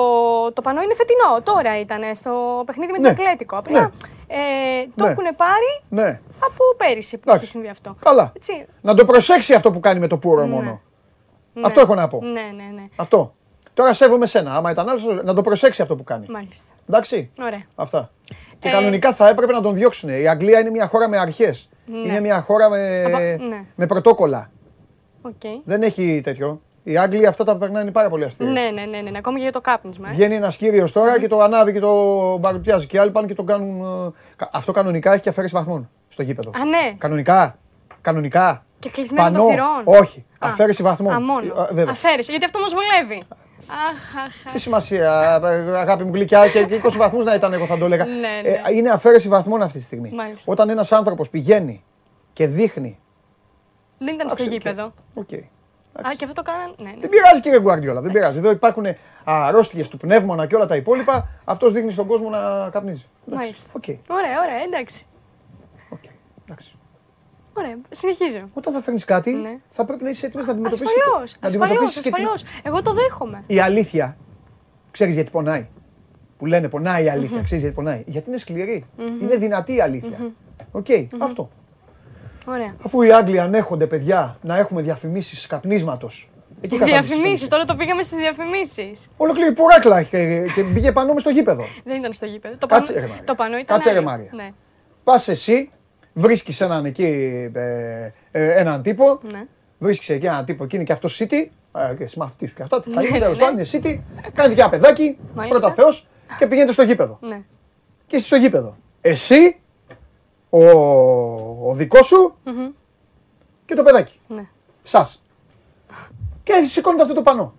το, πανό είναι φετινό. Τώρα ήταν στο παιχνίδι με ναι. το Ατλέτικο. Απλά ναι. ε, το ναι. έχουν πάρει ναι. από πέρυσι που είχε συμβεί αυτό. Καλά. Έτσι. Να το προσέξει αυτό που κάνει με το πουρο ναι. μόνο. Αυτό έχω να πω. Ναι, ναι, ναι. Αυτό. Τώρα σέβομαι σένα. Άμα ήταν άλλος, να το προσέξει αυτό που κάνει. Μάλιστα. Εντάξει. Ωραία. Αυτά. Και ε... κανονικά θα έπρεπε να τον διώξουν. Η Αγγλία είναι μια χώρα με αρχές. Ναι. Είναι μια χώρα με, ναι. με πρωτόκολλα. Okay. Δεν έχει τέτοιο. Οι Άγγλοι αυτά τα περνάνε πάρα πολύ αστεία. Ναι, ναι, ναι, ναι, ακόμη και για το κάπνισμα. Ε. Βγαίνει ένας κύριος τώρα και το ανάβει και το μπαρουτιάζει. Και άλλοι πάνε και το κάνουν. Ε, αυτό κανονικά έχει και αφαίρεση βαθμών στο γήπεδο. Α, ναι. Κανονικά. Κανονικά. Και κλεισμένο των θυρών. Όχι. Αφαίρεση βαθμών. Α, μόνο. Αφαίρεση, γιατί αυτό μας βολεύει. Αχ, αχ, Τι σημασία, αγάπη μου γλυκιά και 20 βαθμούς να ήταν, εγώ θα το έλεγα. Ναι, ναι. Ε, είναι αφαίρεση βαθμών αυτή τη στιγμή. Μάλιστα. Όταν ένας άνθρωπος πηγαίνει και δείχνει. Δεν ήταν στο γήπεδο. Okay. Α, και αυτό το κάνανε. Ναι, ναι. Δεν πειράζει κύριε Γκουαρδιόλα, δεν πειράζει. Εδώ υπάρχουν αρρώστιες του πνεύμονα και όλα τα υπόλοιπα. Αυτός δείχνει στον κόσμο να καπνίζει. Μάλιστα. Okay. Ωραία, ωραία, εντάξει. Okay. εντάξει. Ωραία, συνεχίζω. Όταν θα φέρνεις κάτι, ναι. θα πρέπει να είσαι έτοιμος να αντιμετωπίσεις. Ασφαλώς, ασφαλώς. Εγώ το δέχομαι. Η αλήθεια, ξέρεις γιατί πονάει; Που λένε πονάει η αλήθεια, mm-hmm. ξέρεις γιατί πονάει; Γιατί είναι σκληρή. Mm-hmm. Είναι δυνατή η αλήθεια. Οκ, okay, mm-hmm. αυτό. Ωραία. Αφού οι Άγγλοι ανέχονται, παιδιά, να έχουμε διαφημίσεις καπνίσματος. Διαφημίσεις, τώρα το πήγαμε στις διαφημίσεις. Ολόκληρη πουράκλα και, και πήγε πάνω μες στο γήπεδο. Δεν ήταν στο γήπεδο. Το, Κάτσε, πανό, το πανό ήταν. Κάτσε, ρε Μάρια. Ναι. Πας εσύ, βρίσκεις έναν εκεί ε, ε, έναν τύπο. Ναι. Βρίσκεις εκεί έναν τύπο και είναι και αυτός City. Ε, Συμμαθητής σου και αυτά. Τι θα είναι, τέλος πάντων είναι City. Κάνετε και ένα παιδάκι. Πρώτα Θεός και πηγαίνετε στο γήπεδο. Ναι. Και είσαι στο γήπεδο. Εσύ, ο, ο δικός σου mm-hmm. και το παιδάκι. Ναι. Σας. Και σηκώνεται αυτό το πανό.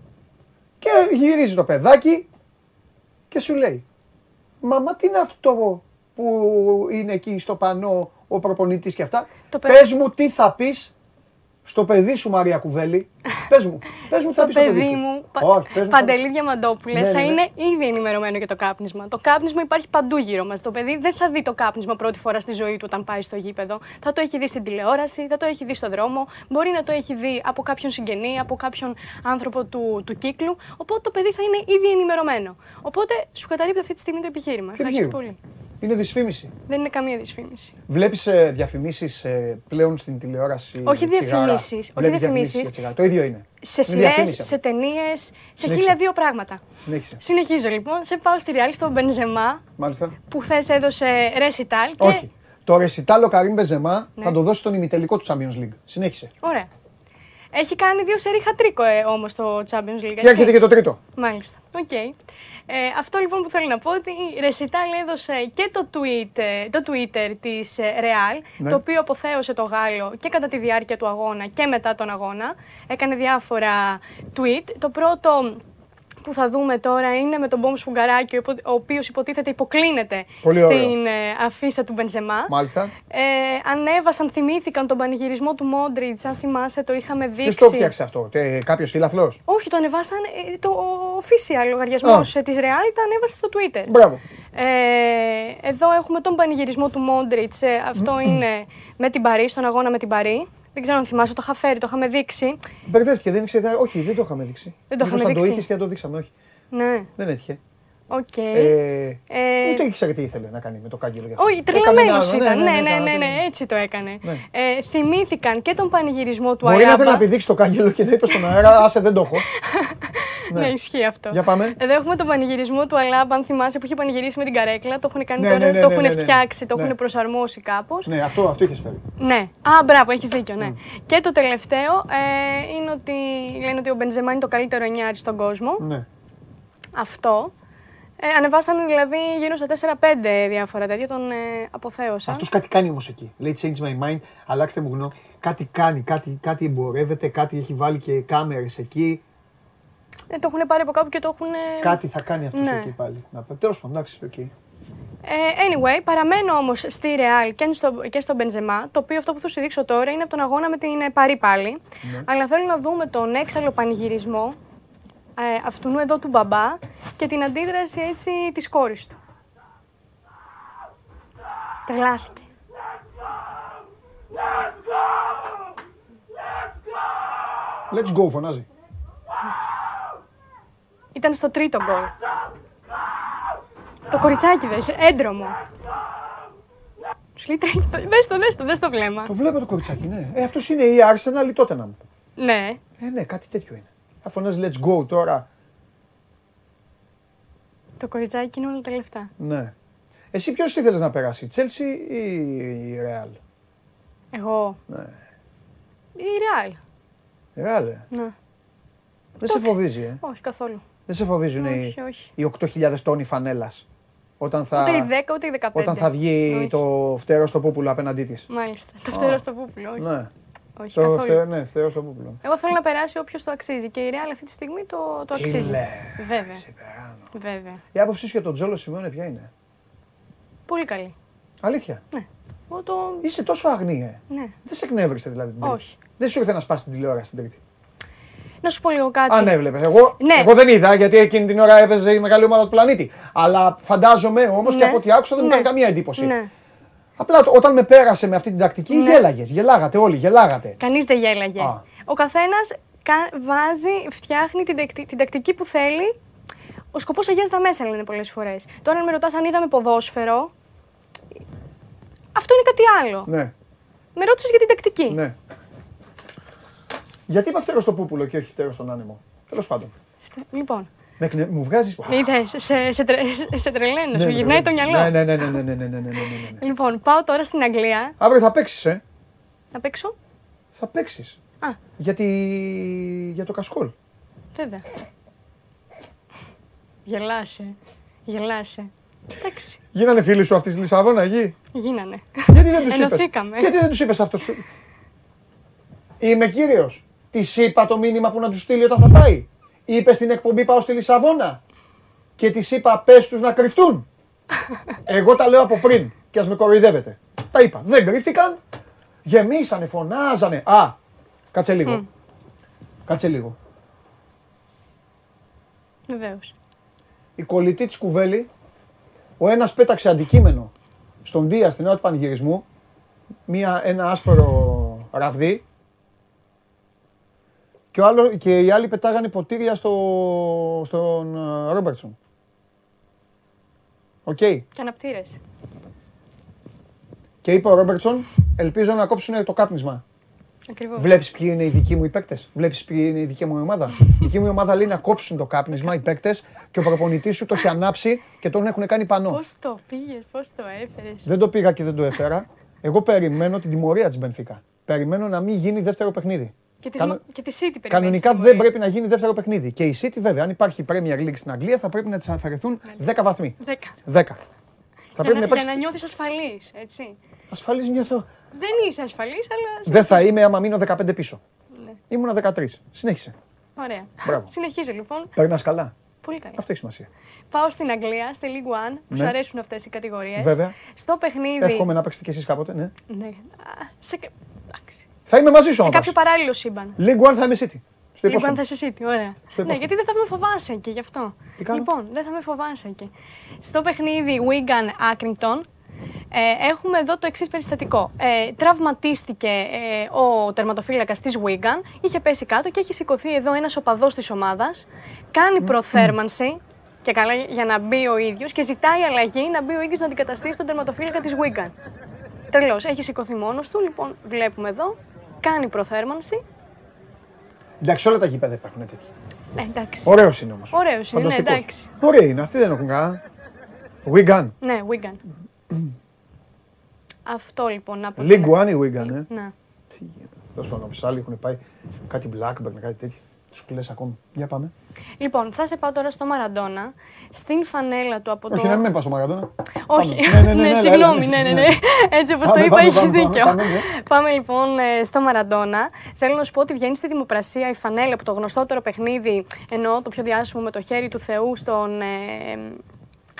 Και γυρίζει το παιδάκι και σου λέει «Μαμά, τι είναι αυτό που είναι εκεί στο πανό ο προπονητής και αυτά. Το Πες μου τι θα πεις στο παιδί σου, Μαρία Κουβέλη, πες μου, πες μου τι θα πεις στο παιδί μου. Όχι, Παντελή Διαμαντόπουλε, ναι, θα ναι, ναι. είναι ήδη ενημερωμένο για το κάπνισμα. Το κάπνισμα υπάρχει παντού γύρω μας. Το παιδί δεν θα δει το κάπνισμα πρώτη φορά στη ζωή του όταν πάει στο γήπεδο. Θα το έχει δει στην τηλεόραση, θα το έχει δει στον δρόμο, μπορεί να το έχει δει από κάποιον συγγενή, από κάποιον άνθρωπο του, του κύκλου. Οπότε το παιδί θα είναι ήδη ενημερωμένο. Οπότε σου καταρρύπτει αυτή τη στιγμή το επιχείρημα. Ευχαριστώ πολύ. Είναι δυσφήμιση. Δεν είναι καμία δυσφήμιση. Βλέπεις ε, διαφημίσεις ε, πλέον στην τηλεόραση. Όχι διαφημίσεις. Όχι διαφημίσεις. Το ίδιο είναι. Σε σειρές, σε ταινίες, σε χίλια δύο πράγματα. Συνέχισε. Συνεχίζω λοιπόν. Σε πάω στη Ριάλ στον Μπενζεμά. Μάλιστα. Που χθες έδωσε ρεσιτάλ. Όχι. Το ρεσιτάλο Καρύμ Μπεζεμά ναι. θα το δώσει στον ημιτελικό του Champions League. Συνέχισε. Ωραία. Έχει κάνει δύο σερί χατ τρικ ο ε, όμως το Champions League. Και έρχεται και το τρίτο. Μάλιστα. Οκ. Okay. Ε, αυτό λοιπόν που θέλω να πω ότι η Ρεσιτάλ έδωσε και το, tweet, ε, το Twitter της ε, Real, ναι. το οποίο αποθέωσε το Γάλλο και κατά τη διάρκεια του αγώνα και μετά τον αγώνα. Έκανε διάφορα tweet. Το πρώτο που θα δούμε τώρα είναι με τον Μπομπ Σφουγγαράκη, ο οποίος υποτίθεται υποκλίνεται στην ε, αφίσα του Μπενζεμά. Μάλιστα. Ε, ανέβασαν, θυμήθηκαν τον πανηγυρισμό του Μόντριτ. Αν θυμάσαι, το είχαμε δείξει. Ποιος το φτιάξε αυτό, κάποιος φίλαθλος; Όχι, το ανεβάσαν. Ε, το official λογαριασμός της Real το ανέβασε στο Twitter. Μπράβο. Ε, εδώ έχουμε τον πανηγυρισμό του Μόντριτ. αυτό είναι με την Παρή, στον αγώνα με την Παρή. Δεν ξέρω αν θυμάσαι, το είχα φέρει, το είχαμε δείξει. Μπερδεύτηκε, δεν ήξερε. Όχι, δεν το είχαμε δείξει. Δεν το είχαμε δείξει. το είχες και το δείξαμε, όχι. Ναι. Δεν έτυχε. Okay. Ε, ε, ούτε ήξερε τι ήθελε να κάνει με το κάγκελο. Όχι, τρελαμένος ήταν. Ναι, ναι, ναι, ναι, έτσι το έκανε. Ναι. Ε, θυμήθηκαν και τον πανηγυρισμό του Μπορεί Μπορεί να θέλει να πηδήξει το κάγκελο και να είπε στον αέρα, άσε δεν το έχω. ναι. ναι, ισχύει αυτό. Για πάμε. Εδώ έχουμε τον πανηγυρισμό του Αλάμπα, αν θυμάσαι, που είχε πανηγυρίσει με την καρέκλα. Το έχουν κάνει ναι, τώρα, ναι, το έχουν φτιάξει, το έχουν προσαρμόσει κάπως. Ναι, αυτό, αυτό είχες φέρει. Ναι. Α, μπράβο, έχεις δίκιο, ναι. Και το τελευταίο ε, είναι ότι λένε ότι ο Μπενζεμά είναι το καλύτερο εννιάρι στον κόσμο. Ναι. Αυτό. Ε, ανεβάσαν δηλαδή γύρω στα 4-5 διάφορα τέτοια, τον ε, αποθέωσα. Αυτός κάτι κάνει όμως εκεί. Λέει change my mind, αλλάξτε μου γνώμη. Κάτι κάνει, κάτι, κάτι εμπορεύεται, κάτι έχει βάλει και κάμερες εκεί. Ε, το έχουν πάρει από κάπου και το έχουν. Κάτι θα κάνει αυτός ναι. εκεί πάλι. Τέλος πάντων, εντάξει, OK. Okay. Ε, anyway, παραμένω όμως στη Real και στο, και στο Μπενζεμά, το οποίο αυτό που θα σου δείξω τώρα είναι από τον αγώνα με την Παρί πάλι. Ναι. Αλλά θέλω να δούμε τον έξαλλο πανηγυρισμό ε, αυτού εδώ του μπαμπά και την αντίδραση έτσι της κόρης του. Τρελάθηκε. Let's go, φωνάζει. Ήταν στο τρίτο γκολ. Το κοριτσάκι δες, έντρομο. Σου λέει, δες το, δες το, δες το βλέμμα. Το βλέπω το κοριτσάκι, ναι. Ε, αυτός είναι η Arsenal ή τότε να μου. Ναι. Ε, ναι, κάτι τέτοιο είναι. Θα φωνάζει let's go τώρα. Το κοριτσάκι είναι όλα τα λεφτά. Ναι. Εσύ ποιος ήθελες να περάσει, η Chelsea ή η Real; Εγώ. Ναι. Η Real. Η Real, ε; Ναι. Δεν σε φοβίζει, ε; Όχι καθόλου. Δεν σε φοβίζουν οι, οι 8.000 τόνοι φανέλας. Όταν θα, ούτε οι 10 ούτε οι 15. Όταν θα βγει το φτερό στο πούπουλο απέναντι της. Μάλιστα. Το φτερό στο πούπουλο, όχι. Ναι. Όχι, το καθόλου. ναι, φτερό στο πούπουλο. Εγώ θέλω να περάσει όποιος το αξίζει και η Real αυτή τη στιγμή το, το αξίζει. Βέβαια. Βέβαια. Η άποψή σου για τον Τζόλο Σιμεώνε ποια είναι; Πολύ καλή. Αλήθεια; Ναι. το... Είσαι τόσο αγνή, ε. Ναι. Δεν σε εκνεύρισε δηλαδή την τρίτη. Όχι. Δεν σου ήρθε να σπάσει την τηλεόραση την τρίτη. Να σου πω λίγο κάτι. Αν έβλεπες. Εγώ, ναι. εγώ δεν είδα γιατί εκείνη την ώρα έπαιζε η μεγάλη ομάδα του πλανήτη. Αλλά φαντάζομαι όμως ναι. και από ό,τι άκουσα δεν μου ναι. καμία εντύπωση. Ναι. Απλά όταν με πέρασε με αυτή την τακτική ναι. γέλαγες. Γελάγατε όλοι, γελάγατε. Κανείς δεν γέλαγε. Ο καθένας βάζει, φτιάχνει την, την τακτική που θέλει ο σκοπός αγιάζει τα μέσα, λένε πολλές φορές. Τώρα, αν με ρωτάς αν είδαμε ποδόσφαιρο, αυτό είναι κάτι άλλο. Ναι. Με ρώτησες για την τακτική. Ναι. Γιατί είπα φτερός στο πούπουλο και όχι φτερός στον άνεμο. Τέλος πάντων. Λοιπόν μου βγάζει. Είδε, σε, τρελαίνω, σου γυρνάει το μυαλό. Ναι, ναι, ναι, ναι, ναι, ναι, Λοιπόν, πάω τώρα στην Αγγλία. Αύριο θα παίξει, ε. Θα παίξω. Θα παίξει. Γιατί. για το κασκόλ. Βέβαια. Γελάσε. Γελάσε. Εντάξει. Γίνανε φίλοι σου αυτή τη Λισαβόνα, γη. Γίνανε. Γιατί δεν του είπε. Γιατί δεν του είπε αυτό. Είμαι κύριο. Τη είπα το μήνυμα που να του στείλει όταν θα πάει. Είπε στην εκπομπή πάω στη Λισαβόνα. Και της είπα πες τους να κρυφτούν. Εγώ τα λέω από πριν και ας με κοροϊδεύετε. Τα είπα. Δεν κρύφτηκαν. Γεμίσανε, φωνάζανε. Α, κάτσε λίγο. Κάτσε λίγο. Βεβαίως. Η κολλητή της κουβέλη, ο ένας πέταξε αντικείμενο στον Ντίας την ώρα του πανηγυρισμού, μία, ένα άσπρο ραβδί, και, άλλο, και οι άλλοι πετάγανε ποτήρια στο, στον ε, Ρόμπερτσον. OK. Okay. Και αναπτήρες. Και είπε ο Ρόμπερτσον, ελπίζω να κόψουν το κάπνισμα. Βλέπεις ποιοι είναι οι δικοί μου οι παίκτες; Βλέπεις ποιοι είναι η δική μου ομάδα; η δική μου ομάδα λέει να κόψουν το κάπνισμα οι παίκτες και ο προπονητής σου το έχει ανάψει και τον έχουν κάνει πανό. Πώς το πήγες, πώς το έφερες; Δεν το πήγα και δεν το έφερα. Εγώ περιμένω την τιμωρία της Μπενφίκα. Περιμένω να μην γίνει δεύτερο παιχνίδι. Και τη Κανο... City Κανονικά δεν πρέπει να γίνει δεύτερο παιχνίδι. Και η City, βέβαια, αν υπάρχει Premier League στην Αγγλία, θα πρέπει να της αφαιρεθούν 10 βαθμοί. 10. 10. Θα για, πρέπει να, να, για να νιώθεις ασφαλής, έτσι. Ασφαλής νιώθω. Δεν είσαι ασφαλής, αλλά. Δεν θα είμαι άμα μείνω 15 πίσω. Ναι. Ήμουνα 13. Συνέχισε. Ωραία. Μπράβο. Συνεχίζω λοιπόν. Περνάς καλά. Πολύ καλά. Αυτό έχει σημασία. Πάω στην Αγγλία, στη League One, που ναι. σου αρέσουν αυτές οι κατηγορίες. Βέβαια. Στο παιχνίδι. Εύχομαι να παίξετε κι εσείς κάποτε, ναι. Ναι. Σε... Εντάξει. Θα είμαι μαζί σου Σε κάποιο παράλληλο σύμπαν. League One θα είμαι City. Στο λοιπόν, θα είσαι City, ωραία. ναι, γιατί δεν θα με φοβάσαι και γι' αυτό. Λοιπόν, δεν θα με φοβάσαι και. Στο παιχνίδι Wigan Accrington, ε, έχουμε εδώ το εξής περιστατικό. Ε, τραυματίστηκε ε, ο τερματοφύλακας της Wigan, είχε πέσει κάτω και έχει σηκωθεί εδώ ένας οπαδός της ομάδας. Κάνει προθέρμανση και καλά για να μπει ο ίδιος και ζητάει αλλαγή να μπει ο ίδιος να αντικαταστήσει τον τερματοφύλακα της Wigan. Τρελός. Έχει σηκωθεί μόνος του, λοιπόν, βλέπουμε εδώ. Κάνει προθέρμανση. Εντάξει, όλα τα γήπεδα υπάρχουν τέτοιοι. Ναι, εντάξει. Ωραίος είναι όμως. Ωραίος είναι, ναι, εντάξει. Ωραία είναι, αυτοί δεν έχουν κανένα. Wigan. Ναι, Wigan. Αυτό λοιπόν από League One η Wigan, ε; Ναι. Τι γίνεται. Τέλος πάντων, άλλοι έχουν πάει κάτι Blackburn, κάτι τέτοιο. Τους κλε ακόμη. Για πάμε. Λοιπόν, θα σε πάω τώρα στο Μαραντόνα. Στην φανέλα του από το. Όχι, να μην πάω στο Μαραντόνα. Όχι, ναι, ναι, ναι, ναι, συγγνώμη, ναι, ναι, ναι. Έτσι όπως το είπα, έχεις δίκιο. Πάμε λοιπόν ε, στο Μαραντόνα. Θέλω να σου πω ότι βγαίνει στη δημοπρασία η φανέλα από το γνωστότερο παιχνίδι, εννοώ το πιο διάσημο με το χέρι του Θεού στον ε,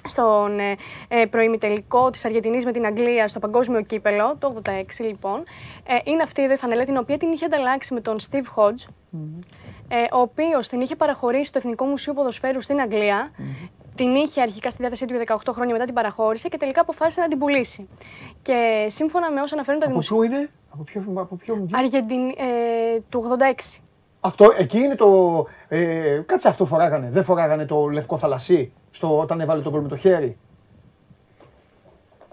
στον ε, ε, προημιτελικό της Αργεντινής με την Αγγλία στο παγκόσμιο κύπελο, το 86 λοιπόν. Ε, είναι αυτή εδώ η φανελά την οποία την είχε ανταλλάξει με τον Steve Hodge, ε, ο οποίος την είχε παραχωρήσει στο Εθνικό Μουσείο Ποδοσφαίρου στην Αγγλία. Την είχε αρχικά στη διάθεσή του για 18 χρόνια, μετά την παραχώρησε και τελικά αποφάσισε να την πουλήσει. Και σύμφωνα με όσα αναφέρουν τα δημοσιογραφικά. Από πού είναι, από ποιο, από ποιο... Αργεντινή, ε, του 86. Αυτό, εκεί είναι το. Ε, κάτσε αυτό φοράγανε. Δεν φοράγανε το λευκό θαλασσί στο, όταν έβαλε τον γκολ με το χέρι;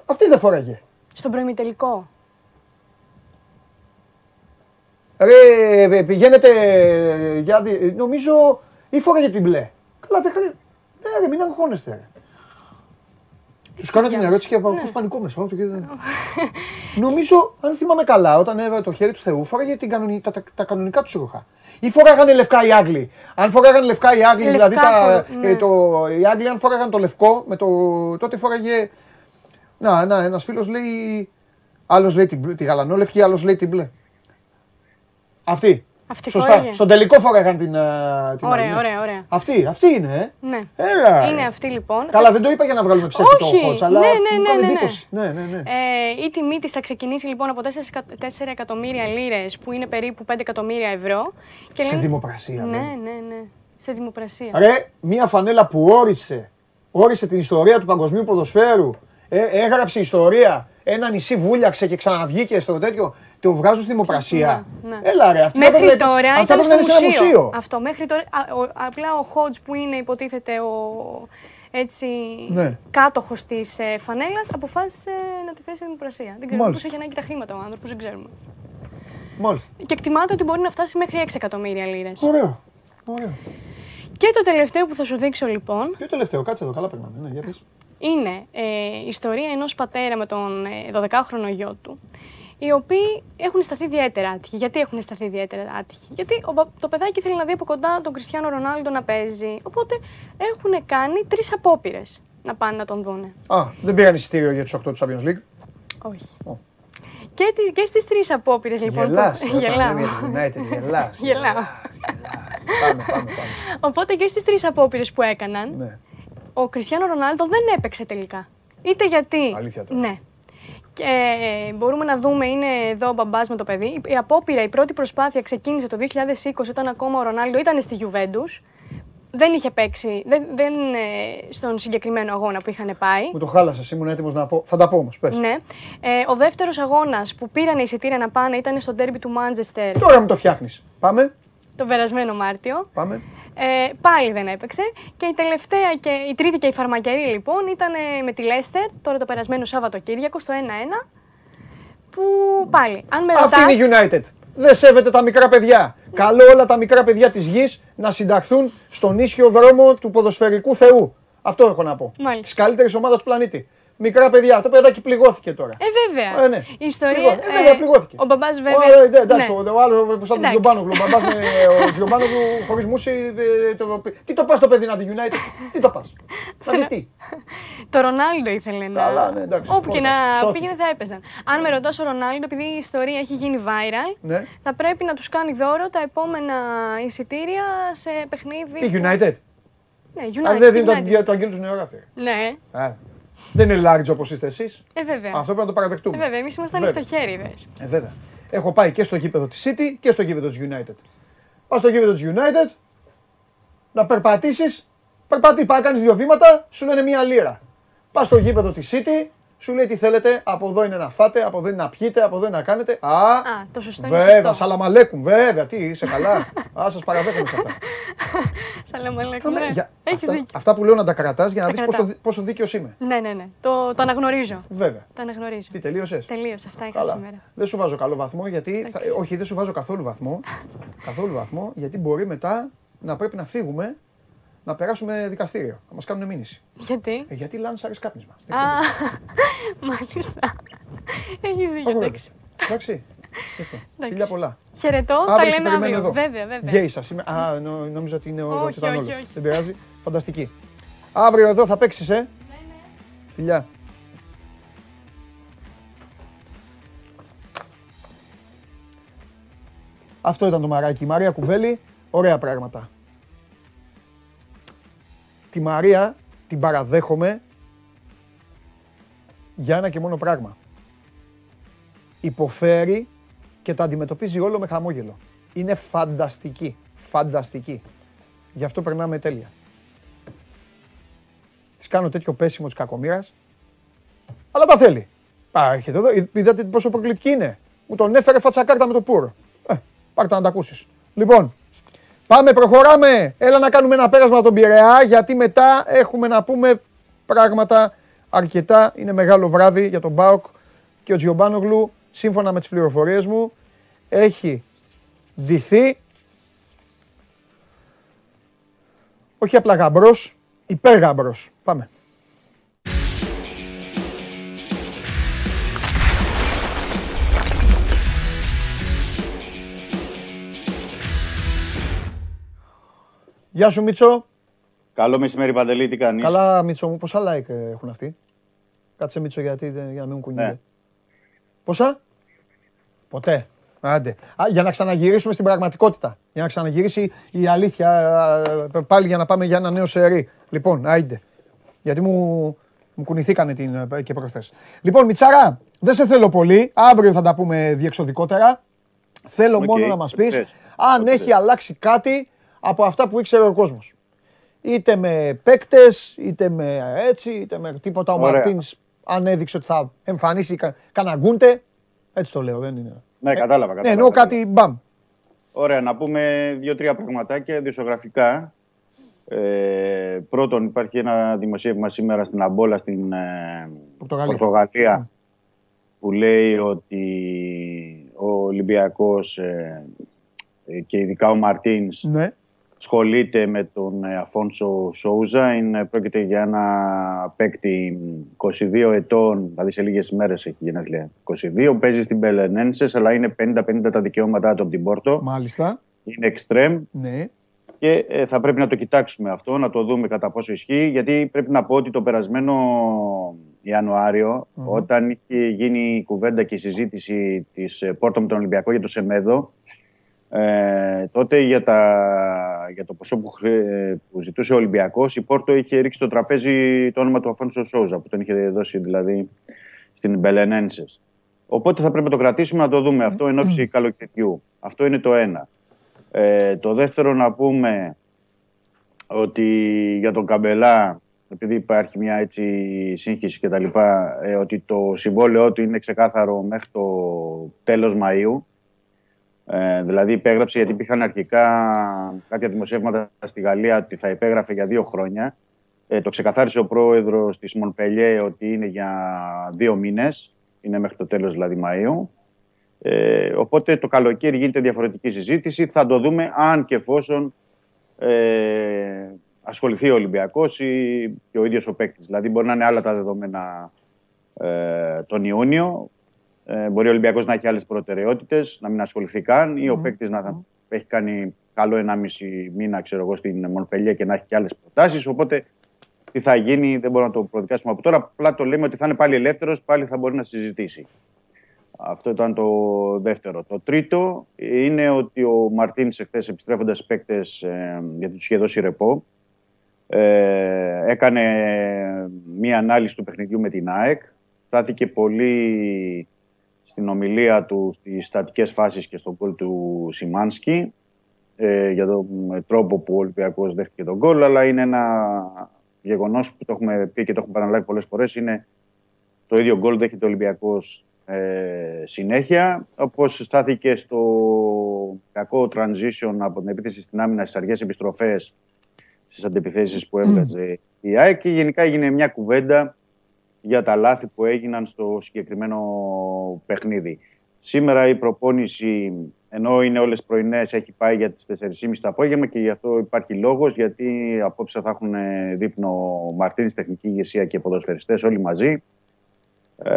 Αυτή δεν φοράγε. Στον προημιτελικό. Ρε, πηγαίνετε για Νομίζω ή φοράγε την μπλε. Καλά, δεν χρειάζεται. Ναι, ρε, μην αγχώνεστε. Ρε. Τους κάνω την ερώτηση και ακούω ναι. πανικό μέσα. Νομίζω, αν θυμάμαι καλά, όταν έβαλε το χέρι του Θεού, φοράγε τα, τα, τα κανονικά του ρούχα. Ή φοράγανε λευκά οι Άγγλοι. Αν φοράγανε λευκά οι Άγγλοι, δηλαδή τα, ναι. ε, το, οι Άγγλοι, αν φοράγανε το λευκό, με το, τότε φοράγε. Να, να ένας φίλος λέει. Άλλος λέει τη, τη γαλανόλευκη, άλλος λέει την μπλε. Αυτή. Αυτή Σωστά. Φοράγε. Στον τελικό φοράγαν την. Ε, την ωραία, ωραία, ωραία. Αυτή, αυτή είναι. Ε. Ναι. Έλα. Είναι αυτή λοιπόν. Καλά, δεν το είπα για να βγάλουμε ψεύτικο χώτς, αλλά ναι, ναι, ναι, ναι, εντύπωση. Ναι, ναι, ναι. Ε, η τιμή της θα ξεκινήσει λοιπόν από 4, 4 εκατομμύρια λίρες, που είναι περίπου 5 εκατομμύρια ευρώ. Και Σε λένε... δημοπρασία. Ναι, ναι, ναι. Σε δημοπρασία. Ρε, μία φανέλα που όρισε, όρισε την ιστορία του παγκοσμίου ποδοσφαίρου. Ε, έγραψε ιστορία. Ένα νησί βούλιαξε και ξαναβγήκε στο τέτοιο το βγάζουν στη δημοπρασία. Ναι, ναι. Έλα ρε, αυτή μέχρι θα τώρα αυτά ήταν στο μουσείο. μουσείο. Αυτό, μέχρι τώρα, α, ο, απλά ο Χότζ που είναι υποτίθεται ο έτσι, ναι. κάτοχος της ε, φανέλας αποφάσισε να τη θέσει στη δημοπρασία. Δεν ξέρω πώς έχει ανάγκη τα χρήματα ο άνθρωπος, δεν ξέρουμε. Μάλιστα. Και εκτιμάται ότι μπορεί να φτάσει μέχρι 6 εκατομμύρια λίρες. Ωραίο. Ωραίο. Και το τελευταίο που θα σου δείξω λοιπόν. Ποιο τελευταίο, κάτσε εδώ, καλά περνάμε. Ναι, για πες. Είναι ε, η ιστορία ενός πατέρα με τον 12χρονο ε, γιο του, οι οποίοι έχουν σταθεί ιδιαίτερα άτυχοι. Γιατί έχουν σταθεί ιδιαίτερα άτυχοι, Γιατί το παιδάκι θέλει να δει από κοντά τον Κριστιανό Ρονάλντο να παίζει. Οπότε έχουν κάνει τρεις απόπειρες να πάνε να τον δούνε. Α, δεν πήγαν εισιτήριο για τους 8 του Champions League; Όχι. Oh. Και, και στις τρεις απόπειρες λοιπόν. Γελάς, που... Γελάω. United, γελάς, Γελάω. πάμε, πάμε, πάμε. Οπότε και στις τρεις απόπειρες που έκαναν, ναι. ο Κριστιανό Ρονάλντο δεν έπαιξε τελικά. Είτε γιατί. Αλήθεια τώρα. Ναι. Και ε, μπορούμε να δούμε, είναι εδώ ο μπαμπάς με το παιδί. Η απόπειρα, η πρώτη προσπάθεια ξεκίνησε το 2020 όταν ακόμα ο Ρονάλντο ήταν στη Γιουβέντους. Δεν είχε παίξει δεν, δεν, ε, στον συγκεκριμένο αγώνα που είχαν πάει. Μου το χάλασες, ήμουν έτοιμος να πω. Θα τα πω όμως. Ναι. Ε, ο δεύτερος αγώνας που πήραν εισιτήρια να πάνε ήταν στο τέρμπι του Μάντζεστερ. Τώρα μου το φτιάχνεις. Πάμε. Το περασμένο Μάρτιο. Πάμε. Ε, πάλι δεν έπαιξε. Και η τελευταία και η τρίτη και η φαρμακερή λοιπόν ήταν με τη Λέστερ, τώρα το περασμένο Σάββατο Κύριακο, στο 1-1. Που πάλι, αν με ρωτάς... Αυτή είναι United. δεν σέβεται τα μικρά παιδιά. Καλό όλα τα μικρά παιδιά της γης να συνταχθούν στον ίσιο δρόμο του ποδοσφαιρικού θεού. Αυτό έχω να πω. Της καλύτερης ομάδας του πλανήτη. Μικρά παιδιά. Το παιδάκι πληγώθηκε τώρα. Ε, βέβαια. Ε, ναι. Η ιστορία. Ε, βέβαια, ε, πληγώθηκε. Ο μπαμπάς βέβαια. Ο, ε, εντάξει, ναι. ο άλλος που σαν τον Τζιομπάνογλου. Ο μπαμπάς με ο Τζιομπάνογλου χωρίς μουσι. Ε, τι το πας το παιδί να δει United; Τι το πας; Να δει τι; Το Ρονάλντο ήθελε να. Καλά, ναι, εντάξει. Όπου και να πήγαινε θα έπαιζαν. Αν με ρωτάς ο Ρονάλντο, επειδή η ιστορία έχει γίνει viral, ναι. θα πρέπει να τους κάνει δώρο τα επόμενα εισιτήρια σε παιχνίδι. Τι United; Ναι, United. Αν δεν δίνει το αγγέλιο τους νεογράφτη. Ναι. Δεν είναι large όπως είστε εσείς. Ε, βέβαια. Αυτό πρέπει να το παραδεχτούμε. Ε, βέβαια, εμείς είμαστε ανοιχτοχέριδε. Ε, βέβαια. Έχω πάει και στο γήπεδο της City και στο γήπεδο της United. Πας στο γήπεδο της United, να περπατήσεις, περπατεί, πάει, κάνεις δύο βήματα, σου λένε μία λίρα. Πας στο γήπεδο της City, σου λέει τι θέλετε, από εδώ είναι να φάτε, από εδώ είναι να πιείτε, από εδώ είναι να κάνετε. Α, Α το σωστό είναι βέβαια, σωστό. σαλαμαλέκουμ, βέβαια, τι, είσαι καλά. Α, σας παραδέχομαι σε αυτά. σαλαμαλέκουμ, ναι. Για, Έχεις αυτά, αυτά που λέω να τα κρατάς για να δεις πόσο, πόσο δίκαιος είμαι. Ναι, ναι, ναι. Το, το αναγνωρίζω. Βέβαια. Το αναγνωρίζω. Τι τελείωσες; Τελείωσε, αυτά είχα σήμερα. Δεν σου βάζω καλό βαθμό γιατί. Θα, όχι, δεν σου βάζω καθόλου βαθμό. καθόλου βαθμό γιατί μπορεί μετά να πρέπει να φύγουμε να περάσουμε δικαστήριο. Να μας κάνουν μήνυση. Γιατί; Ε, γιατί λάνσαρε κάπνισμα. Α, μάλιστα. Έχεις δίκιο, εντάξει. Εντάξει. Φιλιά πολλά. Χαιρετώ, τα λέμε αύριο. Εδώ. Βέβαια, βέβαια. Γκέι σας είμαι. Α, νόμιζα ότι είναι ο όχι, όχι, όχι. Δεν πειράζει. Φανταστική. Αύριο εδώ θα παίξεις, ε. Ναι, ναι. Φιλιά. Αυτό ήταν το μαράκι. Η Μαρία Κουβέλη, ωραία πράγματα τη Μαρία την παραδέχομαι για ένα και μόνο πράγμα. Υποφέρει και τα αντιμετωπίζει όλο με χαμόγελο. Είναι φανταστική. Φανταστική. Γι' αυτό περνάμε τέλεια. Της κάνω τέτοιο πέσιμο της κακομήρας. Αλλά τα θέλει. Α, έρχεται εδώ. Είδατε πόσο προκλητική είναι. Μου τον έφερε φατσακάρτα με το πουρ. Ε, πάρτε να τα ακούσεις. Λοιπόν, Πάμε, προχωράμε. Έλα να κάνουμε ένα πέρασμα τον Πειραιά, γιατί μετά έχουμε να πούμε πράγματα αρκετά. Είναι μεγάλο βράδυ για τον Μπάουκ και ο Τζιομπάνογλου, σύμφωνα με τις πληροφορίες μου, έχει ντυθεί όχι απλά γαμπρός, υπέργαμπρος. Πάμε. Γεια σου Μίτσο. Καλό μεσημέρι Παντελή, τι κάνεις; Καλά Μίτσο μου, πόσα like έχουν αυτοί; Κάτσε Μίτσο γιατί, για να μην μου κουνιούνται. Ναι. Πόσα; Ποτέ. Άντε. Α, για να ξαναγυρίσουμε στην πραγματικότητα. Για να ξαναγυρίσει η αλήθεια. Πάλι για να πάμε για ένα νέο σερί. Λοιπόν, άιντε. Γιατί μου, μου κουνηθήκανε την, και προχθές. Λοιπόν, Μιτσάρα, δεν σε θέλω πολύ. Αύριο θα τα πούμε διεξοδικότερα. Θέλω μόνο να μας πεις αν έχει αλλάξει κάτι από αυτά που ήξερε ο κόσμος. Είτε με παίκτες, είτε με έτσι, είτε με τίποτα. Ο Μαρτίνς αν έδειξε ότι θα εμφανίσει κα, κανένα γκούντε. Έτσι το λέω, δεν είναι. Ναι, κατάλαβα. κατάλαβα ναι, εννοώ κάτι μπαμ. Ωραία, να πούμε δύο-τρία πραγματάκια δισογραφικά. Ε, πρώτον, υπάρχει ένα δημοσίευμα σήμερα στην Αμπόλα στην ε, Πορτογαλία, ναι. που λέει ότι ο Ολυμπιακός ε, και ειδικά ο Μαρτίνς ναι ασχολείται με τον ε, Αφόνσο Σόουζα. Είναι, πρόκειται για ένα παίκτη 22 ετών, δηλαδή σε λίγες μέρες έχει γενέθλια. 22, παίζει στην Πελενένσες, αλλά είναι 50-50 τα δικαιώματά του από την Πόρτο. Μάλιστα. Είναι εξτρέμ. Ναι. Και ε, θα πρέπει να το κοιτάξουμε αυτό, να το δούμε κατά πόσο ισχύει, γιατί πρέπει να πω ότι το περασμένο ιανουαριο όταν είχε γίνει η κουβέντα και η συζήτηση της ε, Πόρτο με τον Ολυμπιακό για το Σεμέδο, ε, τότε για, τα, για το ποσό που, που ζητούσε ο Ολυμπιακός η Πόρτο είχε ρίξει στο τραπέζι το όνομα του Αφόνσο Σόουζα που τον είχε δώσει δηλαδή στην Μπελενένσες. Οπότε θα πρέπει να το κρατήσουμε να το δούμε αυτό εν ώψη καλοκαιριού. Αυτό είναι το ένα. Ε, το δεύτερο να πούμε ότι για τον Καμπελά επειδή υπάρχει μια έτσι σύγχυση και τα λοιπά, ε, ότι το συμβόλαιό του είναι ξεκάθαρο μέχρι το τέλος Μαΐου ε, δηλαδή υπέγραψε γιατί υπήρχαν αρχικά κάποια δημοσιεύματα στη Γαλλία ότι θα υπέγραφε για δύο χρόνια. Ε, το ξεκαθάρισε ο πρόεδρος της Μονπελιέ ότι είναι για δύο μήνες, είναι μέχρι το τέλος δηλαδή Μαΐου. Ε, οπότε το καλοκαίρι γίνεται διαφορετική συζήτηση. Θα το δούμε αν και εφόσον ε, ασχοληθεί ο Ολυμπιακός ή και ο ίδιος ο παίκτης. Δηλαδή, μπορεί να είναι άλλα τα δεδομένα ε, τον Ιούνιο. Ε, μπορεί ο Ολυμπιακός να έχει άλλες προτεραιότητες, να μην ασχοληθεί καν, ή ο παίκτης να έχει κάνει καλό 1,5 μήνα ξέρω εγώ, στην Μονπελιέ και να έχει και άλλες προτάσεις. Οπότε τι θα γίνει δεν μπορούμε να το προδικάσουμε από τώρα. Απλά το λέμε ότι θα είναι πάλι ελεύθερος, πάλι θα μπορεί να συζητήσει. Αυτό ήταν το δεύτερο. Το τρίτο είναι ότι ο Μαρτίνς εχθές επιστρέφοντας παίκτες, ε, γιατί τους είχε δώσει ρεπό, ε, έκανε μία ανάλυση του παιχνιδιού με την ΑΕΚ. Στάθηκε πολύ στην ομιλία του στις στατικές φάσεις και στον κόλ του Σιμάνσκι ε, για τον τρόπο που ο Ολυμπιακός δέχτηκε τον κόλ, αλλά είναι ένα γεγονός που το έχουμε πει και το έχουμε παραλάβει πολλές φορές, είναι το ίδιο γκολ δέχεται ο Ολυμπιακός ε, συνέχεια, όπως στάθηκε στο κακό transition από την επίθεση στην άμυνα στις αργές επιστροφές στις αντιπιθέσεις που έβγαζε η ΑΕΚ και γενικά έγινε μια κουβέντα για τα λάθη που έγιναν στο συγκεκριμένο παιχνίδι. Σήμερα η προπόνηση, ενώ είναι όλες πρωινές, έχει πάει για τις 4.30 το απόγευμα και γι' αυτό υπάρχει λόγος, γιατί απόψε θα έχουν δείπνο Μαρτίνης, τεχνική ηγεσία και ποδοσφαιριστές όλοι μαζί. Ε,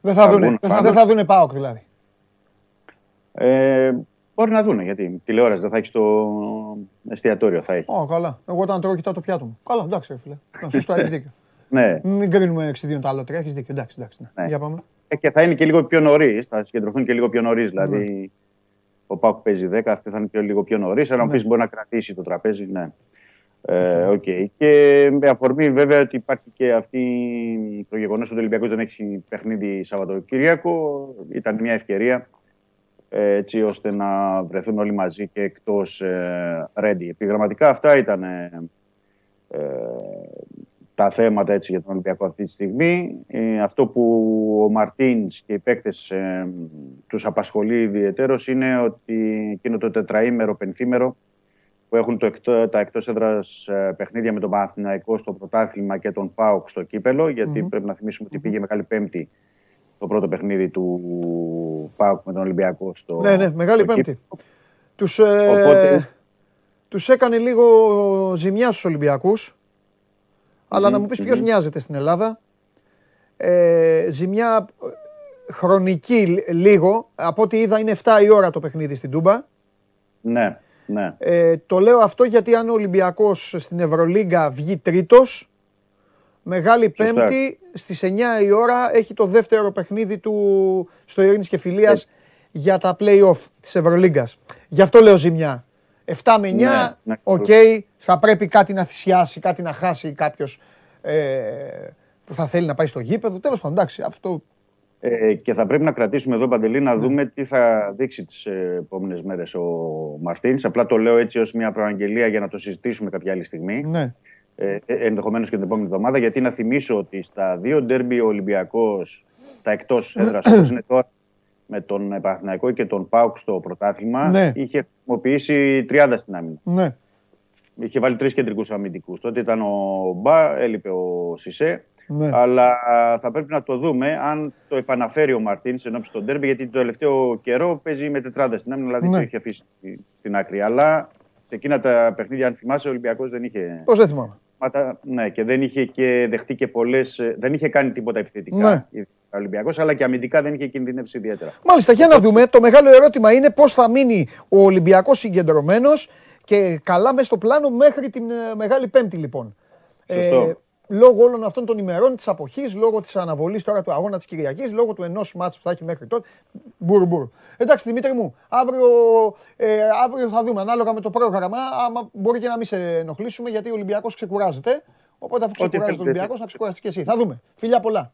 δεν θα, δούνε, δεν θα δούνε ΠΑΟΚ δηλαδή. Ε, μπορεί να δούνε, γιατί τηλεόραση δεν θα έχεις στο εστιατόριο. Θα έχει. Ω, καλά. Εγώ όταν τρώω κοιτάω το πιάτο μου. Καλά, εντάξει, φίλε. Σωστά, έχει δίκιο. Ναι. Μην κρίνουμε εξιδίων τα άλλα Έχεις δίκιο. Εντάξει, εντάξει. Ναι. ναι. Για πάμε. Ε, και θα είναι και λίγο πιο νωρίς. Θα συγκεντρωθούν και λίγο πιο νωρίς. Δηλαδή, ναι. ο Πάκου παίζει 10, αυτή θα είναι πιο, λίγο πιο νωρίς. Αλλά ναι. μπορεί να κρατήσει το τραπέζι. Ναι. Ε, okay. Και με αφορμή βέβαια ότι υπάρχει και αυτή το γεγονός ότι ο Ολυμπιακός δεν έχει παιχνίδι Σαββατοκύριακο. Ήταν μια ευκαιρία έτσι ώστε να βρεθούν όλοι μαζί και εκτός ε, ready. Επιγραμματικά αυτά ήταν ε, τα θέματα έτσι, για τον Ολυμπιακό αυτή τη στιγμή. Ε, αυτό που ο Μαρτίνς και οι παίκτες ε, τους απασχολεί ιδιαίτερος είναι ότι εκείνο το τετραήμερο, πενθήμερο που έχουν το εκτό, τα εκτός έδρας ε, παιχνίδια με τον Παναθηναϊκό στο πρωτάθλημα και τον ΠΑΟΚ στο κύπελο, γιατί πρέπει να θυμίσουμε ότι πήγε Μεγάλη Πέμπτη το πρώτο παιχνίδι του ΠΑΟΚ με τον Ολυμπιακό στο Ναι, ναι, Μεγάλη Πέμπτη. Τους, ε, τους έκανε λίγο ζημιά στους Ολυμπιακούς αλλά να μου πεις ποιος νοιάζεται στην Ελλάδα. Ε, ζημιά ε, χρονική λίγο. Από ό,τι είδα είναι 7 η ώρα το παιχνίδι στην Τούμπα. Ναι, ναι. Ε, το λέω αυτό γιατί αν ο Ολυμπιακός στην Ευρωλίγκα βγει τρίτος, Μεγάλη Πέμπτη στις 9 η ώρα έχει το δεύτερο παιχνίδι του στο Ειρήνης και Φιλίας ε. για τα play-off της Ευρωλίγκας. Γι' αυτό λέω ζημιά. 7 με 9, ναι, ναι, οκ, θα πρέπει κάτι να θυσιάσει, κάτι να χάσει κάποιος ε, που θα θέλει να πάει στο γήπεδο. Τέλος πάντων, εντάξει, αυτό. Ε, και θα πρέπει να κρατήσουμε εδώ, Παντελή, να ναι. δούμε τι θα δείξει τις επόμενες μέρες ο Μαρτίνς. Απλά το λέω έτσι ως μια προαγγελία για να το συζητήσουμε κάποια άλλη στιγμή. Ναι. Ε, ε Ενδεχομένως και την επόμενη εβδομάδα. Γιατί να θυμίσω ότι στα δύο ντέρμπι ο Ολυμπιακός, τα εκτός έδρας όπως είναι τώρα, με τον Παναθηναϊκό και τον Πάουκ στο πρωτάθλημα, ναι. είχε χρησιμοποιήσει 30 στην άμυνα. Ναι. Είχε βάλει τρεις κεντρικούς αμυντικούς. Τότε ήταν ο Μπα, έλειπε ο Σισε. Ναι. Αλλά θα πρέπει να το δούμε αν το επαναφέρει ο Μαρτίνς ενώπιση στον τέρμπι, γιατί το τελευταίο καιρό παίζει με τετράδε στην άμυνα, δηλαδή ναι. το είχε αφήσει στην άκρη. Αλλά σε εκείνα τα παιχνίδια, αν θυμάσαι, ο Ολυμπιακός δεν είχε. Πώς δεν θυμάμαι. Ναι, και δεν είχε και δεχτεί και πολλές. Δεν είχε κάνει τίποτα επιθετικά. Ναι. Ολυμπιακός, αλλά και αμυντικά δεν είχε κινδυνεύσει ιδιαίτερα. Μάλιστα, για να δούμε. Το μεγάλο ερώτημα είναι πώς θα μείνει ο Ολυμπιακός συγκεντρωμένος και καλά μέσα στο πλάνο μέχρι την ε, Μεγάλη Πέμπτη, λοιπόν. Ε, λόγω όλων αυτών των ημερών της αποχής, λόγω της αναβολής τώρα του αγώνα της Κυριακής, λόγω του ενός μάτς που θα έχει μέχρι τότε. Μπουρ, μπουρ. Εντάξει, Δημήτρη μου, αύριο, ε, αύριο θα δούμε ανάλογα με το πρόγραμμα. Άμα μπορεί και να μην σε ενοχλήσουμε, γιατί ο Ολυμπιακός ξεκουράζεται. Οπότε αφού ξεκουράζεται ο Ολυμπιακό, να ξεκουραστεί και εσύ. Θα δούμε. Φιλιά πολλά.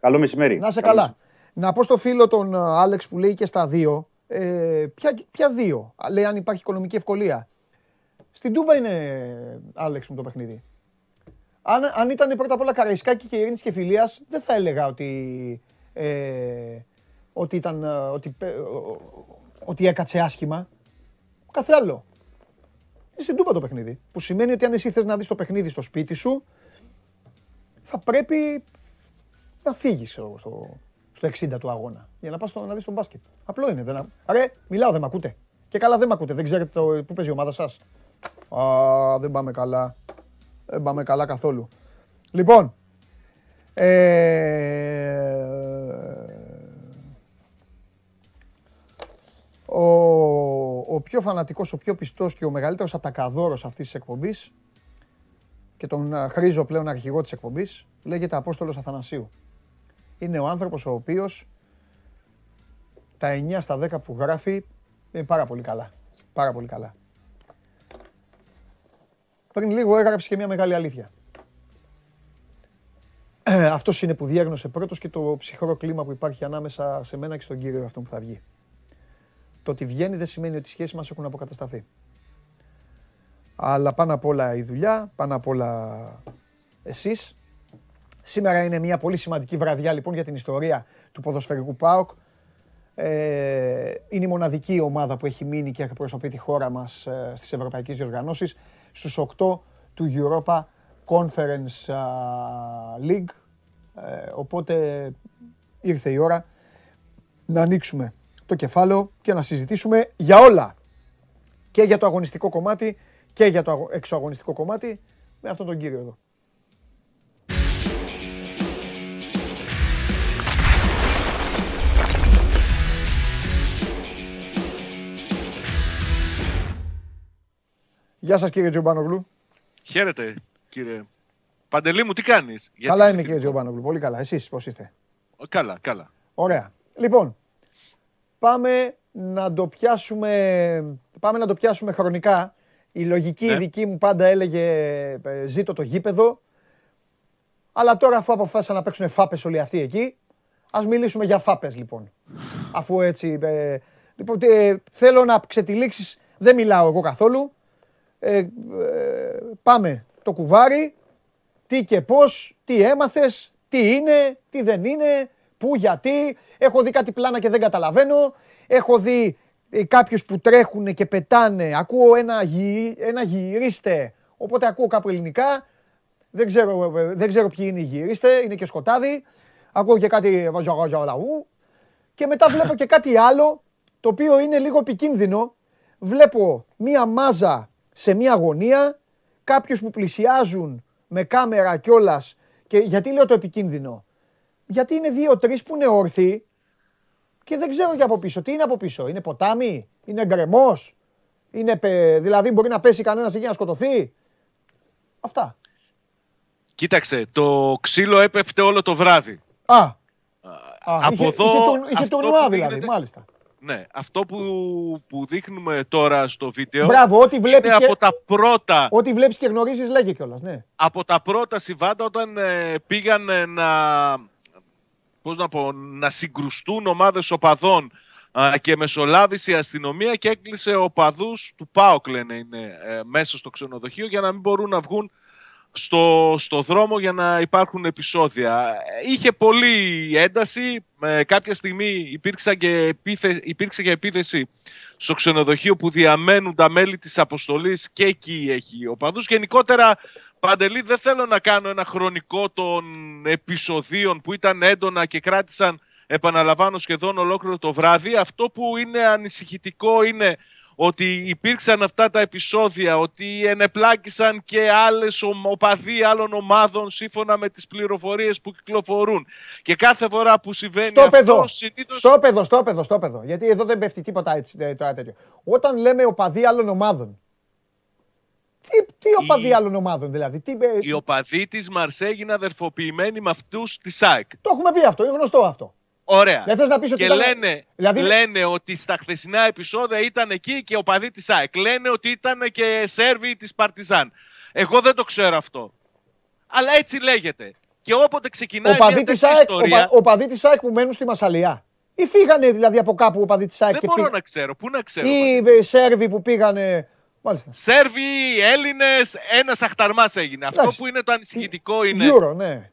Καλό μεσημέρι. Να σε καλά. Να πω στο φίλο τον ε, Άλεξ που λέει και στα δύο. Ε, ποια, ποια δύο, λέει αν υπάρχει οικονομική ευκολία. Στην Τούμπα είναι, Άλεξ μου, το παιχνίδι. Αν, αν ήταν πρώτα απ' όλα Καραϊσκάκη και Ειρήνης και Φιλίας, δεν θα έλεγα ότι, ε, ότι, ήταν, ε, ότι, ότι έκατσε άσχημα. Κάθε άλλο. Είναι στην Τούμπα το παιχνίδι. Που σημαίνει ότι αν εσύ θες να δεις το παιχνίδι στο σπίτι σου, θα πρέπει να φύγεις στο, στο 60 του αγώνα. Για να πας να δεις τον μπάσκετ. Απλό είναι. Δεν... Ρε, μιλάω, δεν με ακούτε. Και καλά δεν με ακούτε. Δεν ξέρετε το... πού παίζει η ομάδα σας. Α, δεν πάμε καλά. Δεν πάμε καλά καθόλου. Λοιπόν, ε... ο, ο πιο φανατικός, ο πιο πιστός και ο μεγαλύτερος ατακαδόρος αυτής της εκπομπής και τον χρήζω πλέον αρχηγό της εκπομπής, λέγεται Απόστολος Αθανασίου. Είναι ο άνθρωπος ο οποίος τα 9 στα 10 που γράφει είναι πάρα πολύ καλά. Πάρα πολύ καλά. Πριν λίγο έγραψε και μια μεγάλη αλήθεια. Αυτός είναι που διέγνωσε πρώτος και το ψυχρό κλίμα που υπάρχει ανάμεσα σε μένα και στον κύριο αυτό που θα βγει. Το ότι βγαίνει δεν σημαίνει ότι οι σχέσεις μας έχουν αποκατασταθεί. Αλλά πάνω απ' όλα η δουλειά, πάνω απ' όλα εσείς. Σήμερα είναι μια πολύ σημαντική βραδιά λοιπόν για την ιστορία του ποδοσφαιρικού ΠΑΟΚ. Ε, είναι η μοναδική ομάδα που έχει μείνει και εκπροσωπεί τη χώρα μας ε, στις ευρωπαϊκές διοργανώσεις στους 8 του Europa Conference League. Ε, οπότε ήρθε η ώρα να ανοίξουμε το κεφάλαιο και να συζητήσουμε για όλα. Και για το αγωνιστικό κομμάτι και για το εξωαγωνιστικό κομμάτι με αυτόν τον κύριο εδώ. Γεια σας κύριε Τζομπάνογλου. Χαίρετε κύριε. Παντελή μου τι κάνεις; Καλά είμαι κύριε Τζομπάνογλου, πολύ καλά. Εσείς πώς είστε; Καλά, καλά. Ωραία. Λοιπόν, πάμε να το πιάσουμε, πάμε να το πιάσουμε χρονικά. Η λογική ναι. δική μου πάντα έλεγε ε, ζήτω το γήπεδο. Αλλά τώρα αφού αποφάσισαν να παίξουν φάπες όλοι αυτοί εκεί, ας μιλήσουμε για φάπες λοιπόν. Αφού έτσι... Ε, λοιπόν, ε, θέλω να ξετυλίξεις, δεν μιλάω εγώ καθόλου. Ε, πάμε το κουβάρι, τι και πώς, τι έμαθες, τι είναι, τι δεν είναι, πού, γιατί. Έχω δει κάτι πλάνα και δεν καταλαβαίνω. Έχω δει ε, κάποιους που τρέχουν και πετάνε. Ακούω ένα, γυ, ένα γυρίστε, οπότε ακούω κάπου ελληνικά. Δεν ξέρω, ε, δεν ξέρω ποιοι είναι οι γυρίστε, είναι και σκοτάδι. Ακούω και κάτι και μετά βλέπω και κάτι άλλο, το οποίο είναι λίγο επικίνδυνο. Βλέπω μία μάζα σε μία γωνία, κάποιους που πλησιάζουν με κάμερα κιόλας. Και γιατί λέω το επικίνδυνο; Γιατί είναι δύο-τρει που είναι όρθιοι και δεν ξέρω για από πίσω. Τι είναι από πίσω, Είναι ποτάμι, Είναι γκρεμός, είναι, δηλαδή μπορεί να πέσει κανένας εκεί να σκοτωθεί; Αυτά. Κοίταξε, το ξύλο έπεφτε όλο το βράδυ. Α, από είχε, εδώ. Είχε, είχε τουρνουά δηλαδή, μάλιστα. Ναι, αυτό που, που δείχνουμε τώρα στο βίντεο Μπράβο, ό,τι βλέπεις είναι από τα πρώτα... Ό,τι βλέπεις και γνωρίζεις λέγε κιόλας, ναι. Από τα πρώτα συμβάντα όταν ε, πήγαν να, πώς να, πω, να συγκρουστούν ομάδες οπαδών και μεσολάβησε η αστυνομία και έκλεισε οπαδούς του ΠΑΟΚ λένε είναι ε, μέσα στο ξενοδοχείο για να μην μπορούν να βγουν στο, στο δρόμο για να υπάρχουν επεισόδια. Είχε πολύ ένταση. Ε, κάποια στιγμή υπήρξε και, επίθε, υπήρξε και επίθεση στο ξενοδοχείο που διαμένουν τα μέλη της αποστολής και εκεί έχει ο παδούς. Γενικότερα, Παντελή, δεν θέλω να κάνω ένα χρονικό των επεισοδίων που ήταν έντονα και κράτησαν, επαναλαμβάνω, σχεδόν ολόκληρο το βράδυ. Αυτό που είναι ανησυχητικό είναι ότι υπήρξαν αυτά τα επεισόδια, ότι ενεπλάκησαν και άλλες οπαδοί άλλων ομάδων σύμφωνα με τις πληροφορίες που κυκλοφορούν. Και κάθε φορά που συμβαίνει στο αυτό, παιδό. συνήθως... Στο παιδό, στο παιδό, στο παιδό. Γιατί εδώ δεν πέφτει τίποτα έτσι, ε, τώρα τέτοιο. Όταν λέμε οπαδοί άλλων ομάδων, τι, τι οπαδοί άλλων ομάδων δηλαδή. Τι, ε, οι οπαδοί της Μαρσέ είναι αδερφοποιημένοι με αυτούς της ΣΑΕΚ. Το έχουμε πει αυτό, είναι γνωστό αυτό. Ωραία. Δεν θες να πεις ότι και ήταν... λένε, δηλαδή... λένε ότι στα χθεσινά επεισόδια ήταν εκεί και ο παδί της ΑΕΚ. Λένε ότι ήταν και Σέρβοι της Παρτιζάν. Εγώ δεν το ξέρω αυτό. Αλλά έτσι λέγεται. Και όποτε ξεκινάει ο μια τέτοια ΑΕΚ, ιστορία... Ο, ο παδί της ΑΕΚ που μένουν στη Μασαλία. Ή φύγανε δηλαδή από κάπου ο παδί της ΑΕΚ. Δεν μπορώ πήγα... να ξέρω. Πού να ξέρω. Ή Σέρβοι που πήγανε... Μάλιστα. Σέρβοι, Έλληνες, ένας αχταρμάς έγινε. Αυτό που είναι το ανησυχητικό είναι. Euro, ναι.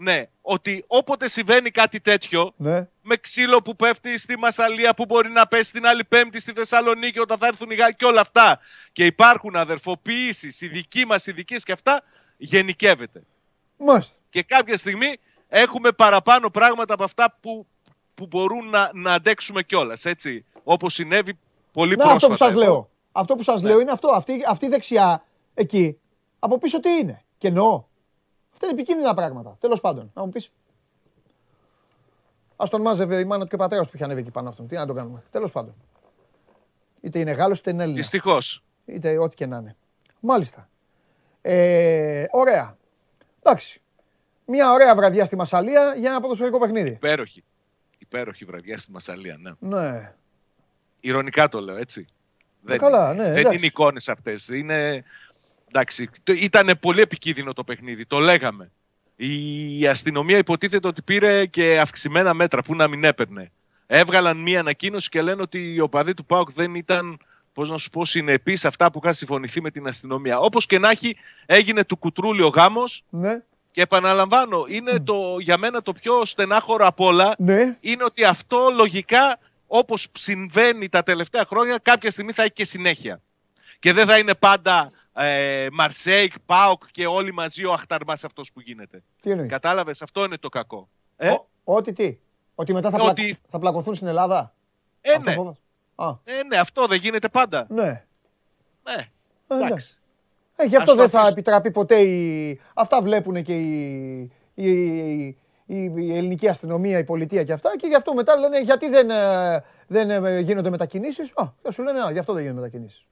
Ναι, ότι όποτε συμβαίνει κάτι τέτοιο, ναι. με ξύλο που πέφτει στη Μασαλία, που μπορεί να πέσει την άλλη Πέμπτη στη Θεσσαλονίκη, όταν θα έρθουν οι Γάλλοι και όλα αυτά, και υπάρχουν αδερφοποιήσεις, οι δικοί μας, οι δικοί και αυτά, γενικεύεται. Μάλιστα. Και κάποια στιγμή έχουμε παραπάνω πράγματα από αυτά που, που μπορούν να, να αντέξουμε κιόλας. Έτσι. Όπως συνέβη πολύ να, πρόσφατα. Αυτό που σας λέω. Αυτό που σας ναι. λέω είναι αυτό. Αυτή, αυτή η δεξιά εκεί. Από πίσω τι είναι; Κενό; Αυτά είναι επικίνδυνα πράγματα. Τέλος πάντων. Να μου πεις. Α τον μάζευε η μάνα του και ο πατέρας που είχε ανέβει εκεί πάνω αυτόν. Τι να το κάνουμε. Τέλος πάντων. Είτε είναι Γάλλος είτε είναι Έλληνας. Δυστυχώς. Είτε ό,τι και να είναι. Μάλιστα. Ε, ωραία. Εντάξει. Μια ωραία βραδιά στη Μασαλία για ένα ποδοσφαιρικό παιχνίδι. Υπέροχη. Υπέροχη βραδιά στη Μασαλία, ναι. Ναι. Ηρωνικά το λέω, έτσι. Ε, δεν, καλά, ναι, δεν είναι εικόνες αυτές. Είναι. Εντάξει, ήταν πολύ επικίνδυνο το παιχνίδι, το λέγαμε. Η αστυνομία υποτίθεται ότι πήρε και αυξημένα μέτρα που να μην έπαιρνε. Έβγαλαν μία ανακοίνωση και λένε ότι οι οπαδοί του ΠΑΟΚ δεν ήταν πώς να σου πω, συνεπεί αυτά που είχαν συμφωνηθεί με την αστυνομία. Όπως και να έχει, έγινε του κουτρούλι ο γάμος. Ναι. Και επαναλαμβάνω, είναι το, για μένα το πιο στενάχωρο απ' όλα ναι. είναι ότι αυτό λογικά όπως συμβαίνει τα τελευταία χρόνια, κάποια στιγμή θα έχει και συνέχεια. Και δεν θα είναι πάντα ε, Μαρσέικ, Πάοκ και όλοι μαζί ο αχταρμά αυτός που γίνεται. Τι εννοείς; Κατάλαβες, αυτό είναι το κακό. Ε; ότι τι; Ότι μετά θα, ότι... θα πλακωθούν στην Ελλάδα; Ε, αυτό ναι. Α. Ε, ναι, αυτό δεν γίνεται πάντα. Ναι. Ε, ε ναι. εντάξει. Ε, γι' αυτό δεν θα επιτραπεί ποτέ οι... Αυτά βλέπουν και οι... οι... η ελληνική αστυνομία, η πολιτεία και αυτά και γι' αυτό μετά λένε γιατί δεν, ε, δεν ε, γίνονται μετακινήσεις; Α, και σου λένε α, γι' αυτό δεν γίνονται μετακινήσεις.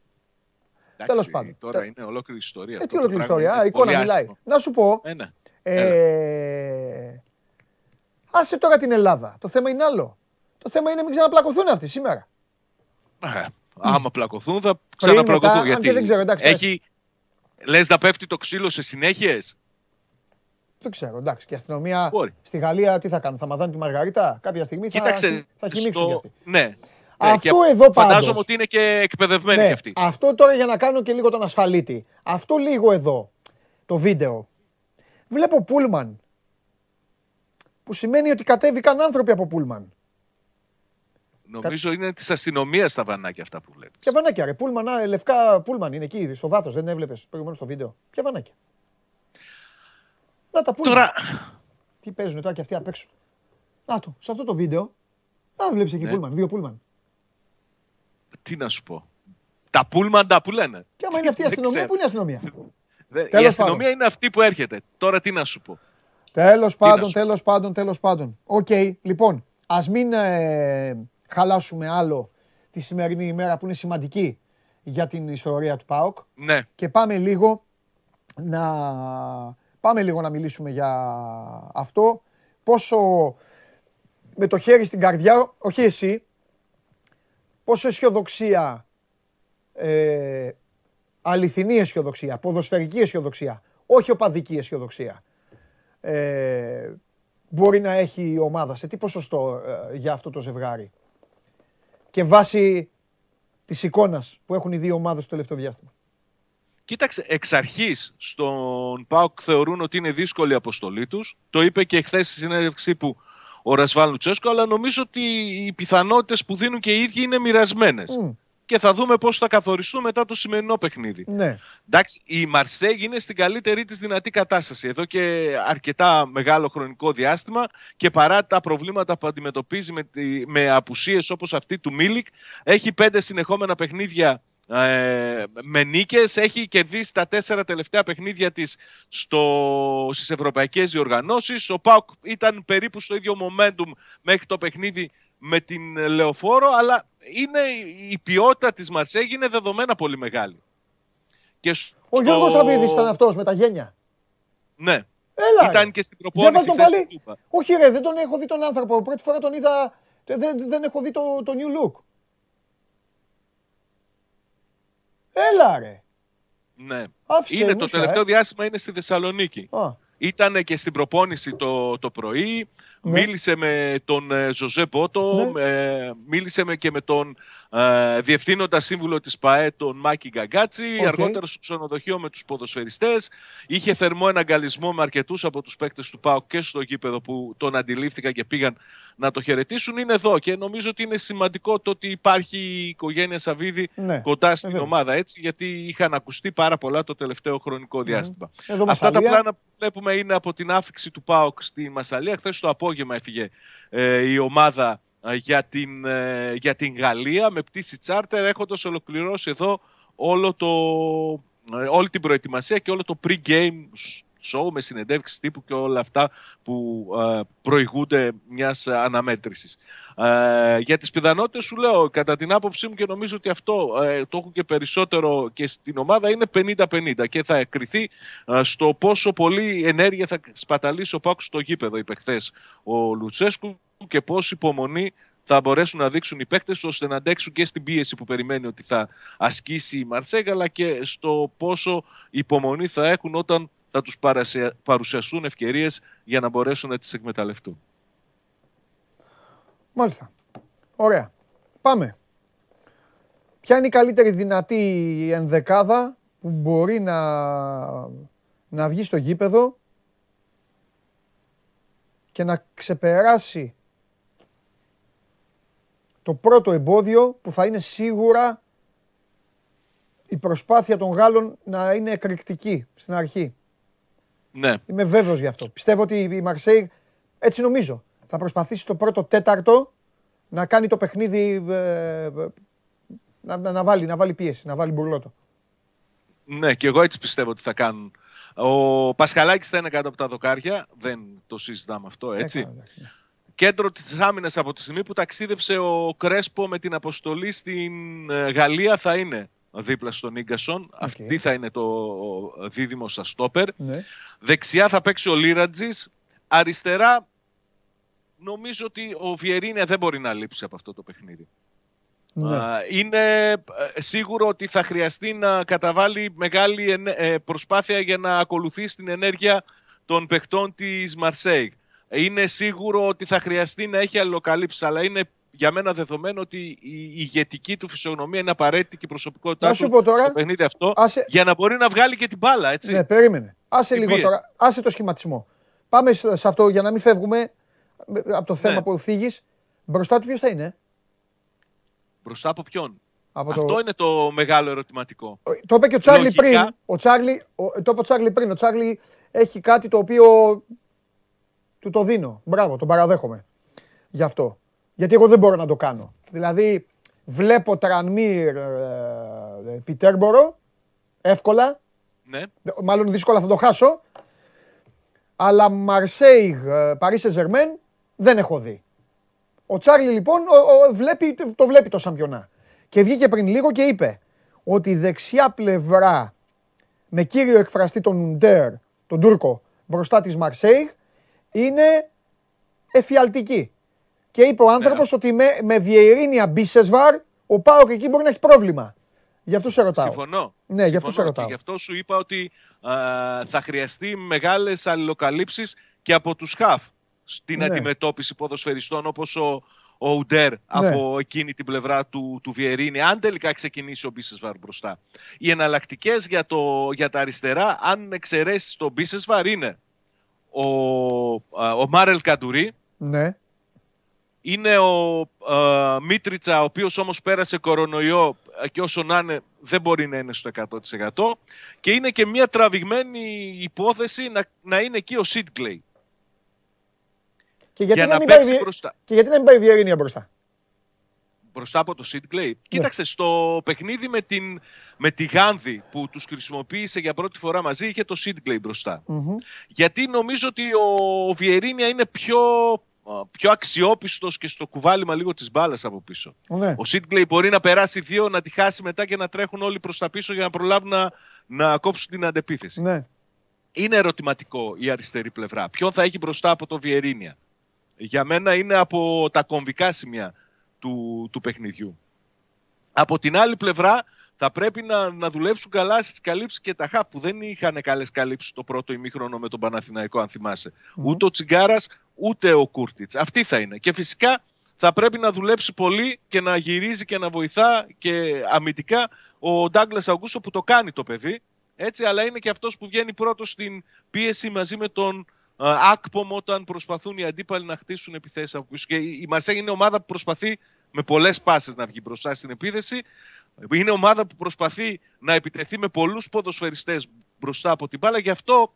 Τέλος πάντων. Τώρα είναι ολόκληρη ιστορία. Ε, τι ολόκληρη ιστορία; Α, η εικόνα μιλάει. Να σου πω. Ε, ναι. ε, άσε τώρα την Ελλάδα. Το θέμα είναι άλλο. Το θέμα είναι μην ξαναπλακωθούν αυτοί σήμερα. Ε, άμα πλακωθούν θα ξαναπλακωθούν. γιατί δεν ξέρω, εντάξει, έχει... Λες να πέφτει το ξύλο σε συνέχειες; Δεν ξέρω, εντάξει. Και η αστυνομία στη Γαλλία τι θα κάνουν, θα μαδάνε τη Μαργαρίτα; Κάποια στιγμή, Κοίταξε, θα, θα στο... αυτή. Ναι. Αυτό ναι, εδώ πάντως, Φαντάζομαι ότι είναι και εκπαιδευμένοι ναι, κι αυτοί. Αυτό τώρα για να κάνω και λίγο τον ασφαλίτη. Αυτό λίγο εδώ, το βίντεο. Βλέπω πούλμαν. Που σημαίνει ότι κατέβηκαν άνθρωποι από πούλμαν. Νομίζω είναι της αστυνομίας τα βανάκια αυτά που βλέπεις. Ποια βανάκια, ρε. Πούλμαν, λευκά πούλμαν είναι εκεί, στο βάθος. Δεν έβλεπες προηγουμένως το βίντεο. Ποια βανάκια. Να τα πούλμαν. Τώρα. Τι παίζουν τώρα και αυτοί απ' έξω. Να το, σε αυτό το βίντεο. Να βλέπεις εκεί ναι. πούλμαν, δύο πούλμαν. Τι να σου πω. Τα πούλμαν τα που λένε. Και άμα είναι αυτή η αστυνομία, πού είναι η αστυνομία; η αστυνομία είναι αυτή που έρχεται. Τώρα τι να σου πω. Τέλος πάντων, τέλος πάντων, τέλος πάντων. Οκ, λοιπόν, ας μην ε, χαλάσουμε άλλο τη σημερινή ημέρα που είναι σημαντική για την ιστορία του ΠΑΟΚ. Ναι. Και πάμε λίγο να, πάμε λίγο να μιλήσουμε για αυτό. Πόσο με το χέρι στην καρδιά, όχι εσύ, πόσο αισιοδοξία, ε, αληθινή αισιοδοξία, ποδοσφαιρική αισιοδοξία, όχι οπαδική αισιοδοξία, ε, μπορεί να έχει η ομάδα, σε τι ποσοστό ε, για αυτό το ζευγάρι; Και βάσει της εικόνας που έχουν οι δύο ομάδες στο τελευταίο διάστημα. Κοίταξε, εξ αρχής στον ΠΑΟΚ θεωρούν ότι είναι δύσκολη η αποστολή τους. Το είπε και χθες στη συνέντευξη που ο Ρασβάλ Λουτσέσκο, αλλά νομίζω ότι οι πιθανότητες που δίνουν και οι ίδιοι είναι μοιρασμένες και θα δούμε πώς θα καθοριστούν μετά το σημερινό παιχνίδι. Ναι. Εντάξει, η Μαρσέγ είναι στην καλύτερη της δυνατή κατάσταση εδώ και αρκετά μεγάλο χρονικό διάστημα και παρά τα προβλήματα που αντιμετωπίζει με, με απουσίες όπως αυτή του Μίλικ έχει πέντε συνεχόμενα παιχνίδια ε, με νίκες, έχει κερδίσει τα τέσσερα τελευταία παιχνίδια της στο, στις ευρωπαϊκές διοργανώσεις. Ο Πάουκ ήταν περίπου στο ίδιο momentum μέχρι το παιχνίδι με την Λεωφόρο, αλλά είναι, η ποιότητα της Μαρσέγ είναι δεδομένα πολύ μεγάλη. Και στο... Ο Γιώργος Αβίδης ήταν αυτός με τα γένια. Ναι. Έλα, ήταν και στην προπόνηση τον πάλι... Όχι ρε, δεν τον έχω δει τον άνθρωπο. Πρώτη φορά τον είδα, δεν, δεν έχω δει το, το new look. Έλα ρε. Ναι. είναι το τελευταίο ε. διάστημα είναι στη Θεσσαλονίκη. Ήταν και στην προπόνηση το, το πρωί. Ναι. Μίλησε με τον ε, Ζωζέ Μπότο. Ναι. Ε, μίλησε με και με τον ε, διευθύνοντας σύμβουλο της ΠαΕ τον Μάκη Γκαγκάτσι, okay. αργότερα στο ξενοδοχείο με τους ποδοσφαιριστές. Είχε θερμό εναγκαλισμό με αρκετούς από τους παίκτες του ΠΑΟ και στο γήπεδο που τον αντιλήφθηκαν και πήγαν να το χαιρετήσουν. Είναι εδώ και νομίζω ότι είναι σημαντικό το ότι υπάρχει η οικογένεια Σαββίδη ναι. κοντά στην ομάδα έτσι, γιατί είχαν ακουστεί πάρα πολλά το τελευταίο χρονικό διάστημα. Αυτά τα πλάνα που βλέπουμε είναι από την άφηξη του ΠΑΟΚ στη Μασαλία. Χθες το απόγευμα έφυγε ε, η ομάδα ε, για την, ε, για την Γαλλία με πτήση τσάρτερ έχοντας ολοκληρώσει εδώ όλο το, ε, όλη την προετοιμασία και όλο το pre-game show με συνεντεύξεις τύπου και όλα αυτά που προηγούνται μιας αναμέτρησης. για τις πιθανότητες σου λέω, κατά την άποψή μου και νομίζω ότι αυτό το έχω και περισσότερο και στην ομάδα είναι 50-50 και θα εκκριθεί στο πόσο πολύ ενέργεια θα σπαταλήσει ο Πάκος στο γήπεδο, είπε χθες ο Λουτσέσκου και πόση υπομονή θα μπορέσουν να δείξουν οι παίκτες ώστε να αντέξουν και στην πίεση που περιμένει ότι θα ασκήσει η Μαρσέγα αλλά και στο πόσο υπομονή θα έχουν όταν θα τους παρουσιαστούν ευκαιρίες για να μπορέσουν να τις εκμεταλλευτούν. Μάλιστα. Ωραία. Πάμε. Ποια είναι η καλύτερη δυνατή ενδεκάδα που μπορεί να, να βγει στο γήπεδο και να ξεπεράσει το πρώτο εμπόδιο που θα είναι σίγουρα η προσπάθεια των Γάλλων να είναι εκρηκτική στην αρχή. Ναι. Είμαι βέβαιος γι' αυτό. Πιστεύω ότι η Μαρσέη, έτσι νομίζω, θα προσπαθήσει το πρώτο τέταρτο να κάνει το παιχνίδι, ε, να, να, βάλει, να βάλει πίεση, να βάλει μπουρλότο. Ναι, και εγώ έτσι πιστεύω ότι θα κάνουν. Ο Πασχαλάκης θα είναι κάτω από τα δοκάρια, δεν το συζητάμε αυτό, έτσι. ναι κέντρο της άμυνας από τη στιγμή που ταξίδεψε ο Κρέσπο με την αποστολή στην ε, Γαλλία θα είναι δίπλα στον Ίγκασον. Αυτή θα είναι το δίδυμο στα στόπερ. Ναι. Δεξιά θα παίξει ο Λίρατζης. Αριστερά νομίζω ότι ο Βιερίνια δεν μπορεί να λείψει από αυτό το παιχνίδι. Ναι. Είναι ε, σίγουρο ότι θα χρειαστεί να καταβάλει μεγάλη ε, προσπάθεια για να ακολουθεί την ενέργεια των παιχτών της Μαρσέιγ είναι σίγουρο ότι θα χρειαστεί να έχει αλληλοκαλύψεις, αλλά είναι για μένα δεδομένο ότι η ηγετική του φυσιογνωμία είναι απαραίτητη και η προσωπικότητά του τώρα, στο παιχνίδι αυτό για να μπορεί να βγάλει και την μπάλα. Έτσι. Ναι, περίμενε. Άσε λίγο τώρα. Άσε το σχηματισμό. Πάμε σε αυτό για να μην φεύγουμε από το θέμα ναι. που φύγει. Μπροστά του ποιος θα είναι; Μπροστά από ποιον; Από Αυτό το... είναι το μεγάλο ερωτηματικό. Το είπε και ο Τσάρλι πριν. Ο Τσάρλι, ο, το είπε ο Τσάρλι πριν. Ο Τσάρλι έχει κάτι το οποίο του το δίνω. Μπράβο, τον παραδέχομαι. Γι' αυτό. Γιατί εγώ δεν μπορώ να το κάνω. Δηλαδή, βλέπω Τρανμίρ, ε, ε, Πιτέρμπορο, εύκολα. Ναι. Μάλλον δύσκολα θα το χάσω. Αλλά Μαρσέιγ, Παρί Σεζερμέν δεν έχω δει. Ο Τσάρλι λοιπόν ο, ο, βλέπει, το βλέπει το Σαμπιονά. Και βγήκε πριν λίγο και είπε ότι η δεξιά πλευρά με κύριο εκφραστή τον Ουντέρ, τον Τούρκο, μπροστά της Μαρσέιγ, είναι εφιαλτική. Και είπε ο άνθρωπος ναι. ότι με, με Βιερίνια Μπίσεσβαρ ο Πάοκ εκεί μπορεί να έχει πρόβλημα. Γι' αυτό σε ρωτάω. Συμφωνώ. Ναι, γι' αυτό σε ρωτάω. Και γι' αυτό σου είπα ότι θα χρειαστεί μεγάλες αλληλοκαλύψεις και από τους ΧΑΦ στην ναι. αντιμετώπιση ποδοσφαιριστών όπως ο, ο Ουντέρ ναι. από εκείνη την πλευρά του, του Βιερίνη, αν τελικά ξεκινήσει ο Μπίσεσβαρ μπροστά. Οι εναλλακτικές για, για τα αριστερά, αν εξαιρέσεις τον Μπίσεσβαρ, είναι ο, ο Μάρελ Καντουρί. Ναι. Είναι ο α, Μίτριτσα, ο οποίος όμως πέρασε κορονοϊό και όσο να είναι δεν μπορεί να είναι στο 100%. Και είναι και μια τραβηγμένη υπόθεση να, να είναι εκεί ο Σίτκλεϊ. Και γιατί, για να, να μην πάει, μπροστά. και γιατί να μην πάει η Βιερίνια μπροστά; Μπροστά από το Sid Clay. Ναι. Κοίταξε, στο παιχνίδι με, την, με τη Γάνδη που τους χρησιμοποίησε για πρώτη φορά μαζί είχε το Sid Clay μπροστα Γιατί νομίζω ότι ο Βιερίνια είναι πιο, πιο αξιόπιστος και στο κουβάλιμα λίγο της μπάλας από πίσω. Ναι. Ο Sid Clay μπορεί να περάσει δύο, να τη χάσει μετά και να τρέχουν όλοι προς τα πίσω για να προλάβουν να, να κόψουν την αντεπίθεση. Ναι. Είναι ερωτηματικό η αριστερή πλευρά. Ποιον θα έχει μπροστά από το Βιερίνια; Για μένα είναι από τα κομβικά σημεία του, του παιχνιδιού. Από την άλλη πλευρά θα πρέπει να, να δουλέψουν καλά στις καλύψεις και τα ΧΑΠ που δεν είχαν καλές καλύψεις το πρώτο ημίχρονο με τον Παναθηναϊκό αν θυμάσαι. Ούτε ο Τσιγκάρας ούτε ο Κούρτιτς. Αυτή θα είναι. Και φυσικά θα πρέπει να δουλέψει πολύ και να γυρίζει και να βοηθά και αμυντικά ο Ντάγκλας Αγκούστο που το κάνει το παιδί. Έτσι, αλλά είναι και αυτός που βγαίνει πρώτος στην πίεση μαζί με τον Άκπομ όταν προσπαθούν οι αντίπαλοι να χτίσουν επιθέσεις από πίσω. Και η Μαρσέγ είναι ομάδα που προσπαθεί με πολλές πάσες να βγει μπροστά στην επίθεση. Είναι ομάδα που προσπαθεί να επιτεθεί με πολλούς ποδοσφαιριστές μπροστά από την μπάλα. Γι' αυτό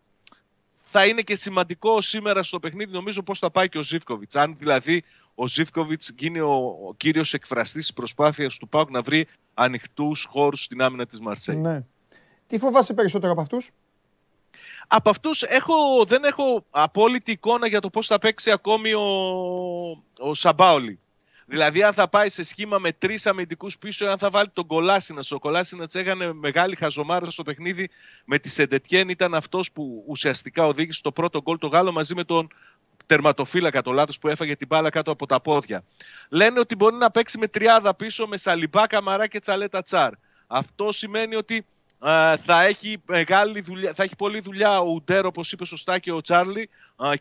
θα είναι και σημαντικό σήμερα στο παιχνίδι νομίζω πώς θα πάει και ο Ζίβκοβιτς. Αν δηλαδή ο Ζίβκοβιτς γίνει ο, ο κύριος εκφραστής της προσπάθειας του ΠΑΟΚ να βρει ανοιχτούς χώρους στην άμυνα της Μαρσέη. Ναι. Τι φοβάσαι περισσότερο από αυτούς; Από αυτούς έχω, δεν έχω απόλυτη εικόνα για το πώς θα παίξει ακόμη ο, ο Σαμπάολη. Δηλαδή, αν θα πάει σε σχήμα με τρεις αμυντικούς πίσω, αν θα βάλει τον Κολάσινας. Ο Κολάσινας έκανε μεγάλη χαζομάρα στο παιχνίδι με τη Σεντετιέν. Ήταν αυτός που ουσιαστικά οδήγησε το πρώτο γκολ το Γάλλο μαζί με τον τερματοφύλακα το λάθος που έφαγε την μπάλα κάτω από τα πόδια. Λένε ότι μπορεί να παίξει με τριάδα πίσω με Σαλιμπά, Καμαρά και Τσαλέτα Τσάρ. Αυτό σημαίνει ότι θα, έχει μεγάλη δουλειά, θα έχει πολλή δουλειά ο Ουντέρ, όπως είπε σωστά και ο Τσάρλι,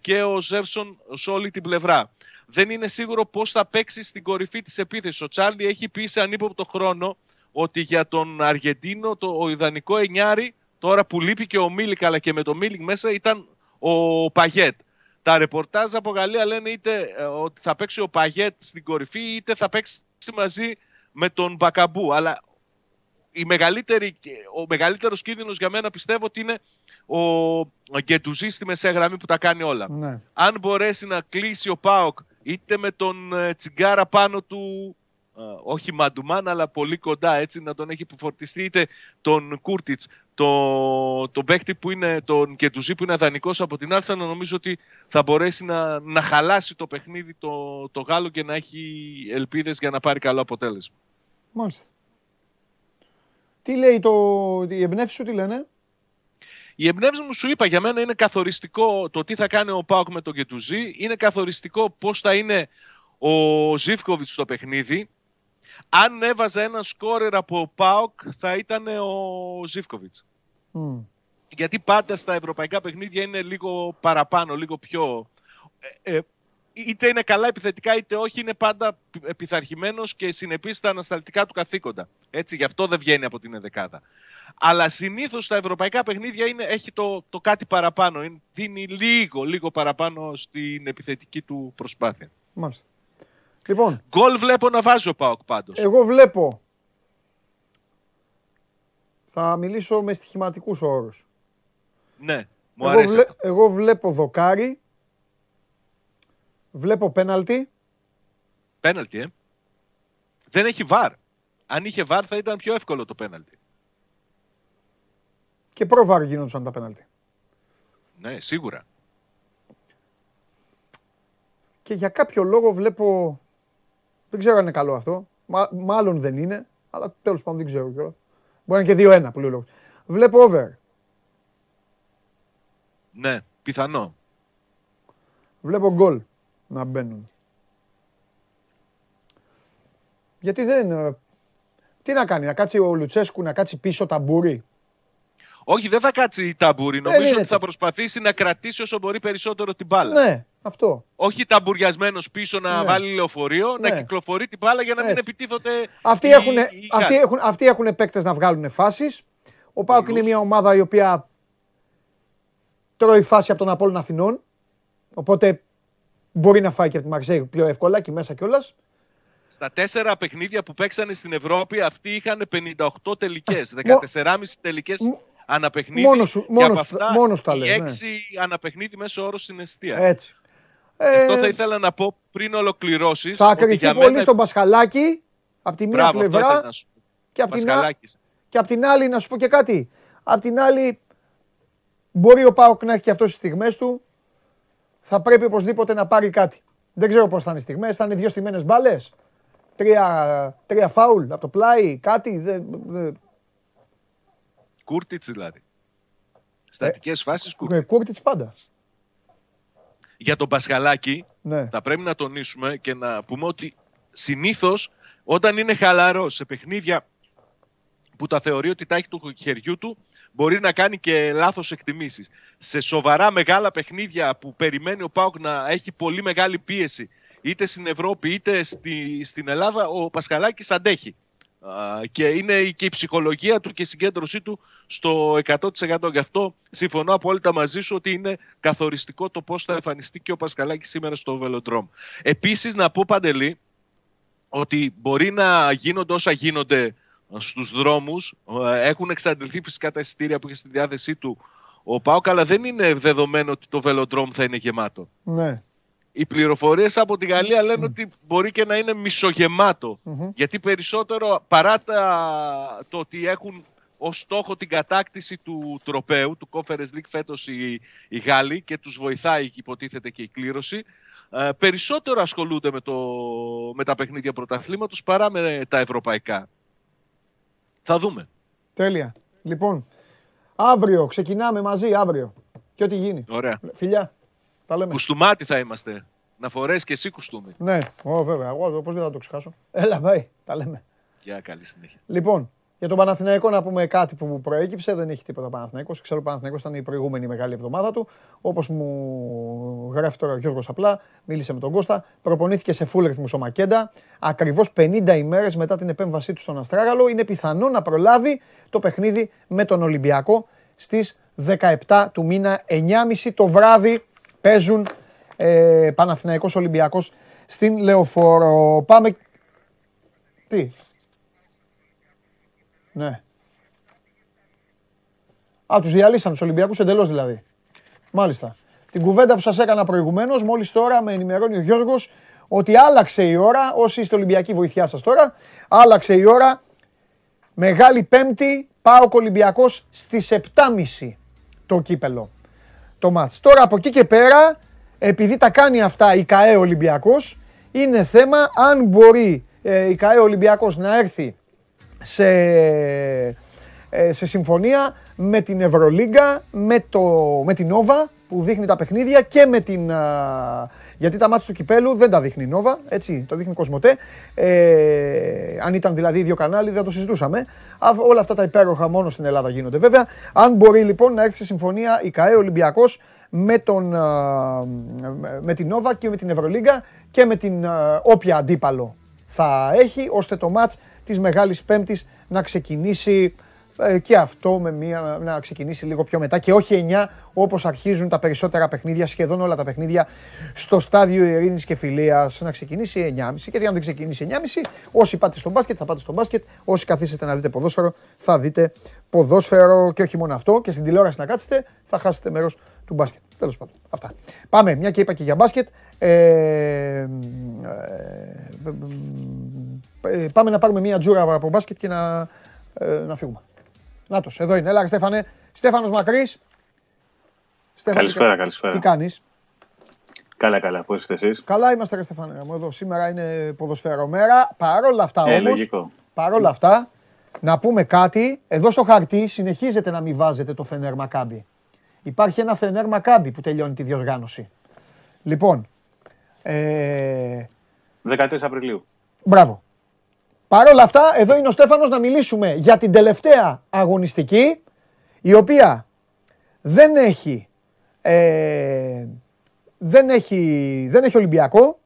και ο Ζέρσον σε όλη την πλευρά δεν είναι σίγουρο πώς θα παίξει στην κορυφή της επίθεσης. Ο Τσάρλι έχει πει σε ανύποπτο χρόνο ότι για τον Αργεντίνο το, ο ιδανικό εννιάρι, τώρα που λείπει και ο Μίλικ, αλλά και με το Μίλικ μέσα, ήταν ο Παγέτ. Τα ρεπορτάζ από Γαλλία λένε είτε ε, ότι θα παίξει ο Παγέτ στην κορυφή, είτε θα παίξει μαζί με τον Μπακαμπού. Αλλά η μεγαλύτερη, ο μεγαλύτερος κίνδυνος για μένα πιστεύω ότι είναι ο Γκεντουζή στη μεσαία γραμμή που τα κάνει όλα. Ναι. Αν μπορέσει να κλείσει ο Πάοκ είτε με τον ε, Τσιγκάρα πάνω του, ε, όχι Μαντουμάν, αλλά πολύ κοντά έτσι να τον έχει φορτιστεί, είτε τον Κούρτιτς, το, το παίκτη που είναι τον Κετουζή που είναι αδανικός από την Άρσα, νομίζω ότι θα μπορέσει να, να χαλάσει το παιχνίδι το, το Γάλλο και να έχει ελπίδες για να πάρει καλό αποτέλεσμα. Μάλιστα. Τι λέει το, η εμπνεύση σου, τι λένε; Η εμπνεύση μου σου είπα για μένα είναι καθοριστικό το τι θα κάνει ο Πάουκ με τον Κετουζή. Είναι καθοριστικό πώς θα είναι ο Ζήφκοβιτς στο παιχνίδι. Αν έβαζε ένα σκόρερ από Πάουκ θα ήταν ο Ζήφκοβιτς. Γιατί πάντα στα ευρωπαϊκά παιχνίδια είναι λίγο παραπάνω, λίγο πιο. Ε, ε, είτε είναι καλά επιθετικά είτε όχι, είναι πάντα επιθαρχημένο και συνεπεί στα ανασταλτικά του καθήκοντα. Έτσι, γι' αυτό δεν βγαίνει από την εδεκάδα. Αλλά συνήθως στα ευρωπαϊκά παιχνίδια είναι, έχει το, το κάτι παραπάνω. Είναι, δίνει λίγο, λίγο παραπάνω στην επιθετική του προσπάθεια. Μάλιστα. Λοιπόν. Γκολ βλέπω να βάζει ο Πάοκ πάντως. Εγώ βλέπω. Θα μιλήσω με στοιχηματικούς όρους. Ναι, μου εγώ αρέσει. εγώ βλέπω δοκάρι. Βλέπω πέναλτι. Πέναλτι, ε. Δεν έχει βάρ. Αν είχε βάρ θα ήταν πιο εύκολο το πέναλτι. Και προ-βάρ γίνονταν τα πέναλτι. Ναι, σίγουρα. Και για κάποιο λόγο βλέπω. Δεν ξέρω αν είναι καλό αυτό. μάλλον δεν είναι, αλλά τέλος πάντων δεν ξέρω κιόλας. Μπορεί να είναι και 2-1 που λέει ο λόγος. Βλέπω over. Ναι, πιθανό. Βλέπω γκολ να μπαίνουν. Γιατί δεν. Ε, τι να κάνει, να κάτσει ο Λουτσέσκου να κάτσει πίσω ταμπούρι; Όχι, δεν θα κάτσει η ταμπούρι. Νομίζω ότι θα προσπαθήσει να κρατήσει όσο μπορεί περισσότερο την μπάλα. Ναι, αυτό. Όχι ταμπουριασμένος πίσω να ναι. βάλει λεωφορείο, να ναι. κυκλοφορεί την μπάλα για να μην επιτίθονται. Αυτοί, οι, έχουν, αυτοί, έχουν, αυτοί έχουν παίκτες να βγάλουν φάσεις. Ο Πάοκ είναι μια ομάδα η οποία τρώει φάση από τον Απόλλων Αθηνών. Οπότε μπορεί να φάει και από τη Μαρσέη πιο εύκολα και μέσα κιόλας. Στα τέσσερα παιχνίδια που παίξανε στην Ευρώπη, αυτοί είχαν 58 τελικές. 14,5 τελικές αναπαιχνίδι. Μόνος σου, μόνος, και αυτά, μόνος τα λέει. Έξι ναι. αναπαιχνίδι μέσω όρο στην αιστεία. Έτσι. Ε, Αυτό θα ήθελα να πω πριν ολοκληρώσεις. Θα κρυφτεί πολύ μένα... στον Πασχαλάκη από τη μία πλευρά και από, την και από την άλλη να σου πω και κάτι. Από την άλλη μπορεί ο Πάοκ να έχει και αυτός τις στιγμές του. Θα πρέπει οπωσδήποτε να πάρει κάτι. Δεν ξέρω πώς θα είναι οι στιγμές. Θα είναι δύο στιγμένε μπάλες. Τρία, τρία φάουλ από το πλάι, κάτι. Δε, δε, Κούρτιτς δηλαδή. Στατικές ε, φάσει Κούρτιτς. Κούρτιτς πάντα. Για τον Πασχαλάκη ναι. θα πρέπει να τονίσουμε και να πούμε ότι συνήθως όταν είναι χαλαρός σε παιχνίδια που τα θεωρεί ότι τα έχει του χεριού του, μπορεί να κάνει και λάθος εκτιμήσεις. Σε σοβαρά μεγάλα παιχνίδια που περιμένει ο Πάουκ να έχει πολύ μεγάλη πίεση είτε στην Ευρώπη είτε στη, στην Ελλάδα, ο Πασχαλάκης αντέχει. Και είναι και η ψυχολογία του και η συγκέντρωσή του στο 100%. Γι' αυτό συμφωνώ απόλυτα μαζί σου ότι είναι καθοριστικό το πώς θα εμφανιστεί και ο Πασχαλάκης σήμερα στο Βελοντρόμ. Επίσης να πω Παντελή ότι μπορεί να γίνονται όσα γίνονται στους δρόμους. Έχουν εξαντληθεί φυσικά τα εισιτήρια που έχει στη διάθεσή του ο Πάοκ, αλλά δεν είναι δεδομένο ότι το Βελοντρόμ θα είναι γεμάτο. Ναι οι πληροφορίες από τη Γαλλία λένε ότι μπορεί και να είναι Γιατί περισσότερο παρά το ότι έχουν ως στόχο την κατάκτηση του τροπέου, του Conference League φέτος οι, οι Γάλλοι και τους βοηθάει υποτίθεται και η κλήρωση, ε, περισσότερο ασχολούνται με, το, με τα παιχνίδια πρωταθλήματος παρά με τα ευρωπαϊκά. Θα δούμε. Τέλεια. Λοιπόν, αύριο ξεκινάμε μαζί, αύριο. Και ό,τι γίνει. Ωραία. Φιλιά. Τα λέμε. Κουστούμάτι θα είμαστε. Να φορέσεις και εσύ κουστούμι. Ναι, Ω, βέβαια. Εγώ πώ δεν θα το ξεχάσω. Έλα, πάει. Τα λέμε. Για καλή συνέχεια. Λοιπόν, για τον Παναθηναϊκό να πούμε κάτι που μου προέκυψε. Δεν έχει τίποτα Παναθηναϊκός. Ξέρω ο Παναθηναϊκός ήταν η προηγούμενη μεγάλη εβδομάδα του. Όπως μου γράφει τώρα ο Γιώργος απλά, μίλησε με τον Κώστα. Προπονήθηκε σε full ρυθμού ο Μακέντα. Ακριβώς 50 ημέρες μετά την επέμβασή του στον Αστράγαλο. Είναι πιθανό να προλάβει το παιχνίδι με τον Ολυμπιακό στις 17 του μήνα 9.30 το βράδυ παίζουν ε, Παναθηναϊκός Ολυμπιακός στην Λεωφόρο. Πάμε... Τι; Ναι. Α, τους διαλύσαμε τους Ολυμπιακούς εντελώς δηλαδή. Μάλιστα. Την κουβέντα που σας έκανα προηγουμένως, μόλις τώρα με ενημερώνει ο Γιώργος ότι άλλαξε η ώρα, όσοι είστε Ολυμπιακοί βοηθιά σας τώρα, άλλαξε η ώρα, Μεγάλη Πέμπτη, πάω Ολυμπιακός στις 7.30 το κύπελο το μάτς. Τώρα από εκεί και πέρα, επειδή τα κάνει αυτά η ΚαΕ Ολυμπιακός, είναι θέμα αν μπορεί ε, η ΚαΕ Ολυμπιακός να έρθει σε, ε, σε συμφωνία με την Ευρωλίγκα, με, το, με την Νόβα που δείχνει τα παιχνίδια και με την, γιατί τα μάτια του κυπέλου δεν τα δείχνει η Νόβα, έτσι, το δείχνει Κοσμοτέ. Ε, αν ήταν δηλαδή ίδιο κανάλι, δεν το συζητούσαμε. όλα αυτά τα υπέροχα μόνο στην Ελλάδα γίνονται. Βέβαια, αν μπορεί λοιπόν να έρθει σε συμφωνία η ΚαΕ Ολυμπιακός με, τον, με την Νόβα και με την Ευρωλίγκα και με την όποια αντίπαλο θα έχει, ώστε το μάτς της Μεγάλης Πέμπτης να ξεκινήσει ε, και αυτό με μία, να ξεκινήσει λίγο πιο μετά και όχι 9 όπως αρχίζουν τα περισσότερα παιχνίδια, σχεδόν όλα τα παιχνίδια στο στάδιο ειρήνης και φιλίας να ξεκινήσει 9.30 και αν δεν ξεκινήσει 9.30 όσοι πάτε στο μπάσκετ θα πάτε στο μπάσκετ, όσοι καθίσετε να δείτε ποδόσφαιρο θα δείτε ποδόσφαιρο και όχι μόνο αυτό και στην τηλεόραση να κάτσετε θα χάσετε μέρος του μπάσκετ. Τέλος πάντων. Αυτά. Πάμε, μια και είπα και για μπάσκετ. Ε, ε, ε, πάμε να πάρουμε μια τζούρα από μπάσκετ και να, ε, να φύγουμε. Νάτος, εδώ είναι. Έλα, Στέφανε. Στέφανος Μακρύς. καλησπέρα, καλησπέρα. Τι κάνεις; Καλά, καλά. Πώς είστε εσείς; Καλά είμαστε, ρε Στέφανε. Εδώ σήμερα είναι ποδοσφαίρο μέρα. Παρόλα αυτά ε, όμως, λογικό. παρόλα αυτά, να πούμε κάτι. Εδώ στο χαρτί συνεχίζετε να μην βάζετε το Φενέρ Μακάμπι. Υπάρχει ένα Φενέρ Μακάμπι που τελειώνει τη διοργάνωση. Λοιπόν. Ε... 13 Απριλίου. Μπράβο. Παρ' όλα αυτά, εδώ είναι ο Στέφανος να μιλήσουμε για την τελευταία αγωνιστική, η οποία δεν έχει, ε, δεν έχει, δεν έχει Ολυμπιακό,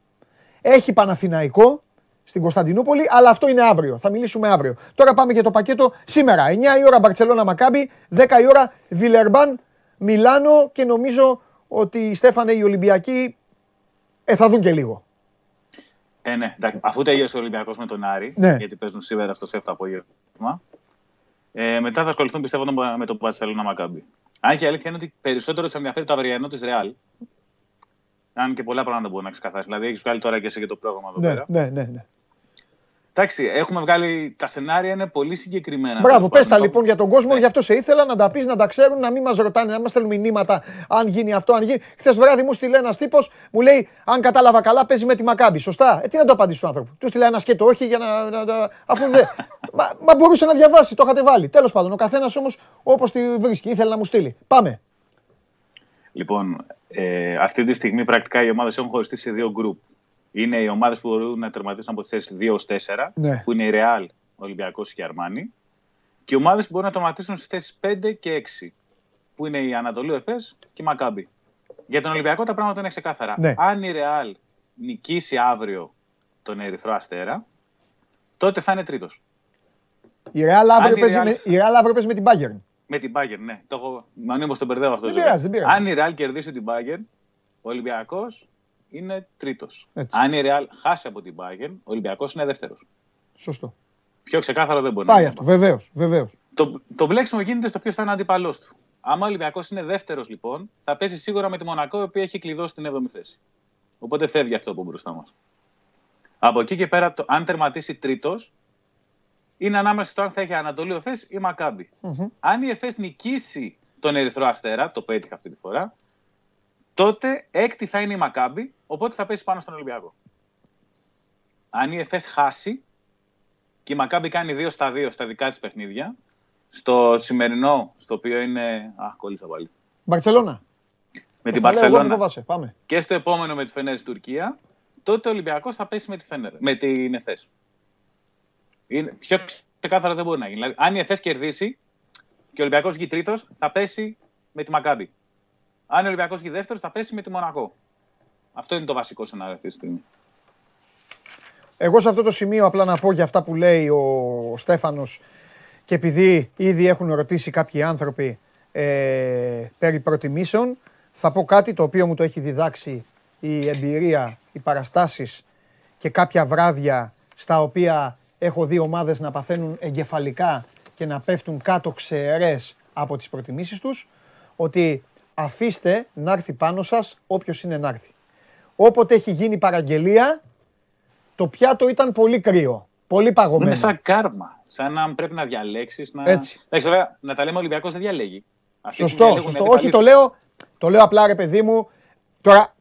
έχει Παναθηναϊκό στην Κωνσταντινούπολη, αλλά αυτό είναι αύριο. Θα μιλήσουμε αύριο. Τώρα πάμε για το πακέτο σήμερα. 9 η ώρα Μπαρτσελώνα Μακάμπι, 10 η ώρα Βιλερμπάν Μιλάνο και νομίζω ότι Στέφανε οι Ολυμπιακοί ε, θα δουν και λίγο. Ε, ναι, Αφού τελείωσε ο Ολυμπιακός με τον Άρη, ναι. γιατί παίζουν σήμερα στο ΣΕΦ το απόγευμα, ε, μετά θα ασχοληθούν πιστεύω με τον Παρσελόνα Μακάμπι. Αν και η αλήθεια είναι ότι περισσότερο σε ενδιαφέρει το αυριανό της Ρεάλ. Αν και πολλά πράγματα μπορεί να ξεκαθαρίσει. Δηλαδή, έχεις βγάλει τώρα και εσύ και το πρόγραμμα εδώ ναι, πέρα. Ναι, ναι, ναι. Εντάξει, έχουμε βγάλει τα σενάρια, είναι πολύ συγκεκριμένα. Μπράβο, πες τα λοιπόν για τον κόσμο, ναι. γι' αυτό σε ήθελα να τα πεις, να τα ξέρουν, να μην μας ρωτάνε, να μας στέλνουν μηνύματα αν γίνει αυτό, αν γίνει. Χθες βράδυ μου στείλε ένας τύπος, μου λέει, αν κατάλαβα καλά, παίζει με τη Μακάμπη. Σωστά. Ε, τι να το απαντήσει του άνθρωπου. Του στείλε ένα σκέτο, όχι για να. να, να αφού δεν. μα, μα μπορούσε να διαβάσει, το είχατε βάλει. Τέλος πάντων, ο καθένας όμως όπως τη βρίσκει, ήθελε να μου στείλει. Πάμε. Λοιπόν, ε, αυτή τη στιγμή πρακτικά οι ομάδες έχουν χωριστεί σε δύο γκρουπ είναι οι ομάδες που μπορούν να τερματίσουν από τη θέση 2 4, ναι. που είναι η Real, Ολυμπιακός και η Αρμάνι. Και οι ομάδες που μπορούν να τερματίσουν στις θέσεις 5 και 6, που είναι η Ανατολή Εφές και η Μακάμπη. Για τον Ολυμπιακό τα πράγματα είναι ξεκάθαρα. Ναι. Αν η Real νικήσει αύριο τον Ερυθρό Αστέρα, τότε θα είναι τρίτος. Η Real αύριο παίζει με την Bayern. Με την Bayern, ναι. Το έχω μονίμω τον μπερδεύω αυτό. Δεν πειράζει, δεν πειράζει. Αν η Real κερδίσει την Bayern, ο Ολυμπιακός είναι τρίτος. Αν η Real χάσει από την Bayern, ο Ολυμπιακός είναι δεύτερος. Σωστό. Πιο ξεκάθαρο δεν μπορεί Πάει να αυτό, βεβαίως. Βεβαίως. Το, το μπλέξιμο γίνεται στο ποιος θα είναι αντίπαλό του. Άμα ο Ολυμπιακός είναι δεύτερος, λοιπόν, θα πέσει σίγουρα με τη Μονακό, η οποία έχει κλειδώσει την 7η θέση. Οπότε φεύγει αυτό από μπροστά μας. Από εκεί και πέρα, το, αν τερματίσει τρίτος, είναι ανάμεσα στο αν θα έχει Ανατολή Εφές ή Μακάμπι. Mm-hmm. Αν η Εφές νικήσει τον Ερυθρό Αστέρα, το πέτυχα αυτή τη φορά, τότε έκτη θα είναι η Μακάμπι, οπότε θα πέσει πάνω στον Ολυμπιακό. Αν η Εφές χάσει και η Μακάμπι κάνει 2 στα 2 στα δικά της παιχνίδια, στο σημερινό, στο οποίο είναι. Α, κόλλησα πάλι. Μπαρσελόνα. Με την Μπαρσελόνα. Και στο επόμενο με τη Φενέρ Τουρκία, τότε ο Ολυμπιακός θα πέσει με, τη Φενέρ, με την ΕΦΕΣ. Είναι, πιο ξεκάθαρα δεν μπορεί να γίνει. Δηλαδή, αν η ΕΦΕΣ κερδίσει και ο Ολυμπιακός βγει τρίτος, θα πέσει με τη Μακάμπη. Αν ο Ολυμπιακός βγει δεύτερος, θα πέσει με τη Μονακό. Αυτό είναι το βασικό σενάριο αυτή τη στιγμή. Εγώ σε αυτό το σημείο απλά να πω για αυτά που λέει ο, ο Στέφανος και επειδή ήδη έχουν ρωτήσει κάποιοι άνθρωποι ε, περί προτιμήσεων, θα πω κάτι το οποίο μου το έχει διδάξει η εμπειρία, οι παραστάσεις και κάποια βράδια στα οποία έχω δει ομάδες να παθαίνουν εγκεφαλικά και να πέφτουν κάτω ξερές από τις προτιμήσεις τους, ότι αφήστε να έρθει πάνω σας όποιος είναι να έρθει. Όποτε έχει γίνει παραγγελία, το πιάτο ήταν πολύ κρύο. Πολύ παγωμένο. Είναι σαν κάρμα. Σαν να πρέπει να διαλέξεις. Να... Έτσι. Εντάξει, βέβαια, να τα λέμε ο Ολυμπιακός δεν διαλέγει. Σωστό, σωστό. Όχι, το λέω, το λέω απλά ρε παιδί μου. Τώρα,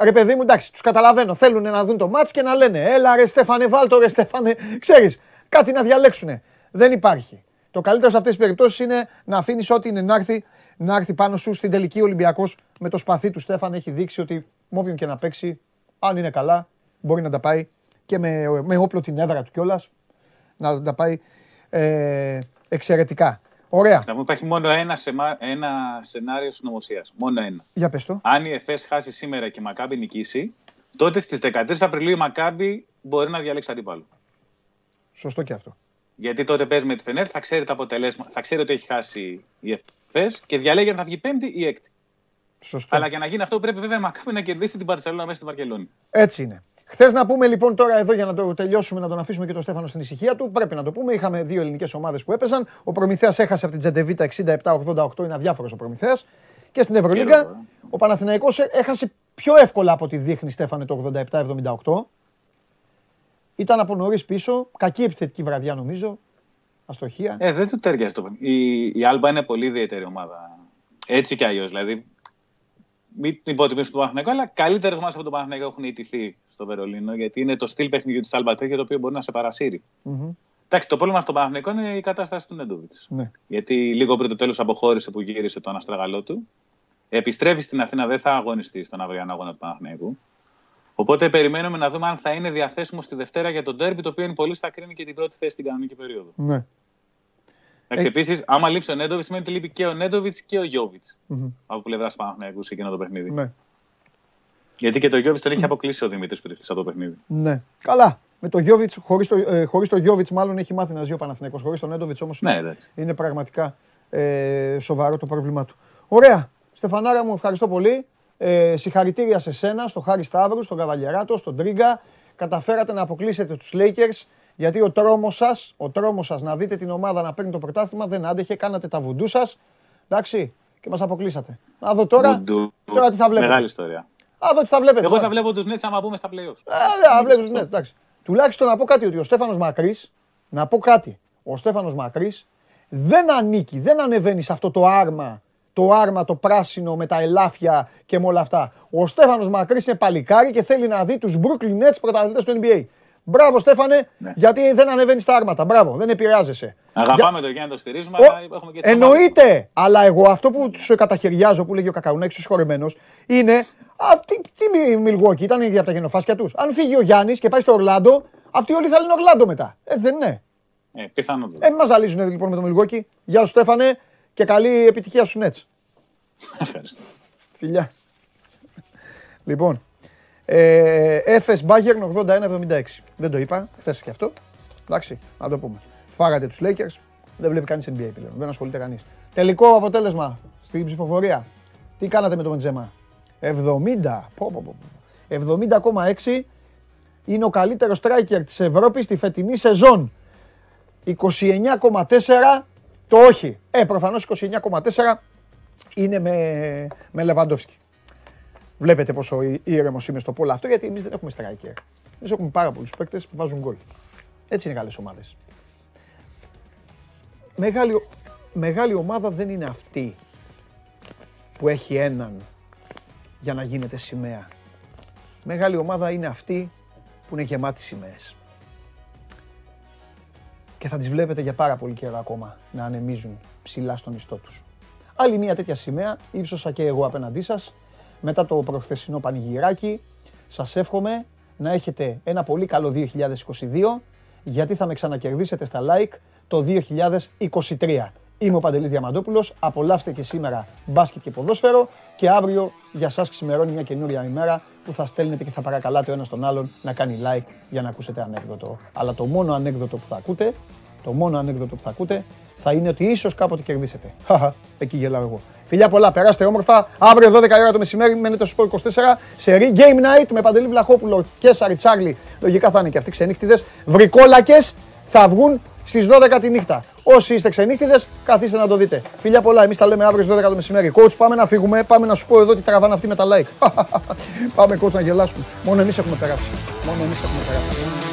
ρε παιδί μου, εντάξει, τους καταλαβαίνω. Θέλουν να δουν το μάτς και να λένε Έλα, ρε Στέφανε, βάλτο, ρε Στέφανε. Ξέρεις, κάτι να διαλέξουν. Δεν υπάρχει. Το καλύτερο σε αυτές τις περιπτώσεις είναι να αφήνεις ό,τι είναι να έρθει, να έρθει πάνω σου στην τελική Ολυμπιακός με το σπαθί του Στέφαν. Έχει δείξει ότι με όποιον και να παίξει, αν είναι καλά, μπορεί να τα πάει και με, με όπλο την έδρα του κιόλας. Να τα πάει ε, εξαιρετικά. Ωραία. Να μου υπάρχει μόνο ένα, σεμα, ένα σενάριο συνωμοσία. Μόνο ένα. Για πες το. Αν η ΕΦΕΣ χάσει σήμερα και η Μακάμπη νικήσει, τότε στις 13 Απριλίου η Μακάμπη μπορεί να διαλέξει αντίπαλο. Σωστό και αυτό. Γιατί τότε παίζει με τη Φενέρ, θα ξέρει τα αποτελέσματα, θα ξέρει ότι έχει χάσει η ΕΦΕΣ και διαλέγει αν θα βγει πέμπτη ή έκτη. Σωστό. Αλλά για να γίνει αυτό πρέπει βέβαια η Μακάμπη να κερδίσει την Παρσελόνα μέσα στην Βαρκελόνη. Έτσι είναι. Χθες να πούμε λοιπόν τώρα εδώ για να το τελειώσουμε, να τον αφήσουμε και τον Στέφανο στην ησυχία του. Πρέπει να το πούμε. Είχαμε δύο ελληνικές ομάδες που έπαιζαν. Ο Προμηθέας έχασε από την Τζεντεβίτα 67-88, είναι αδιάφορος ο Προμηθέας. Και στην Ευρωλίγκα ο Παναθηναϊκός έχασε πιο εύκολα από ό,τι δείχνει Στέφανε το 87-78. Ήταν από νωρίς πίσω. Κακή επιθετική βραδιά νομίζω. Αστοχία. Ε, δεν του ταιριάζει το η, η Άλμπα είναι πολύ ιδιαίτερη ομάδα. Έτσι κι αλλιώς. Δηλαδή μην την υποτιμήσουμε τον Παναθηναϊκό, αλλά καλύτερες ομάδες από τον Παναθηναϊκό έχουν ιτηθεί στο Βερολίνο, γιατί είναι το στυλ παιχνιδιού της Αλμπατέ για το οποίο μπορεί να σε παρασύρει. Mm-hmm. Εντάξει, το πρόβλημα στον Παναθηναϊκό είναι η κατάσταση του Νέντοβιτς. Ναι. Γιατί λίγο πριν το τέλος αποχώρησε που γύρισε το αναστραγαλό του. Επιστρέφει στην Αθήνα, δεν θα αγωνιστεί στον αυριανό αγώνα του Παναθηναϊκού. Οπότε περιμένουμε να δούμε αν θα είναι διαθέσιμο στη Δευτέρα για τον Τέρμπι, το οποίο είναι πολύ θα κρίνει και την πρώτη θέση στην κανονική περίοδο. Ναι. Εντάξει, ε... Επίσης, άμα λείψει ο Νέντοβιτς, σημαίνει ότι λείπει και ο Νέντοβιτς και ο Γιώβιτς mm-hmm. από πλευράς Παναθηναϊκού σε εκείνο το παιχνίδι. Ναι. Γιατί και το Γιώβιτς τον είχε αποκλείσει ο Δημήτρης που από το παιχνίδι. Ναι. Καλά. Με το Γιώβιτς, χωρίς το, ε, χωρίς το Γιώβιτς, μάλλον έχει μάθει να ζει ο Παναθηναϊκός. Χωρίς τον Νέντοβιτς όμως ναι, είναι πραγματικά ε, σοβαρό το πρόβλημά του. Ωραία. Στεφανάρα μου, ευχαριστώ πολύ. Ε, συγχαρητήρια σε σένα, στον Χάρη Σταύρου, στον Καβαλιαράτο, στον Τρίγκα. Καταφέρατε να αποκλείσετε τους Lakers. Γιατί ο τρόμος σας, ο τρόμος σας να δείτε την ομάδα να παίρνει το πρωτάθλημα δεν άντεχε, κάνατε τα βουντού σας. Εντάξει, και μας αποκλείσατε. Να δω τώρα, Βουντού. τώρα τι θα βλέπετε. Μεγάλη ιστορία. Α, δω τι θα βλέπετε. Εγώ θα βλέπω τους Νέτ άμα πούμε στα playoffs. Α, βλέπω τους Νέτ, εντάξει. Τουλάχιστον να πω κάτι ότι ο Στέφανος Μακρύς, να πω κάτι. Ο Στέφανος Μακρύς δεν ανήκει, δεν ανεβαίνει σε αυτό το άρμα, το άρμα το πράσινο με τα ελάφια και με όλα αυτά. Ο Στέφανος Μακρύς είναι παλικάρι και θέλει να δει τους Brooklyn Nets πρωταθλητές του NBA. Μπράβο, Στέφανε, ναι. γιατί δεν ανεβαίνει τα άρματα. Μπράβο, δεν επηρεάζεσαι. Αγαπάμε Για... το να το στηρίζουμε, αλλά έχουμε και Εννοείται, αλλά εγώ αυτό που του καταχαιριάζω, που λέγει ο Κακαουνέκη, ο συγχωρεμένος, είναι. Αυτή, τι Μιλγόκι ήταν για τα γενοφάσκια τους. Αν φύγει ο Γιάννης και πάει στο Ορλάντο, αυτοί όλοι θα λένε Ορλάντο μετά. Έτσι δεν είναι. Ε, πιθανό. Ε, μας ζαλίζουν λοιπόν με τον Μιλγόκι. Γεια σου, Στέφανε, και καλή επιτυχία στους Νέτ. Ευχαριστώ. Φιλιά. Λοιπόν, Ε, Έφες Μπάγκερν 81-76. Δεν το είπα, χθες και αυτό. Εντάξει, να το πούμε. Φάγατε τους Lakers. Δεν βλέπει κανείς NBA πλέον. Δεν ασχολείται κανείς. Τελικό αποτέλεσμα στην ψηφοφορία. Τι κάνατε με το Μεντζέμα. 70. 70,6 είναι ο καλύτερος striker της Ευρώπης στη φετινή σεζόν. 29,4 το όχι. Ε, προφανώς 29,4 είναι με, με Λεβαντόφσκι. Βλέπετε πόσο ήρεμος είμαι στο πόλο αυτό, γιατί εμείς δεν έχουμε striker. Εμείς έχουμε πάρα πολλούς παίκτες που βάζουν γκολ. Έτσι είναι καλές ομάδες. Μεγάλη, μεγάλη ομάδα δεν είναι αυτή που έχει έναν για να γίνεται σημαία. Μεγάλη ομάδα είναι αυτή που είναι γεμάτη σημαίες. Και θα τις βλέπετε για πάρα πολύ καιρό ακόμα να ανεμίζουν ψηλά στον ιστό τους. Άλλη μια τέτοια σημαία ύψωσα και εγώ απέναντί σας μετά το προχθεσινό πανηγυράκι. Σας εύχομαι να έχετε ένα πολύ καλό 2022 γιατί θα με ξανακερδίσετε στα like το 2023. Είμαι ο Παντελής Διαμαντόπουλος, απολαύστε και σήμερα μπάσκετ και ποδόσφαιρο και αύριο για σας ξημερώνει μια καινούρια ημέρα που θα στέλνετε και θα παρακαλάτε ο ένας τον άλλον να κάνει like για να ακούσετε ανέκδοτο. Αλλά το μόνο ανέκδοτο που θα ακούτε, το μόνο ανέκδοτο που θα ακούτε θα είναι ότι ίσως κάποτε κερδίσετε. Χαχα, εκεί γελάω εγώ. Φιλιά πολλά, περάστε όμορφα. Αύριο 12 ώρα το μεσημέρι μένετε στο 24 σε Game Night με Παντελή Βλαχόπουλο και Σαρι Τσάρλι. Λογικά θα είναι και αυτοί ξενύχτιδες. Βρικόλακες θα βγουν στις 12 τη νύχτα. Όσοι είστε ξενύχτιδες, καθίστε να το δείτε. Φιλιά πολλά, εμείς τα λέμε αύριο στις 12 το μεσημέρι. Coach, πάμε να φύγουμε, πάμε να σου πω εδώ τι τραβάνε αυτοί με τα like. πάμε coach να γελάσουμε. Μόνο εμείς έχουμε περάσει. Μόνο εμείς έχουμε περάσει.